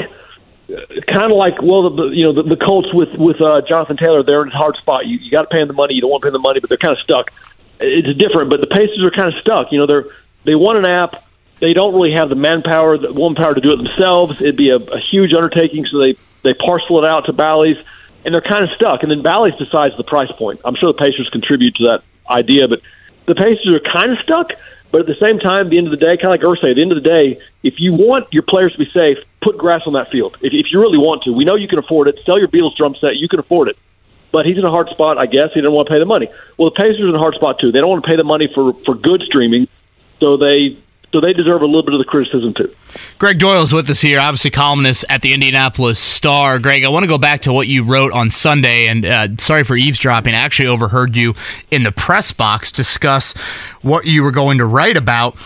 kind of like, well, the, you know, the, the Colts with with uh, Jonathan Taylor, they're in a hard spot. You you got to pay them the money. You don't want to pay them the money, but they're kind of stuck. It's different, but the Pacers are kind of stuck. You know, they're they want an app. They don't really have the manpower, the womanpower to do it themselves. It'd be a, a huge undertaking, so they they parcel it out to Bally's, and they're kind of stuck. And then Bally's decides the price point. I'm sure the Pacers contribute to that idea, but the Pacers are kind of stuck. But at the same time, at the end of the day, kind of like Irsay, at the end of the day, if you want your players to be safe, put grass on that field. If, if you really want to, we know you can afford it. Sell your Beatles drum set, you can afford it. But he's in a hard spot, I guess. He didn't want to pay the money. Well, the Pacers are in a hard spot too. They don't want to pay the money for for good streaming, so they so they deserve a little bit of the criticism too. Gregg Doyel is with us here, obviously columnist at the Indianapolis Star. Greg, I want to go back to what you wrote on Sunday, and uh, sorry for eavesdropping. I actually overheard you in the press box discuss what you were going to write about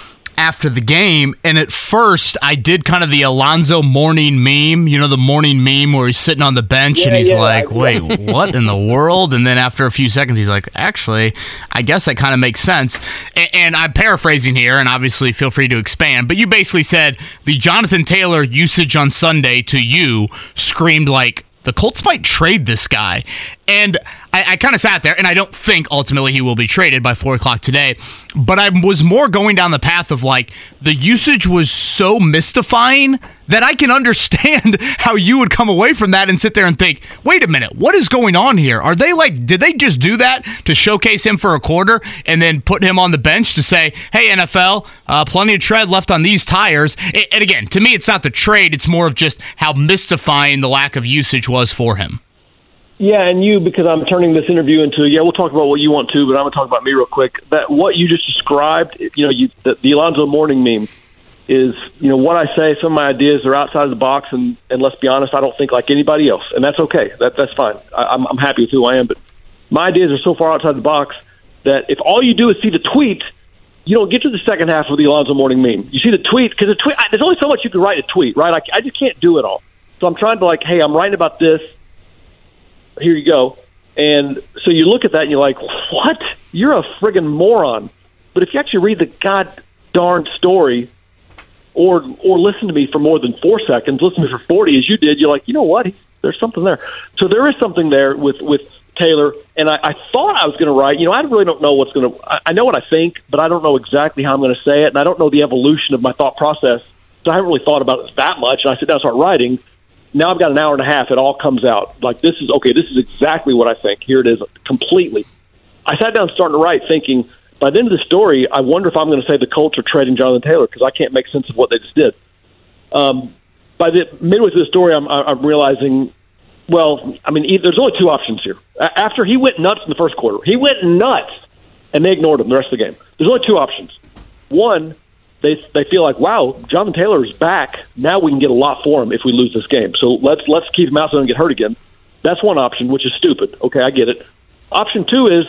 after the game. And at first, I did kind of the Alonzo Mourning meme, you know, the Mourning meme where he's sitting on the bench and he's yeah, like, wait, what in the world? And then after a few seconds, he's like, actually, I guess that kind of makes sense. A- And, I'm paraphrasing here, and obviously feel free to expand, but you basically said the Jonathan Taylor usage on Sunday to you screamed like, the Colts might trade this guy. And I, I kind of sat there, and I don't think ultimately he will be traded by four o'clock today. But I was more going down the path of like the usage was so mystifying that I can understand how you would come away from that and sit there and think, wait a minute, what is going on here? Are they like, did they just do that to showcase him for a quarter and then put him on the bench to say, hey, NFL, uh, plenty of tread left on these tires? And again, to me, it's not the trade, it's more of just how mystifying the lack of usage was for him. Yeah, and you because I'm turning this interview into yeah, we'll talk about what you want to, but I'm gonna talk about me real quick. That what you just described, you know, you the, the Alonzo Mourning meme is you know what I say. Some of my ideas are outside of the box, and and let's be honest, I don't think like anybody else, and that's okay. That that's fine. I, I'm I'm happy with who I am, but my ideas are so far outside the box that if all you do is see the tweet, you don't get to the second half of the Alonzo Mourning meme. You see the tweet because the tweet. There's only so much you can write a tweet, right? I, I just can't do it all. So I'm trying to like, hey, I'm writing about this here you go. And so you look at that and you're like, what? You're a friggin' moron. But if you actually read the god darn story or or listen to me for more than four seconds, listen to me for 40 as you did, you're like, you know what? There's something there. So there is something there with, with Taylor. And I, I thought I was going to write, you know, I really don't know what's going to, I, I know what I think, but I don't know exactly how I'm going to say it. And I don't know the evolution of my thought process. So I haven't really thought about it that much. And I sit down and start writing now I've got an hour and a half. It all comes out. Like this is okay. This is exactly what I think. Here it is, completely. I sat down starting to write, thinking by the end of the story, I wonder if I'm going to say the Colts are trading Jonathan Taylor because I can't make sense of what they just did. Um, by the midway through the story, I'm, I'm realizing, well, I mean, there's only two options here. After he went nuts in the first quarter, he went nuts, and they ignored him the rest of the game. There's only two options. One, they they feel like, wow, Jonathan Taylor is back. Now we can get a lot for him if we lose this game. So let's let's keep him out so he get hurt again. That's one option, which is stupid. Okay, I get it. Option two is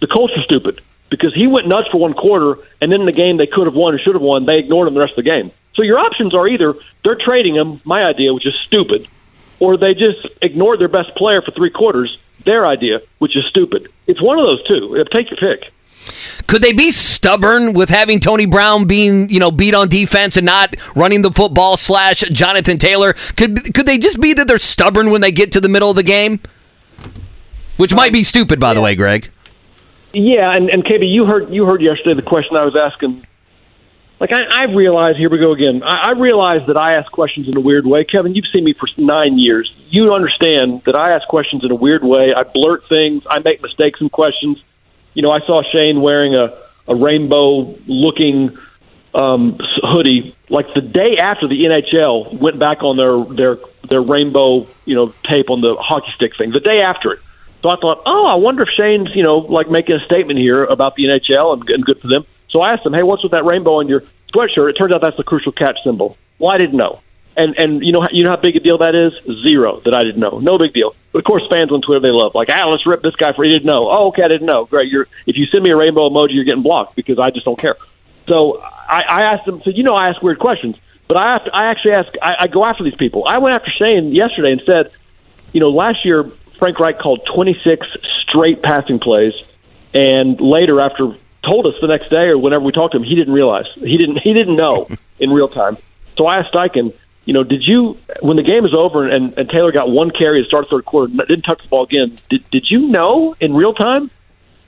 the Colts are stupid because he went nuts for one quarter, and then in the game they could have won or should have won, they ignored him the rest of the game. So your options are either they're trading him, my idea, which is stupid, or they just ignored their best player for three quarters, their idea, which is stupid. It's one of those two. Take your pick. Could they be stubborn with having Tony Brown being, you know, beat on defense and not running the football slash Jonathan Taylor? Could could they just be that they're stubborn when they get to the middle of the game? Which might be stupid, by the way, Greg. Yeah, and, and KB, you heard you heard yesterday the question I was asking like I, I realize here we go again. I, I realize that I ask questions in a weird way. Kevin, you've seen me for nine years. You understand that I ask questions in a weird way. I blurt things. I make mistakes in questions. You know, I saw Shane wearing a a rainbow looking um, hoodie like the day after the NHL went back on their their their rainbow you know tape on the hockey stick thing. The day after it. So I thought, oh, I wonder if Shane's you know like making a statement here about the NHL and, and good for them. So I asked him, hey, what's with that rainbow on your sweatshirt? It turns out that's the crucial catch symbol. Well, I didn't know. And and you know how- you know how big a deal that is? Zero that I didn't know. No big deal. But of course, fans on Twitter they love like, ah, let's rip this guy for he didn't know. Oh, okay, I didn't know. Great. You're if you send me a rainbow emoji, you're getting blocked because I just don't care. So I, I asked him. So you know, I ask weird questions, but I have to, I actually ask. I, I go after these people. I went after Shane yesterday and said, you know, last year Frank Reich called 26 straight passing plays, and later after told us the next day or whenever we talked to him, he didn't realize he didn't he didn't know in real time. So I asked Steichen, you know, did you when the game is over and, and Taylor got one carry to start third quarter, didn't touch the ball again? Did did you know in real time?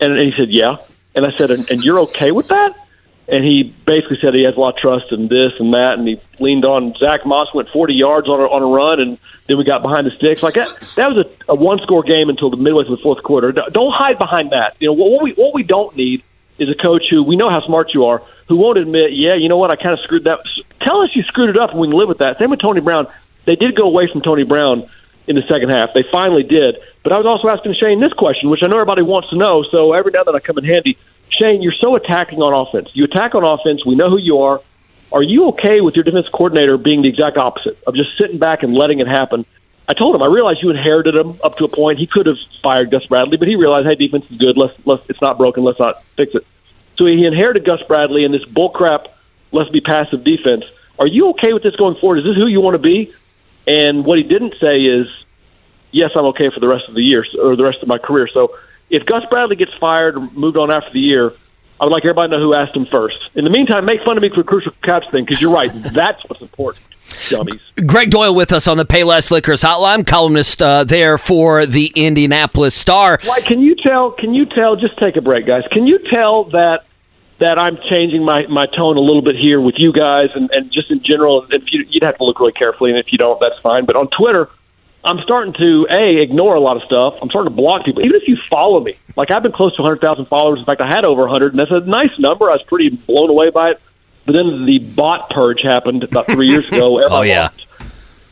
And, and he said, yeah. And I said, and, and you're okay with that? And he basically said he has a lot of trust in this and that, and he leaned on Zach Moss went 40 yards on a, on a run, and then we got behind the sticks. Like that, that was a, a one score game until the midway through the fourth quarter. Don't hide behind that. You know what, we what we don't need is a coach who we know how smart you are, who won't admit, yeah, you know what, I kind of screwed that. Tell us you screwed it up, and we can live with that. Same with Tony Brown. They did go away from Tony Brown in the second half. They finally did. But I was also asking Shane this question, which I know everybody wants to know. So every now then I come in handy. Shane, you're so attacking on offense. You attack on offense. We know who you are. Are you okay with your defense coordinator being the exact opposite of just sitting back and letting it happen? I told him I realized you inherited him up to a point. He could have fired Gus Bradley, but he realized, hey, defense is good. Let's let's it's not broken. Let's not fix it. So he inherited Gus Bradley and this bullcrap. Let's be passive defense. Are you okay with this going forward? Is this who you want to be? And what he didn't say is, yes, I'm okay for the rest of the year or the rest of my career. So if Gus Bradley gets fired or moved on after the year, I would like everybody to know who asked him first. In the meantime, make fun of me for the crucial catch thing because you're right. That's what's important, dummies. Gregg Doyel with us on the Payless Liquors Hotline, columnist uh, there for the Indianapolis Star. Why can you tell? Can you tell? Just take a break, guys. Can you tell that that I'm changing my, my tone a little bit here with you guys and, and just in general? If you, you'd have to look really carefully, and if you don't, that's fine. But on Twitter, I'm starting to a ignore a lot of stuff. I'm starting to block people, even if you follow me. Like I've been close to 100,000 followers. In fact, I had over 100, and that's a nice number. I was pretty blown away by it. But then the bot purge happened about three years ago. Oh, yeah. lost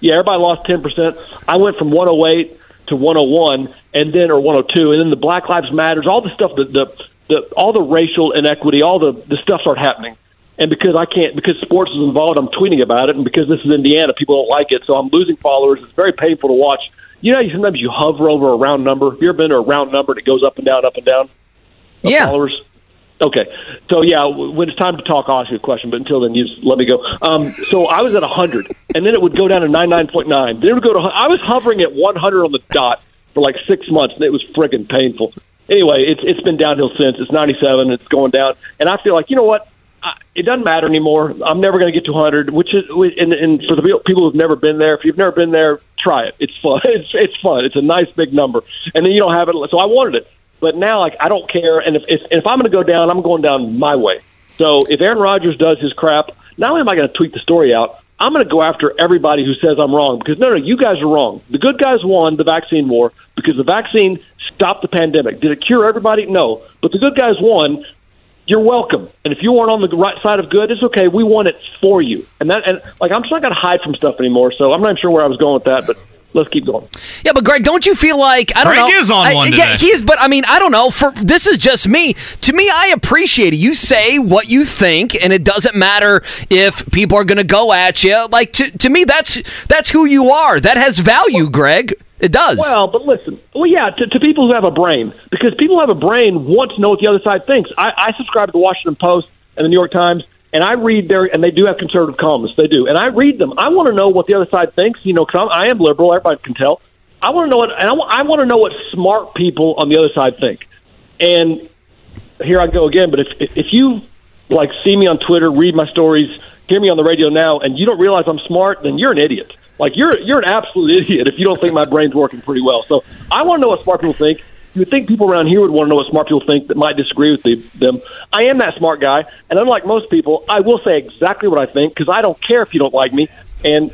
yeah, everybody lost ten percent. I went from 108 to 101, and then or 102, and then the Black Lives Matters, all the stuff, the the, the all the racial inequity, all the the stuff started happening. And because I can't, because sports is involved, I'm tweeting about it, and because this is Indiana, people don't like it, so I'm losing followers. It's very painful to watch. You know, you sometimes you hover over a round number. Have you ever been to a round number that goes up and down, up and down? Yeah. Followers. Okay, so yeah, when it's time to talk, I'll ask you a question. But until then, you just let me go. Um, so I was at 100, and then it would go down to 99.9. Then it would go to. I was hovering at 100 on the dot for like six months, and it was friggin' painful. Anyway, it's it's been downhill since. It's 97. It's going down, and I feel like you know what? I, it doesn't matter anymore. I'm never going to get to 100. Which is, and, and for the people- who've never been there, if you've never been there, try it. It's fun. It's it's fun. It's a nice big number, and then you don't have it. So I wanted it. But now, like, I don't care. And if if, if I'm going to go down, I'm going down my way. So if Aaron Rodgers does his crap, not only am I going to tweet the story out, I'm going to go after everybody who says I'm wrong because no, no, you guys are wrong. The good guys won the vaccine war because the vaccine stopped the pandemic. Did it cure everybody? No, but the good guys won. You're welcome. And if you weren't on the right side of good, it's okay. We won it for you. And that, and like, I'm just not going to hide from stuff anymore. So I'm not even sure where I was going with that, but let's keep going. Yeah, but Greg, don't you feel like I don't Greg know? is on I- one Yeah, today. he is. But I mean, I don't know. For this is just me. To me, I appreciate it. You say what you think, and it doesn't matter if people are going to go at you. Like to to me, that's that's who you are. That has value, Greg. It does. Well, but listen. Well, yeah, to, to people who have a brain, because people who have a brain want to know what the other side thinks. I, I subscribe to the Washington Post and the New York Times, and I read their, and they do have conservative columns. They do, and I read them. I want to know what the other side thinks. You know, because I am liberal. Everybody can tell. I want to know what, and I, I want to know what smart people on the other side think. And here I go again. But if if, if you like see me on Twitter, read my stories, hear me on the radio now, and you don't realize I'm smart, then you're an idiot. Like you're you're an absolute idiot if you don't think my brain's working pretty well. So I want to know what smart people think. You would think people around here would want to know what smart people think that might disagree with the, them. I am that smart guy, and unlike most people, I will say exactly what I think because I don't care if you don't like me. And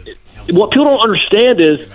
what people don't understand is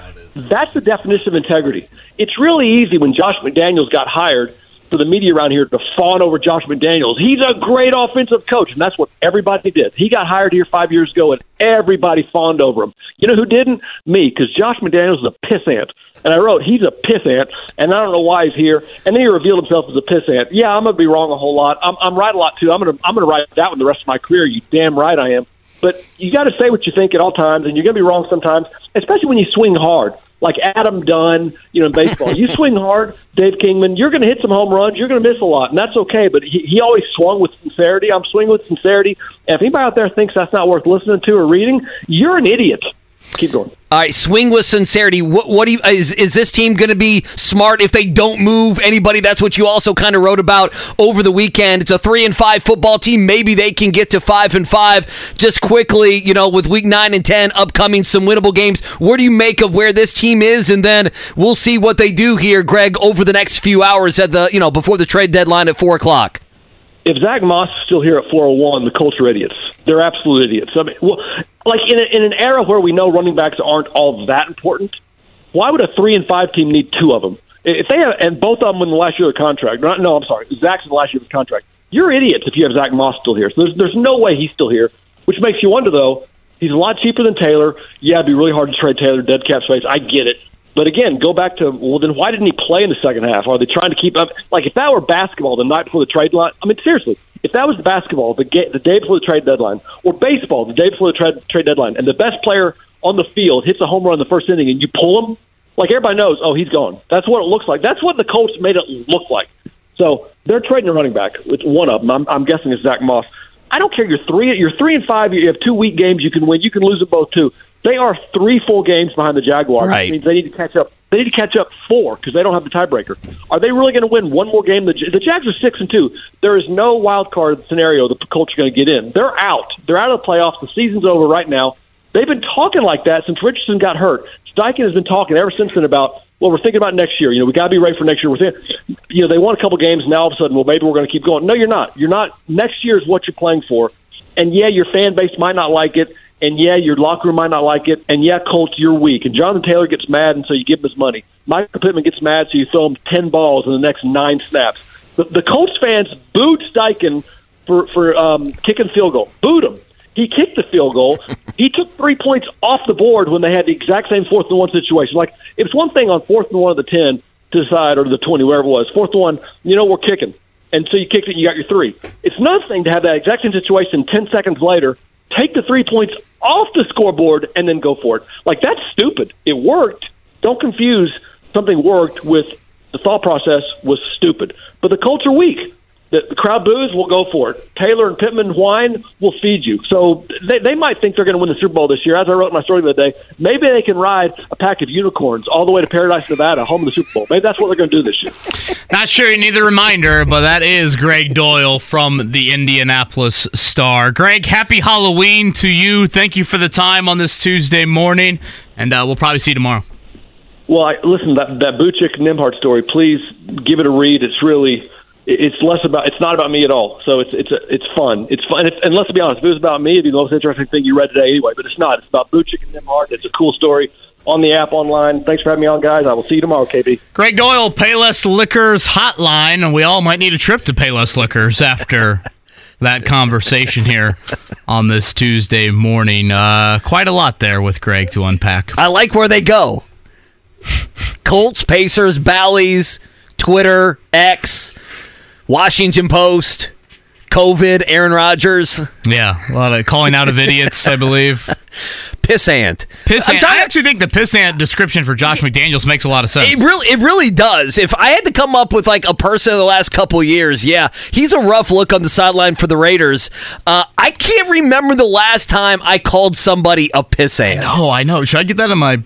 that's the definition of integrity. It's really easy when Josh McDaniels got hired for the media around here to fawn over Josh McDaniels. He's a great offensive coach, and that's what everybody did. He got hired here five years ago, and everybody fawned over him. You know who didn't? Me, because Josh McDaniels is a pissant. And I wrote, he's a pissant, and I don't know why he's here. And then he revealed himself as a pissant. Yeah, I'm going to be wrong a whole lot. I'm, I'm right a lot, too. I'm going to I'm going to write that one the rest of my career. You damn right I am. But you got to say what you think at all times, and you're going to be wrong sometimes, especially when you swing hard like Adam Dunn, you know, in baseball. you swing hard, Dave Kingman, you're going to hit some home runs, you're going to miss a lot, and that's okay. But he, he always swung with sincerity. I'm swinging with sincerity. And if anybody out there thinks that's not worth listening to or reading, you're an idiot. Keep going. All right, swing with sincerity. What, what do you, is is this team going to be smart if they don't move anybody? That's what you also kind of wrote about over the weekend. It's a three and five football team. Maybe they can get to five and five. Just quickly, you know, with week nine and ten upcoming, some winnable games. What do you make of where this team is? And then we'll see what they do here, Greg, over the next few hours at the you know before the trade deadline at four o'clock. If Zach Moss is still here at 401, the Colts are idiots. They're absolute idiots. I mean, well, like in, a, in an era where we know running backs aren't all that important, why would a three and five team need two of them? If they have, and both of them in the last year of the contract. Not, no, I'm sorry, Zach's in the last year of his contract. You're idiots if you have Zach Moss still here. So there's there's no way he's still here. Which makes you wonder though. He's a lot cheaper than Taylor. Yeah, it'd be really hard to trade Taylor dead cap space. I get it. But again, go back to well, then why didn't he play in the second half? Are they trying to keep up? Like if that were basketball the night before the trade line, I mean seriously, if that was basketball the ga- the day before the trade deadline, or baseball the day before the trade trade deadline, and the best player on the field hits a home run in the first inning, and you pull him, like everybody knows, oh he's gone. That's what it looks like. That's what the Colts made it look like. So they're trading a running back. It's one of them. I'm, I'm guessing it's Zach Moss. I don't care. You're three. You're three and five. You have two weak games. You can win. You can lose them both too. They are three full games behind the Jaguars. Right. Which means they need to catch up. They need to catch up four because they don't have the tiebreaker. Are they really going to win one more game? The, the Jags are six and two. There is no wild card scenario the Colts are going to get in. They're out. They're out of the playoffs. The season's over right now. They've been talking like that since Richardson got hurt. Steichen has been talking ever since then about well, we're thinking about next year. You know, we got to be ready for next year. We're thinking, you know, they won a couple games, and now all of a sudden, well, maybe we're going to keep going. No, you're not. You're not. Next year is what you're playing for. And yeah, your fan base might not like it, and yeah, your locker room might not like it, and yeah, Colts, you're weak. And Jonathan Taylor gets mad, and so you give him his money. Michael Pittman gets mad, so you throw him ten balls in the next nine snaps. The, the Colts fans booed Steichen for for um, kicking field goal. Booed him. He kicked the field goal. he took three points off the board when they had the exact same fourth and one situation. Like it's one thing on fourth and one of the ten to decide, or the twenty, wherever it was. Fourth and one, you know, we're kicking, and so you kicked it, and you got your three. It's another thing to have that exact same situation ten seconds later, take the three points off the scoreboard, and then go for it. Like that's stupid. It worked. Don't confuse something worked with the thought process was stupid. But the Colts are weak. The, crowd boos, we'll go for it. Taylor and Pittman whine, we'll feed you. So they, they might think they're going to win the Super Bowl this year. As I wrote in my story the other day, maybe they can ride a pack of unicorns all the way to Paradise, Nevada, home of the Super Bowl. Maybe that's what they're going to do this year. Not sure you need the reminder, but that is Gregg Doyel from the Indianapolis Star. Gregg, happy Halloween to you. Thank you for the time on this Tuesday morning, and uh, we'll probably see you tomorrow. Well, I, listen, that that Boucek Nembhard story, please give it a read. It's really, it's less about, it's not about me at all. So it's it's it's fun. It's fun. And, if, and let's be honest, if it was about me, it'd be the most interesting thing you read today anyway. But it's not. It's about Boucek and Nembhard. It's a cool story on the app online. Thanks for having me on, guys. I will see you tomorrow, KB. Gregg Doyel, Payless Liquors Hotline, and we all might need a trip to Payless Liquors after that conversation here on this Tuesday morning. Uh, quite a lot there with Gregg to unpack. I like where they go. Colts, Pacers, Bally's, Twitter, X, Washington Post, COVID, Aaron Rodgers, Yeah, a lot of calling out of idiots, I believe. pissant. Piss I'm ant. trying I actually think the pissant description for Josh McDaniels makes a lot of sense. It really, it really does. If I had to come up with like a person of the last couple years, yeah, he's a rough look on the sideline for the Raiders. Uh, I can't remember the last time I called somebody a pissant. Oh, I know. Should I get that in my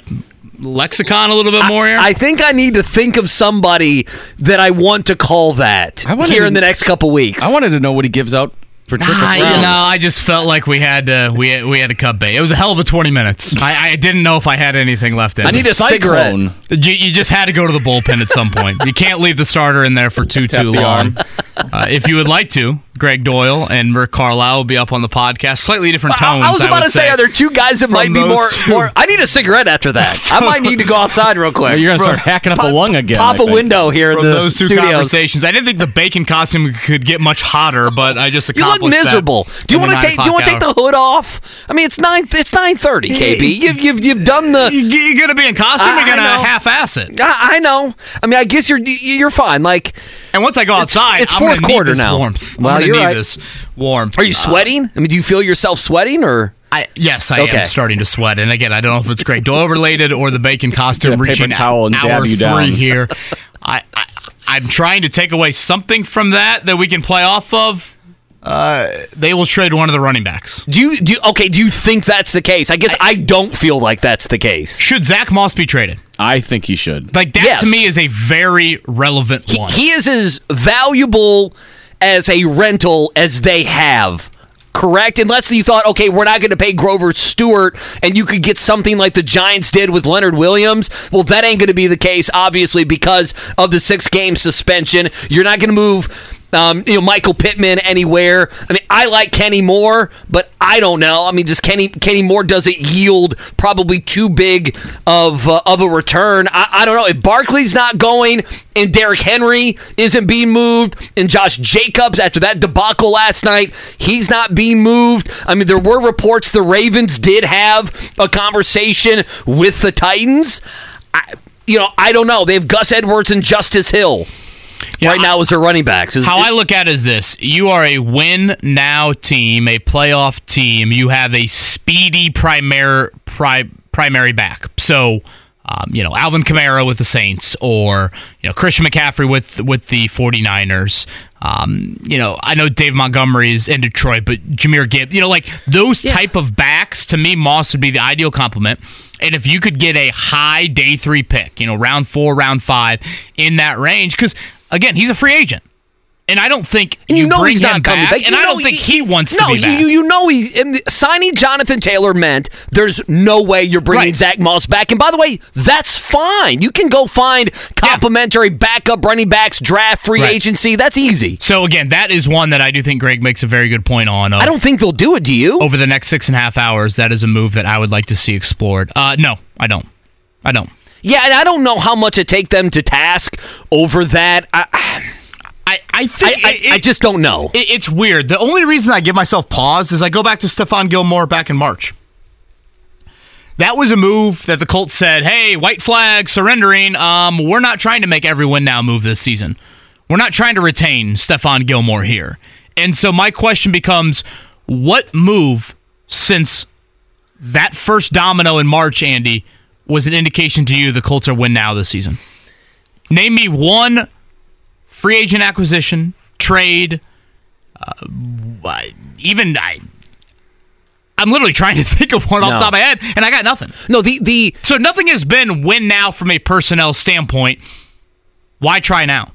lexicon a little bit more here? I think I need to think of somebody that I want to call that I wanted here to- in the next couple weeks. I wanted to know what he gives out for triple Ah, crown. you know, I just felt like we had to we had, we had to cut bait. It was a hell of a twenty minutes. I, I didn't know if I had anything left in. I need me. a cigarette. Cyclone. You, you just had to go to the bullpen at some point. You can't leave the starter in there for too Tap too the long. Uh, if you would like to, Gregg Doyel and Rick Carlisle will be up on the podcast. Slightly different tones. I, I was about would to say, are there two guys that might be more, more? I need a cigarette after that. I might need to go outside real quick. You're gonna start hacking up a lung again. Pop a window here in from the those two studios. conversations. I didn't think the bacon costume could get much hotter, but I just accomplished. You look accomplished that miserable. Do you want to take? Do you want to take the hood off? I mean, it's nine. It's nine thirty. KB, you've you've you've done the. You're gonna be in costume? I- You're gonna I know. half-ass it. I, I know. I mean, I guess you're you're fine. Like, And once I go outside, it's I'm fourth gonna quarter need this now. warmth. Well, I'm gonna you're need right. this warmth. are you sweating? I mean, do you feel yourself sweating or? I, yes, I Okay. am starting to sweat, and again, I don't know if it's Gregg Doyel related or the bacon costume Get a reaching towel and hour dab you three down. here. I, I I'm trying to take away something from that that we can play off of. Uh, they will trade one of the running backs. Do you do? You, okay, do you think that's the case? I guess I, don't feel like that's the case. Should Zach Moss be traded? I think he should. Like that Yes. to me is a very relevant He, one. he is as valuable as a rental as they have. Correct, unless you thought, okay, we're not going to pay Grover Stewart, and you could get something like the Giants did with Leonard Williams. Well, that ain't going to be the case, obviously, because of the six-game suspension. You're not going to move, um, you know, Michael Pittman anywhere. I mean, I like Kenny Moore, but I don't know. I mean, does Kenny Kenny Moore doesn't yield probably too big of uh, of a return? I, I don't know if Barkley's not going and Derrick Henry isn't being moved, and Josh Jacobs after that debacle last night, he's not being moved. I mean, there were reports the Ravens did have a conversation with the Titans. I, you know, I don't know. They have Gus Edwards and Justice Hill right now as their running backs. Is- How I look at it is this: you are a win now team, a playoff team. You have a speedy primary pri- primary back. So, um, you know, Alvin Kamara with the Saints, or you know, Christian McCaffrey with with the 49ers. Um, you know, I know Dave Montgomery is in Detroit, but Jahmyr Gibbs, you know, like those type of backs, to me, Moss would be the ideal complement. And if you could get a high day three pick, you know, round four, round five, in that range, because again, he's a free agent. And I don't think And you, you know bring he's him not coming back, back. and I don't think he, wants no, to be back. you you know he signing Jonathan Taylor meant there's no way you're bringing Right. Zach Moss back. And by the way, that's fine. You can go find complementary backup running backs, draft free Right. agency. That's easy. so again, that is one that I do think Greg makes a very good point on. Of I don't think they'll do it. Do you? over the next six and a half hours, that is a move that I would like to see explored. Uh, no, I don't. I don't. Yeah, and I don't know how much it take them to task over that. I, I, I I, think I, it- I just don't know. It, it's weird. The only reason I give myself pause is I go back to Stephon Gilmore back in March. That was a move that the Colts said, "Hey, white flag surrendering. Um, we're not trying to make every win now move this season. We're not trying to retain Stephon Gilmore here." And so my question becomes, what move since that first domino in March, Andy, was an indication to you the Colts are win now this season? Name me one free agent acquisition, trade, uh, even I. I'm literally trying to think of one off No. the top of my head, and I got nothing. No, the the So nothing has been win now from a personnel standpoint. Why try now?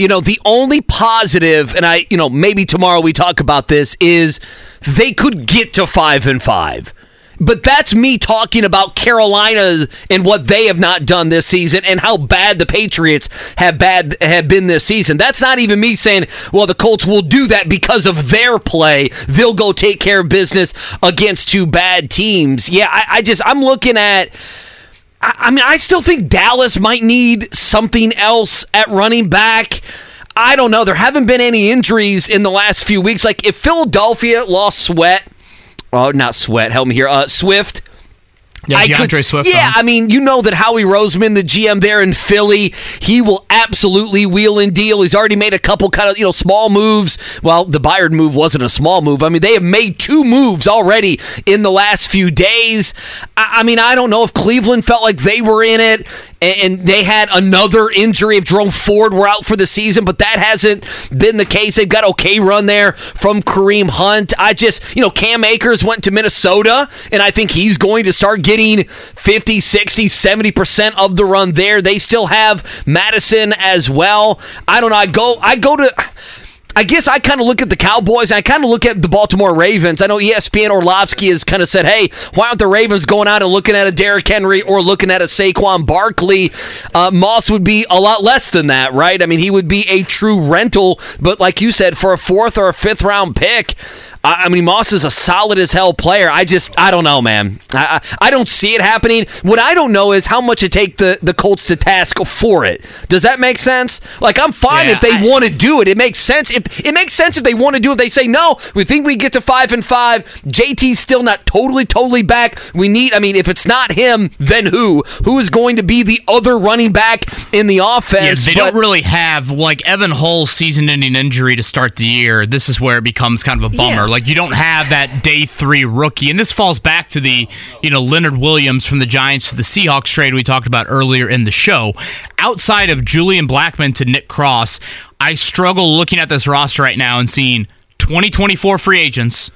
you know, the only positive, and I, you know, maybe tomorrow we talk about this, is they could get to five and five. But that's me talking about Carolina and what they have not done this season and how bad the Patriots have bad have been this season. That's not even me saying, well, the Colts will do that because of their play. They'll go take care of business against two bad teams. Yeah, I, I just I'm looking at I I mean, I still think Dallas might need something else at running back. I don't know. There haven't been any injuries in the last few weeks. Like if Philadelphia lost Sweat, oh, not Sweat, help me here, uh, Swift. Yeah, I D'Andre could- Swift. Yeah? I mean, you know that Howie Roseman, the GM there in Philly, he will absolutely wheel and deal. He's already made a couple kind of you know small moves. Well, the Byard move wasn't a small move. I mean, they have made two moves already in the last few days. I, I mean, I don't know if Cleveland felt like they were in it and, and they had another injury if Jerome Ford were out for the season, but that hasn't been the case. They've got okay run there from Kareem Hunt. I just, you know, Cam Akers went to Minnesota, and I think he's going to start getting 50, 60, 70% of the run there. They still have Mattison as well. I don't know. I go I go to I guess I kind of look at the Cowboys and I kind of look at the Baltimore Ravens. I know ESPN Orlovsky has kind of said, hey, why aren't the Ravens going out and looking at a Derrick Henry or looking at a Saquon Barkley? Uh, Moss would be a lot less than that, right? I mean, he would be a true rental, but like you said, for a fourth or a fifth round pick, I I mean, Moss is a solid as hell player. I just, I don't know, man. I, I, I don't see it happening. What I don't know is how much it take the, the Colts to task for it. Does that make sense? Like, I'm fine Yeah, if they want to do it. It makes sense. If it makes sense if they want to do it, they say no. We think we get to five and five. JT's still not totally, totally back. We need. I mean, if it's not him, then who? Who is going to be the other running back in the offense? Yeah, they But- don't really have like Evan Hull's season-ending injury to start the year. This is where it becomes kind of a bummer. Yeah. Like you don't have that day three rookie, and this falls back to the you know Leonard Williams from the Giants to the Seahawks trade we talked about earlier in the show. Outside of Julian Blackmon to Nick Cross, I struggle looking at this roster right now and seeing 2024 free agents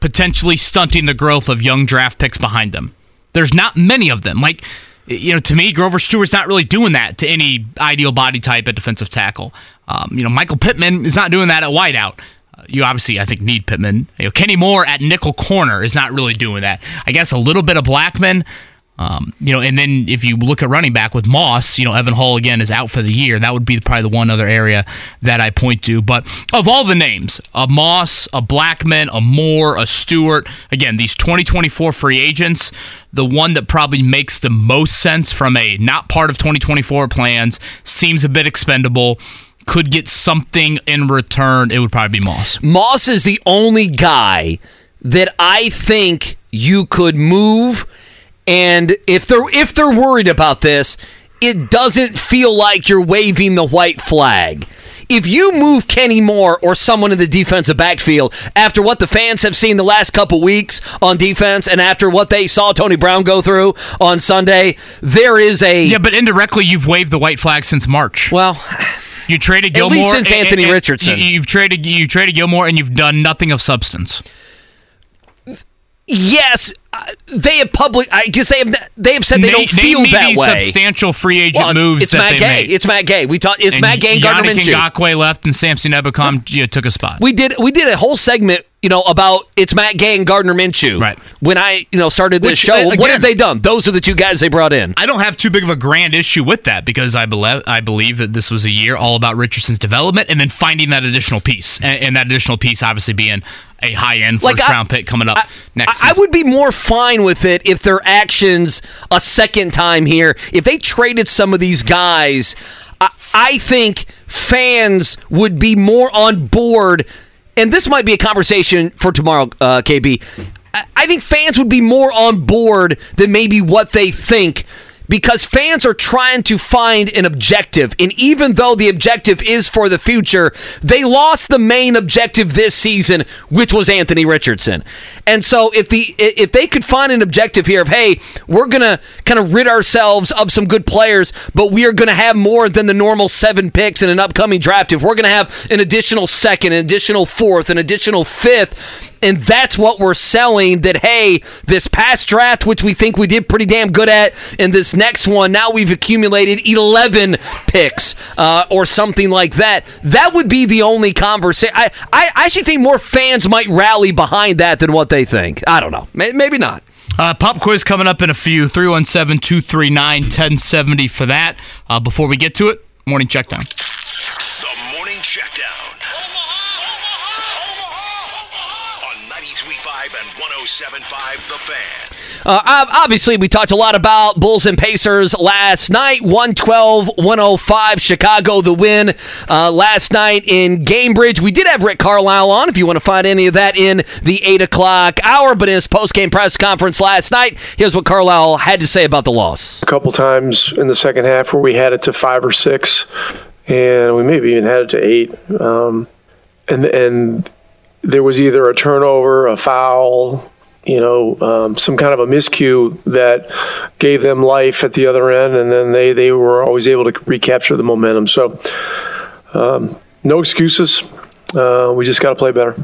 potentially stunting the growth of young draft picks behind them. There's not many of them. Like, you know, to me, Grover Stewart's not really doing that to any ideal body type at defensive tackle. Um, you know, Michael Pittman is not doing that at wideout. You obviously, I think, need Pittman. You know, Kenny Moore at nickel corner is not really doing that. I guess a little bit of Blackmon. Um, you know, and then if you look at running back with Moss, you know, Evan Hull again is out for the year. That would be probably the one other area that I point to. But of all the names, a Moss, a Blackmon, a Moore, a Stewart, again, these 2024 free agents, the one that probably makes the most sense from a not part of 2024 plans, seems a bit expendable, could get something in return, it would probably be Moss. Moss is the only guy that I think you could move and if they're if they're worried about this, it doesn't feel like you're waving the white flag. If you move Kenny Moore or someone in the defensive backfield after what the fans have seen the last couple weeks on defense and after what they saw Tony Brown go through on Sunday, there is a Yeah, but indirectly, you've waved the white flag since March. well You traded Gilmore At least since Anthony Richardson. You, have traded you traded Gilmore, and you've done nothing of substance. Yes, they have public. I guess they have. They have said they don't feel me that way. Substantial free agent Well, it's, moves it's Matt they Gay. made. It's Matt Gay. We talked. It's and Matt Gay and Yannick Minshew. Ngakoue left, and Samson you know, took a spot. We did. We did a whole segment. You know about it's Matt Gay and Gardner Minshew. Right. When I you know started this Which, show, uh, what have they done? Those are the two guys they brought in. I don't have too big of a grand issue with that because I believe I believe that this was a year all about Richardson's development and then finding that additional piece, and, and that additional piece obviously being a high end first Like, I- round pick coming up next I, I would be more fine with it if their actions a second time here, if they traded some of these guys, I, I think fans would be more on board. And this might be a conversation for tomorrow, uh, KB. I, I think fans would be more on board than maybe what they think. Because fans are trying to find an objective. And even though the objective is for the future, they lost the main objective this season, which was Anthony Richardson. And so if the if they could find an objective here of, hey, we're gonna kind of rid ourselves of some good players, but we are gonna have more than the normal seven picks in an upcoming draft. If we're gonna have an additional second, an additional fourth, an additional fifth, and that's what we're selling that hey this past draft which we think we did pretty damn good at and this next one. Now we've accumulated 11 picks uh, or something like that. That would be the only conversation I, I I actually think more fans might rally behind that than what they think. I don't know. May- maybe not. Uh, pop quiz coming up in a few. 317 239 1070 for that. Uh, before we get to it, morning check down. The Morning Checkdown. Omaha, Omaha, Omaha, On 93.5 and 107.5 The Fan. Uh, obviously, we talked a lot about Bulls and Pacers last night. 112 105, Chicago the win uh, last night in Gainbridge. We did have Rick Carlisle on if you want to find any of that in the 8 o'clock hour. But in his post game press conference last night, here's what Carlisle had to say about the loss. a couple times in the second half where we had it to five or six, and we maybe even had it to eight. Um, and and there was either a turnover, a foul, you know, um, some kind of a miscue that gave them life at the other end, and then they they were always able to recapture the momentum. So, um, no excuses. Uh, we just got to play better.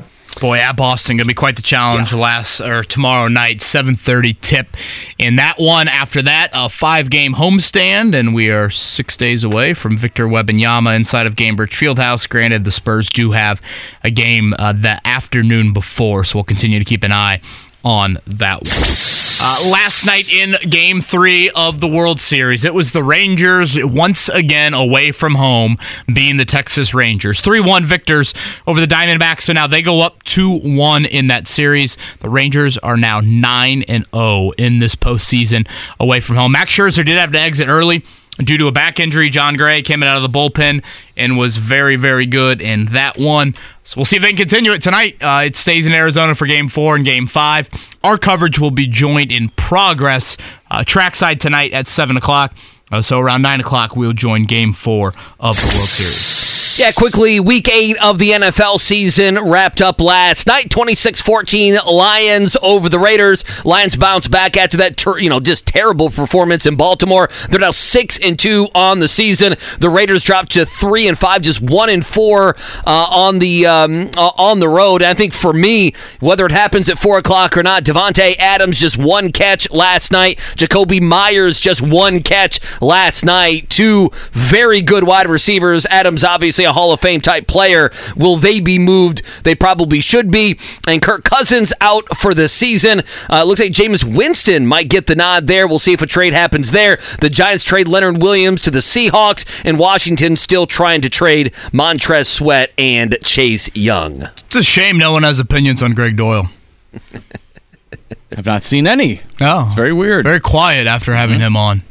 Boy, at Boston gonna be quite the challenge. Last or tomorrow night, seven thirty tip in that one. After that, a five game homestand, and we are six days away from Victor Wembanyama inside of Gainbridge Fieldhouse. Granted, the Spurs do have a game uh, the afternoon before, so we'll continue to keep an eye on that one. Uh, last night in game three of the World Series, it was the Rangers once again away from home, being the Texas Rangers. 3 1 victors over the Diamondbacks. So now they go up 2 1 in that series. The Rangers are now 9 and 0 in this postseason away from home. Max Scherzer did have to exit early. Due to a back injury, Jon Gray came out of the bullpen and was very, very good in that one. So we'll see if they can continue it tonight. Uh, it stays in Arizona for game four and game five. Our coverage will be joined in progress uh, trackside tonight at 7 o'clock. Uh, so around 9 o'clock, we'll join game four of the World Series. Yeah, quickly, week eight of the NFL season wrapped up last night. 26-14 Lions over the Raiders. Lions bounce back after that, ter- you know, just terrible performance in Baltimore. They're now six and two on the season. The Raiders dropped to three and five, just one and four uh, on the um, uh, on the road. I think for me, whether it happens at four o'clock or not, Davante Adams just one catch last night. Jakobi Meyers just one catch last night. Two very good wide receivers. Adams obviously a Hall of Fame type player. Will they be moved? They probably should be. And Kirk Cousins out for the season. Uh, looks like Jameis Winston might get the nod there. We'll see if a trade happens there. The Giants trade Leonard Williams to the Seahawks, and Washington still trying to trade Montez Sweat and Chase Young. It's a shame no one has opinions on Gregg Doyel. I've not seen any. No, It's very weird. very quiet after having him on.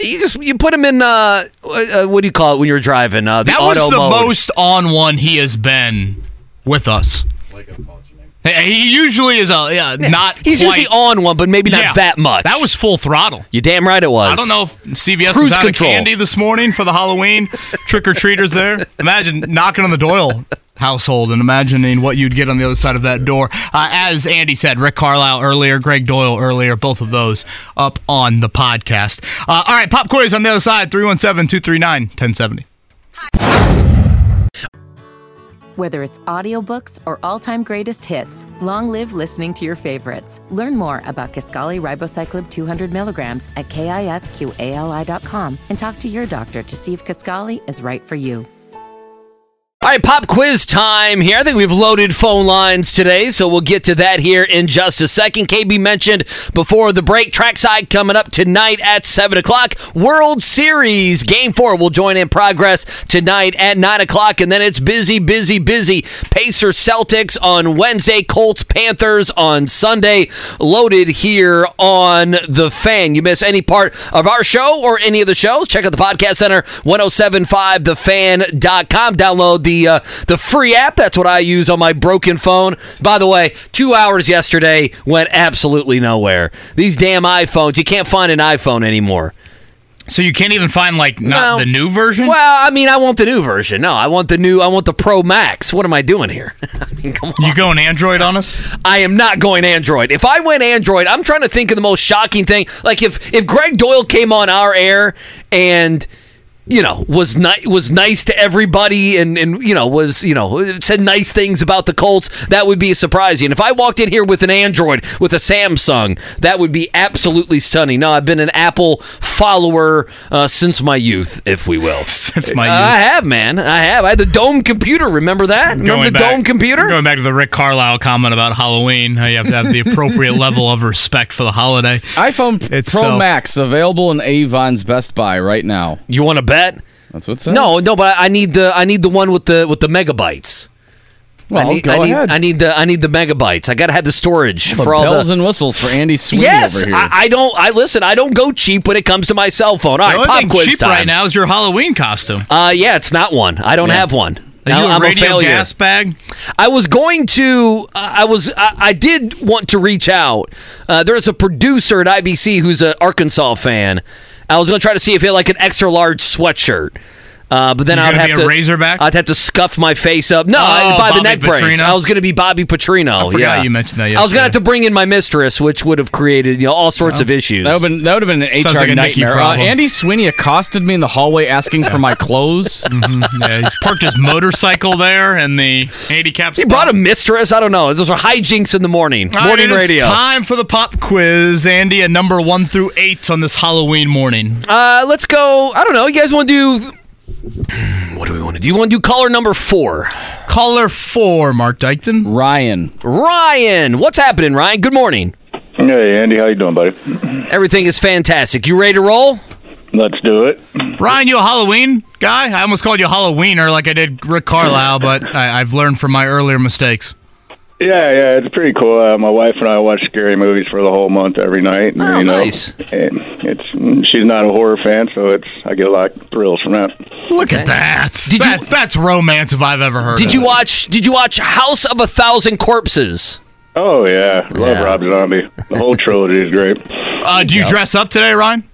You just you put him in uh, uh what do you call it when you're driving? Uh, the That was auto the mode. most on one he has been with us. Hey, He usually is a yeah, not. He's quite, usually on one, but maybe not Yeah. that much. That was full throttle. you damn right it was. I don't know if CVS Cruise was out control. of candy this morning for the Halloween trick or treaters. There, imagine knocking on the Doyel household and imagining what you'd get on the other side of that door. Uh, as Andy said, Rick Carlisle earlier, Gregg Doyel earlier, both of those up on the podcast. Uh, all right, pop quiz on the other side 317 239 1070. Whether it's audiobooks or all-time greatest hits, long live listening to your favorites. Learn more about Kisqali Ribociclib 200 milligrams at kisqali.com and talk to your doctor to see if Kisqali is right for you. All right, pop quiz time here. I think we've loaded phone lines today, so we'll get to that here in just a second. KB mentioned before the break, trackside coming up tonight at 7 o'clock. World Series Game 4 will join in progress tonight at 9 o'clock, and then it's busy, busy, busy. Pacers Celtics on Wednesday, Colts Panthers on Sunday. Loaded here on The Fan. You miss any part of our show or any of the shows, check out the podcast center, 1075thefan.com. Download the uh, the free app. That's what I use on my broken phone. By the way, two hours yesterday went absolutely nowhere. These damn iPhones, you can't find an iPhone anymore. So you can't even find like not No. the new version. Well, I mean, I want the new version. No, I want the new. I want the Pro Max. What am I doing here? I mean, come on. You going Android on us? I am not going Android. If I went Android, I'm trying to think of the most shocking thing. Like if if Gregg Doyel came on our air and you know was ni- was nice to everybody and and you know was you know said nice things about the Colts, that would be surprising. And if I walked in here with an Android with a Samsung, that would be absolutely stunning. No, I've been an Apple follower uh, since my youth, if we will. Since my I have, man. I have. I had the dome computer. Remember that? Remember Going the back- dome computer? Going back to the Rick Carlisle comment about Halloween, how you have to have the appropriate level of respect for the holiday. iPhone It's Pro so- Max available in Avon's Best Buy right now. You want to bet? That's what it says. No, no, but I need the I need the one with the with the megabytes. Well, I need go I need ahead. I need the I need the megabytes. I gotta have the storage The for all bells the and whistles for Andy Sweeney Yes, over here. I, I don't. I listen. I don't go cheap when it comes to my cell phone. All The right, only pop thing quiz cheap time. right now is your Halloween costume. Uh, yeah, it's not one. I don't Yeah. have one. Are you I- a I'm radio a failure. gas bag? I was going to. Uh, I was. I, I did want to reach out. Uh, there's a producer at IBC who's an Arkansas fan. I was going to try to see if he had like an extra large sweatshirt. Uh, but then I'd have to Razorback? I'd have to scuff my face up. No, Oh, by the Bobby neck brace. I was going to be Bobby Petrino. I forgot yeah. you mentioned that I was going to have to bring in my mistress, which would have created you know all sorts of issues. That would have been that would have been an Sounds HR like a nightmare. Uh. Andy Sweeney accosted me in the hallway asking for my clothes. Mhm. Yeah, he's parked his motorcycle there and the handicap he brought a mistress. I don't know. Those are hijinks in the morning. All right, morning it is radio. time for the pop quiz, Andy. A number one through eight on this Halloween morning. Uh, let's go. I don't know. You guys want to do? What do we want to do? You want to do caller number four? Caller four, Marc Dykton. Ryan. Ryan, what's happening, Ryan? Good morning. Hey, Andy, how you doing, buddy? Everything is fantastic. You ready to roll? Let's do it. Ryan, you a Halloween guy? I almost called you a Halloweener like I did Rick Carlisle, but I, I've learned from my earlier mistakes. Yeah, yeah, it's pretty cool. Uh, my wife and I watch scary movies for the whole month every night. And, Oh, you know, nice. And it's she's not a horror fan, so it's I get a lot of thrills from that. Look at that. Did you- that's, that's romance if I've ever heard Did of you it. watch? Did you watch House of a Thousand Corpses? Oh yeah, love Yeah. Rob Zombie. The whole trilogy is great. Uh, do you dress up today, Ryan?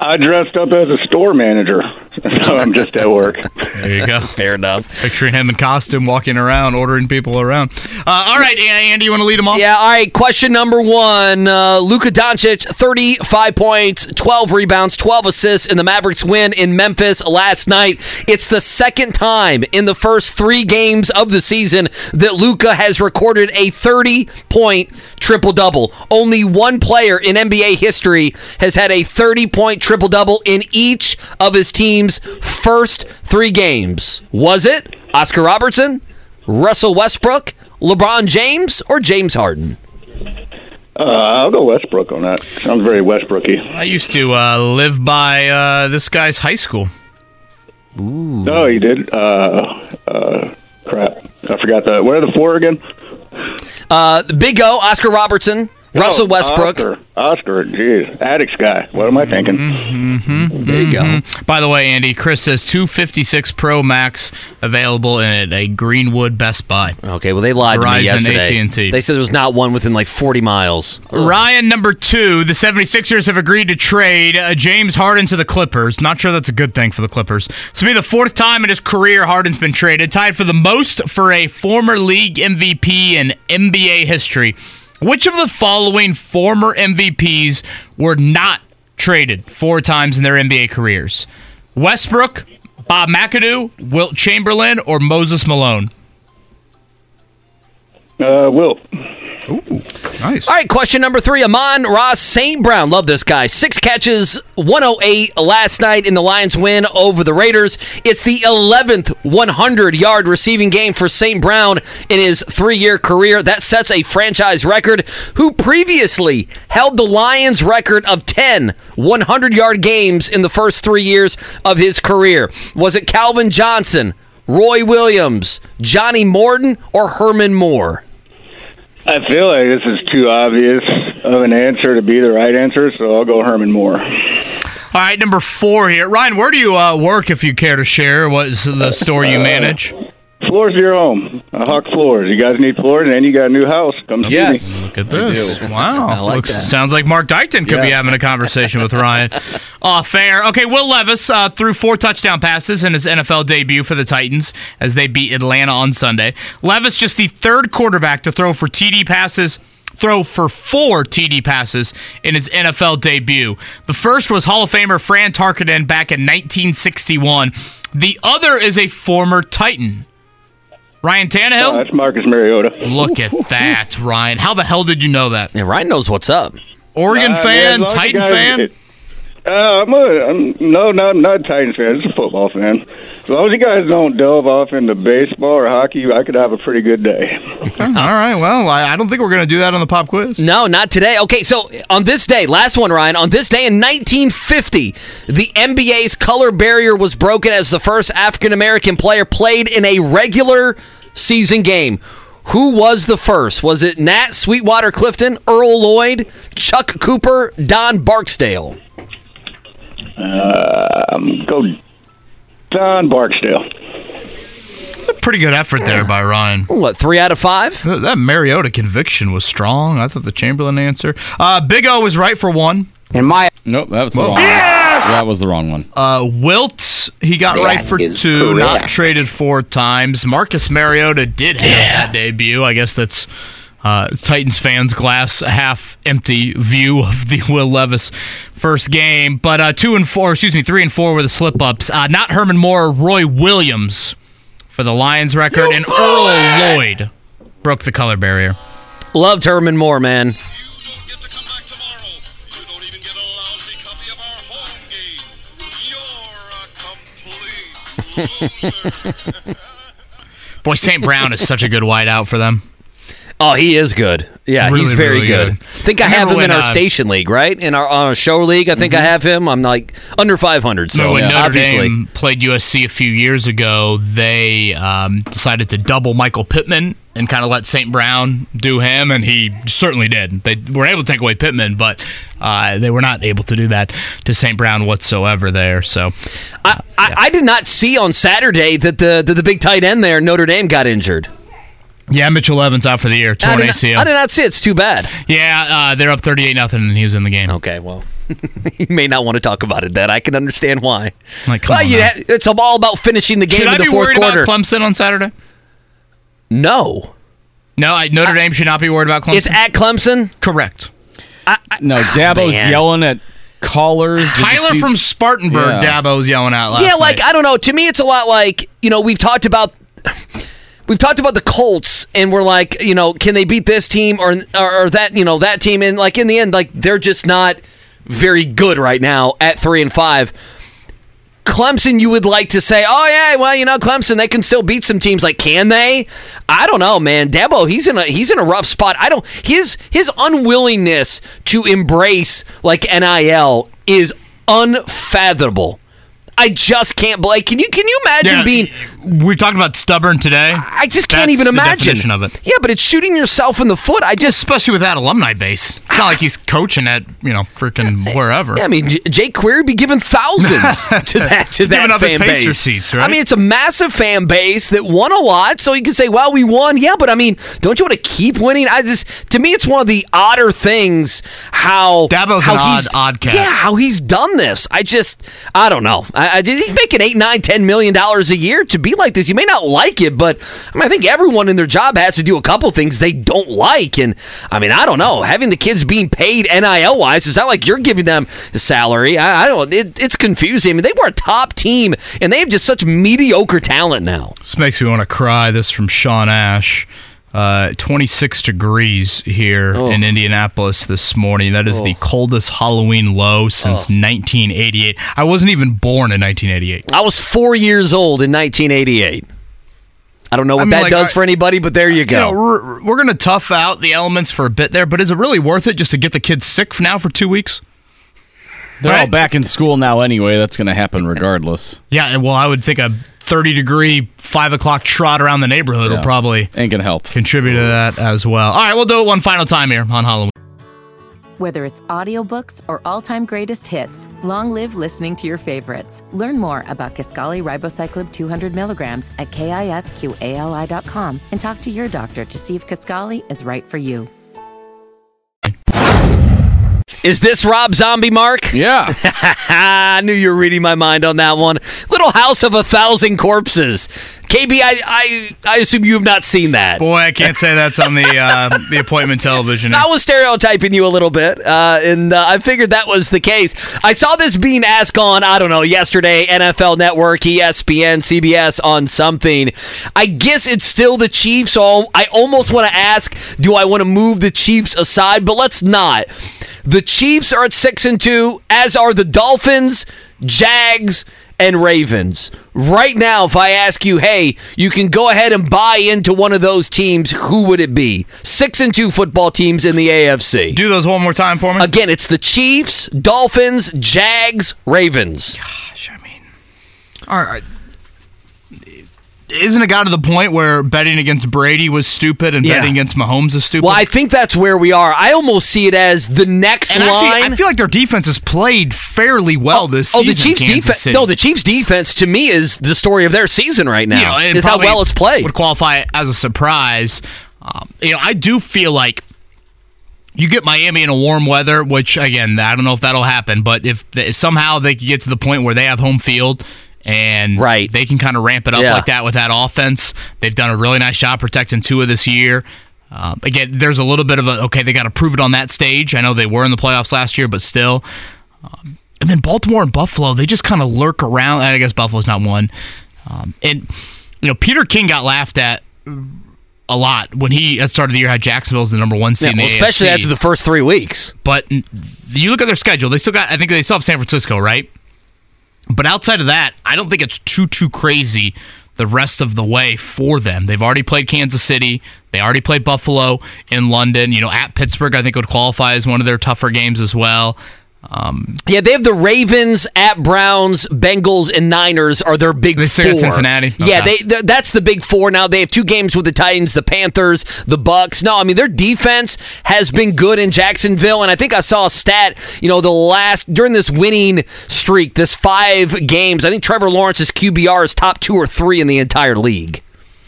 I dressed up as a store manager, so I'm just at work. There you go. Fair enough. Picturing him in costume, walking around, ordering people around. Uh, all right, Andy, you want to lead them off? Yeah, all right. Question number one uh, Luka Doncic, 35 points, 12 rebounds, 12 assists in the Mavericks win in Memphis last night. It's the second time in the first three games of the season that Luka has recorded a 30 point triple double. Only one player in NBA history has had a 30 point triple double in each of his team's first three games. Was it Oscar Robertson, Russell Westbrook, LeBron James, or James Harden? Uh, I'll go Westbrook on that. Sounds very Westbrooky. I used to uh, live by uh, this guy's high school. No, he did. Uh, uh, crap, I forgot that. What are the four again? Uh, the Big O, Oscar Robertson, Russell Oh, Westbrook. Oscar. Oscar, geez, addicts guy. What am I mm-hmm, thinking? Mm-hmm. There you go. Mm-hmm. By the way, Andy, Chris says 256 Pro Max available in a Greenwood Best Buy. Okay, well they lied to me yesterday. AT&T. They said there was not one within like 40 miles. Ryan, number two, the 76ers have agreed to trade uh, James Harden to the Clippers. Not sure that's a good thing for the Clippers. This will be the fourth time in his career Harden's been traded, tied for the most for a former league MVP in NBA history. Which of the following former MVPs were not traded four times in their NBA careers? Westbrook, Bob McAdoo, Wilt Chamberlain, or Moses Malone? Uh, Wilt. Nice. All right, question number three. Amon-Ra St. Brown. Love this guy. Six catches, 108 last night in the Lions win over the Raiders. It's the 11th 100 yard receiving game for St. Brown in his three year career. That sets a franchise record. Who previously held the Lions record of 10 100 yard games in the first three years of his career? Was it Calvin Johnson, Roy Williams, Johnny Morton, or Herman Moore? I feel like this is too obvious of an answer to be the right answer, so I'll go Herman Moore. All right, number four here. Ryan, where do you uh, work if you care to share? What is the store you manage? Floors to your home. I hawk floors. You guys need floors, and you got a new house. Come see Yes. me. Look at this. Wow. I like Looks, that. Sounds like Marc Dykton could be having a conversation with Ryan. Oh, fair. Okay, Will Levis uh, threw four touchdown passes in his NFL debut for the Titans as they beat Atlanta on Sunday. Levis just the third quarterback to throw for TD passes. Throw for four TD passes in his NFL debut. The first was Hall of Famer Fran Tarkenton back in 1961. The other is a former Titan. Ryan Tannehill? Oh, that's Marcus Mariota. Look at that, Ryan. How the hell did you know that? Yeah, Ryan knows what's up. Oregon Uh, fan, as long as you Titan guys- fan? Uh, I'm, a, I'm no, not not a Titans fan. I'm just a football fan. As long as you guys don't delve off into baseball or hockey, I could have a pretty good day. All right. Well, I, I don't think we're going to do that on the pop quiz. No, not today. Okay, so on this day, last one, Ryan, on this day in 1950, the NBA's color barrier was broken as the first African American player played in a regular season game. Who was the first? Was it Nat Sweetwater Clifton, Earl Lloyd, Chuck Cooper, Don Barksdale? Um, go Don Barksdale. It's a pretty good effort there by Ryan. What, three out of five? Th- That Mariota conviction was strong. I thought the Chamberlain answer. Uh, Big O was right for one. In my nope, that was the wrong. one. Yes! that was the wrong one. Uh, Wilt, he got That right for is two, not correct. traded four times. Marcus Mariota did have that debut. I guess that's uh, Titans fans' glass half empty view of the Will Levis first game. But uh, two and four, excuse me, three and four were the slip ups. Uh, not Herman Moore, Roy Williams for the Lions record, and Earl Lloyd broke the color barrier. Loved Herman Moore, man. Boy, St. Brown is such a good wideout for them. Oh, he is good. Yeah, Really, he's very really good. good. I think I, I have him in our uh, station league, right? In our, our show league, I think I have him. I'm like under 500, so when yeah, Notre obviously. Dame played USC a few years ago, they um, decided to double Michael Pittman and kind of let St. Brown do him, and he certainly did. They were able to take away Pittman, but uh, they were not able to do that to St. Brown whatsoever there. So I, I, I did not see on Saturday that the that the big tight end there, Notre Dame, got injured. Yeah, Mitchell Evans out for the year, I torn did, not, ACL. I did not see it. It's too bad. yeah, uh, they're up thirty-eight nothing, and he was in the game. Okay, well. you may not want to talk about it. Then I can understand why. Like, come well, on you now. ha- it's all about finishing the game Should in I the be fourth worried quarter. about Clemson on Saturday? no, No, I, Notre Dame should not be worried about Clemson. it's at Clemson. Correct. No, Dabo's man. yelling at callers. Did Tyler from Spartanburg, Yeah. Dabo's yelling out last yeah, like night. I don't know. To me, it's a lot like you know we've talked about. We've talked about the Colts, and we're like, you know, can they beat this team or, or or that, you know, that team? And like in the end, like they're just not very good right now at three and five. Clemson, you would like to say, oh yeah, well, you know, Clemson, they can still beat some teams. Like, can they? I don't know, man. Dabo, he's in a he's in a rough spot. I don't his his unwillingness to embrace like NIL is unfathomable. I just can't believe. Can you can you imagine Yeah, being? We talked about stubborn today. I just can't That's even the imagine. definition of it. Yeah, but it's shooting yourself in the foot. I just Especially with that alumni base. It's not like he's coaching at, you know, freaking wherever. Yeah, I mean, J- Jake Query be giving thousands to that to that up fan base. seats, right? I mean, it's a massive fan base that won a lot, so you can say, "Well, we won." Yeah, but I mean, don't you want to keep winning? I just, to me, it's one of the odder things how Dabo's how an he's- odd- odd cat. Yeah, how he's done this. I just, I don't know. I, I just, he's making eight, nine, ten million dollars a year to be like this. You may not like it, but I mean, I think everyone in their job has to do a couple things they don't like, and I mean, I don't know. Having the kids being paid NIL wise, it's not like you're giving them a salary. I, I don't. It, it's confusing. I mean, they were a top team, and they have just such mediocre talent now. This makes me want to cry. This from Sean Ash. Uh, 26 degrees here Oh. in Indianapolis this morning. That is the coldest Halloween low since Oh. 1988. I wasn't even born in 1988. I was four years old in 1988. I don't know what I mean, that like, does I- for anybody, but there you You go. know, we're, we're going to tough out the elements for a bit there, but is it really worth it just to get the kids sick now for two weeks? They're all Right. back in school now anyway. That's going to happen regardless. Yeah, well, I would think a 30 degree, 5 o'clock trot around the neighborhood will probably Ain't going to help. contribute to that as well. All right, we'll do it one final time here on Halloween. Whether it's audiobooks or all-time greatest hits, long live listening to your favorites. Learn more about Kisqali Ribociclib 200 milligrams at kisqali.com and talk to your doctor to see if Kisqali is right for you. Is this Rob Zombie, Marc? Yeah. I knew you were reading my mind on that one. Little House of a Thousand Corpses. KB, I, I, I assume you have not seen that. Boy, I can't say that's on the uh, the appointment television. I was stereotyping you a little bit, uh, and uh, I figured that was the case. I saw this being asked on, I don't know, yesterday, NFL Network, ESPN, CBS, on something. I guess it's still the Chiefs, so I almost want to ask, do I want to move the Chiefs aside? But let's not. The Chiefs are at six and two, as are the Dolphins, Jags, and Ravens. Right now, if I ask you, hey, you can go ahead and buy into one of those teams, who would it be? Six and two football teams in the AFC. Do those one more time for me. Again, it's the Chiefs, Dolphins, Jags, Ravens. Gosh, I mean, all right. Isn't it got to the point where betting against Brady was stupid and Yeah. betting against Mahomes is stupid? Well, I think that's where we are. I almost see it as the next and line. actually, I feel like their defense has played fairly well this oh, season. the Chiefs defense. No, the Chiefs defense to me is the story of their season right now. you know, is how well it's played. Would qualify as a surprise. Um, you know, I do feel like you get Miami in a warm weather, which again, I don't know if that'll happen, but if, if somehow they can get to the point where they have home field and Right. they can kind of ramp it up Yeah. like that with that offense, they've done a really nice job protecting Tua this year. Um, again, there's a little bit of a okay, they got to prove it on that stage. I know they were in the playoffs last year, but still. Um, and then Baltimore and Buffalo, they just kind of lurk around. I guess Buffalo's not one. Um, and you know, Peter King got laughed at a lot when he at the start of the year had Jacksonville's the number one seed Yeah, in the well, especially AFC. after the first three weeks. But you look at their schedule; they still got. I think they still have San Francisco, right? But outside of that, I don't think it's too too crazy the rest of the way for them. They've already played Kansas City. They already played Buffalo in London. You know, at Pittsburgh, I think would qualify as one of their tougher games as well. Um, Yeah, they have the Ravens at Browns, Bengals, and Niners are their big They four. Cincinnati? Yeah, they th- that's the big four. Now they have two games with the Titans, the Panthers, the Bucks. No, I mean their defense has been good in Jacksonville, and I think I saw a stat. You know, the last during this winning streak, this five games, I think Trevor Lawrence's QBR is top two or three in the entire league.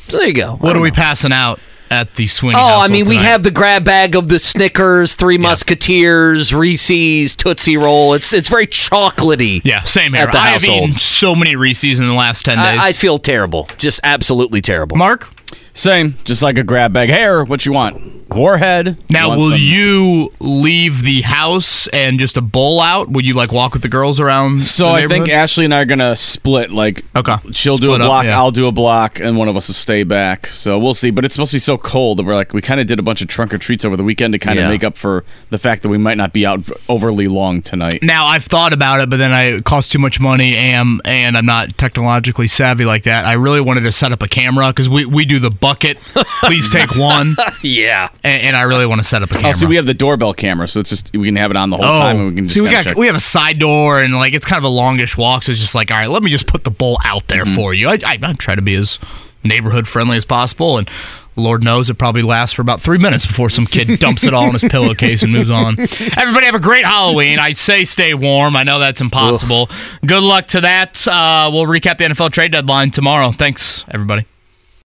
So there you go. what are we passing out at the Sweeney? Oh, I mean, we have the grab bag of the Snickers, Three Musketeers, Reese's, Tootsie Roll. It's it's very chocolatey. Yeah, same here. At the I have household. eaten so many Reese's in the last ten days. I, I feel terrible, just absolutely terrible. Marc, Same, just like a grab bag. Hey, what you want? Warhead. now You want will some- you leave the house and just a bowl out? Would you like walk with the girls around? So the I think neighborhood? Ashley and I are gonna split. Like, okay, she'll do a Split up, block, yeah. I'll do a block, and one of us will stay back. So we'll see. But it's supposed to be so cold that we're like, we kind of did a bunch of trunk or treats over the weekend to kind of Yeah. make up for the fact that we might not be out v- overly long tonight. Now I've thought about it, but then I it costs too much money, and and I'm not technologically savvy like that. I really wanted to set up a camera because we, we do the bucket. Please take one. yeah, and, and I really want to set up a Oh, camera. see, we have the doorbell camera, so it's just we can have it on the whole Oh, time, and we can just see, we got check. we have a side door, and like it's kind of a longish walk, so it's just like, all right, let me just put the bowl out there Mm-hmm. for you. I, I, I try to be as neighborhood friendly as possible, and Lord knows it probably lasts for about three minutes before some kid dumps it all in his pillowcase and moves on. Everybody have a great Halloween. I say stay warm. I know that's impossible. Good luck to that. Uh, we'll recap the NFL trade deadline tomorrow. Thanks, everybody.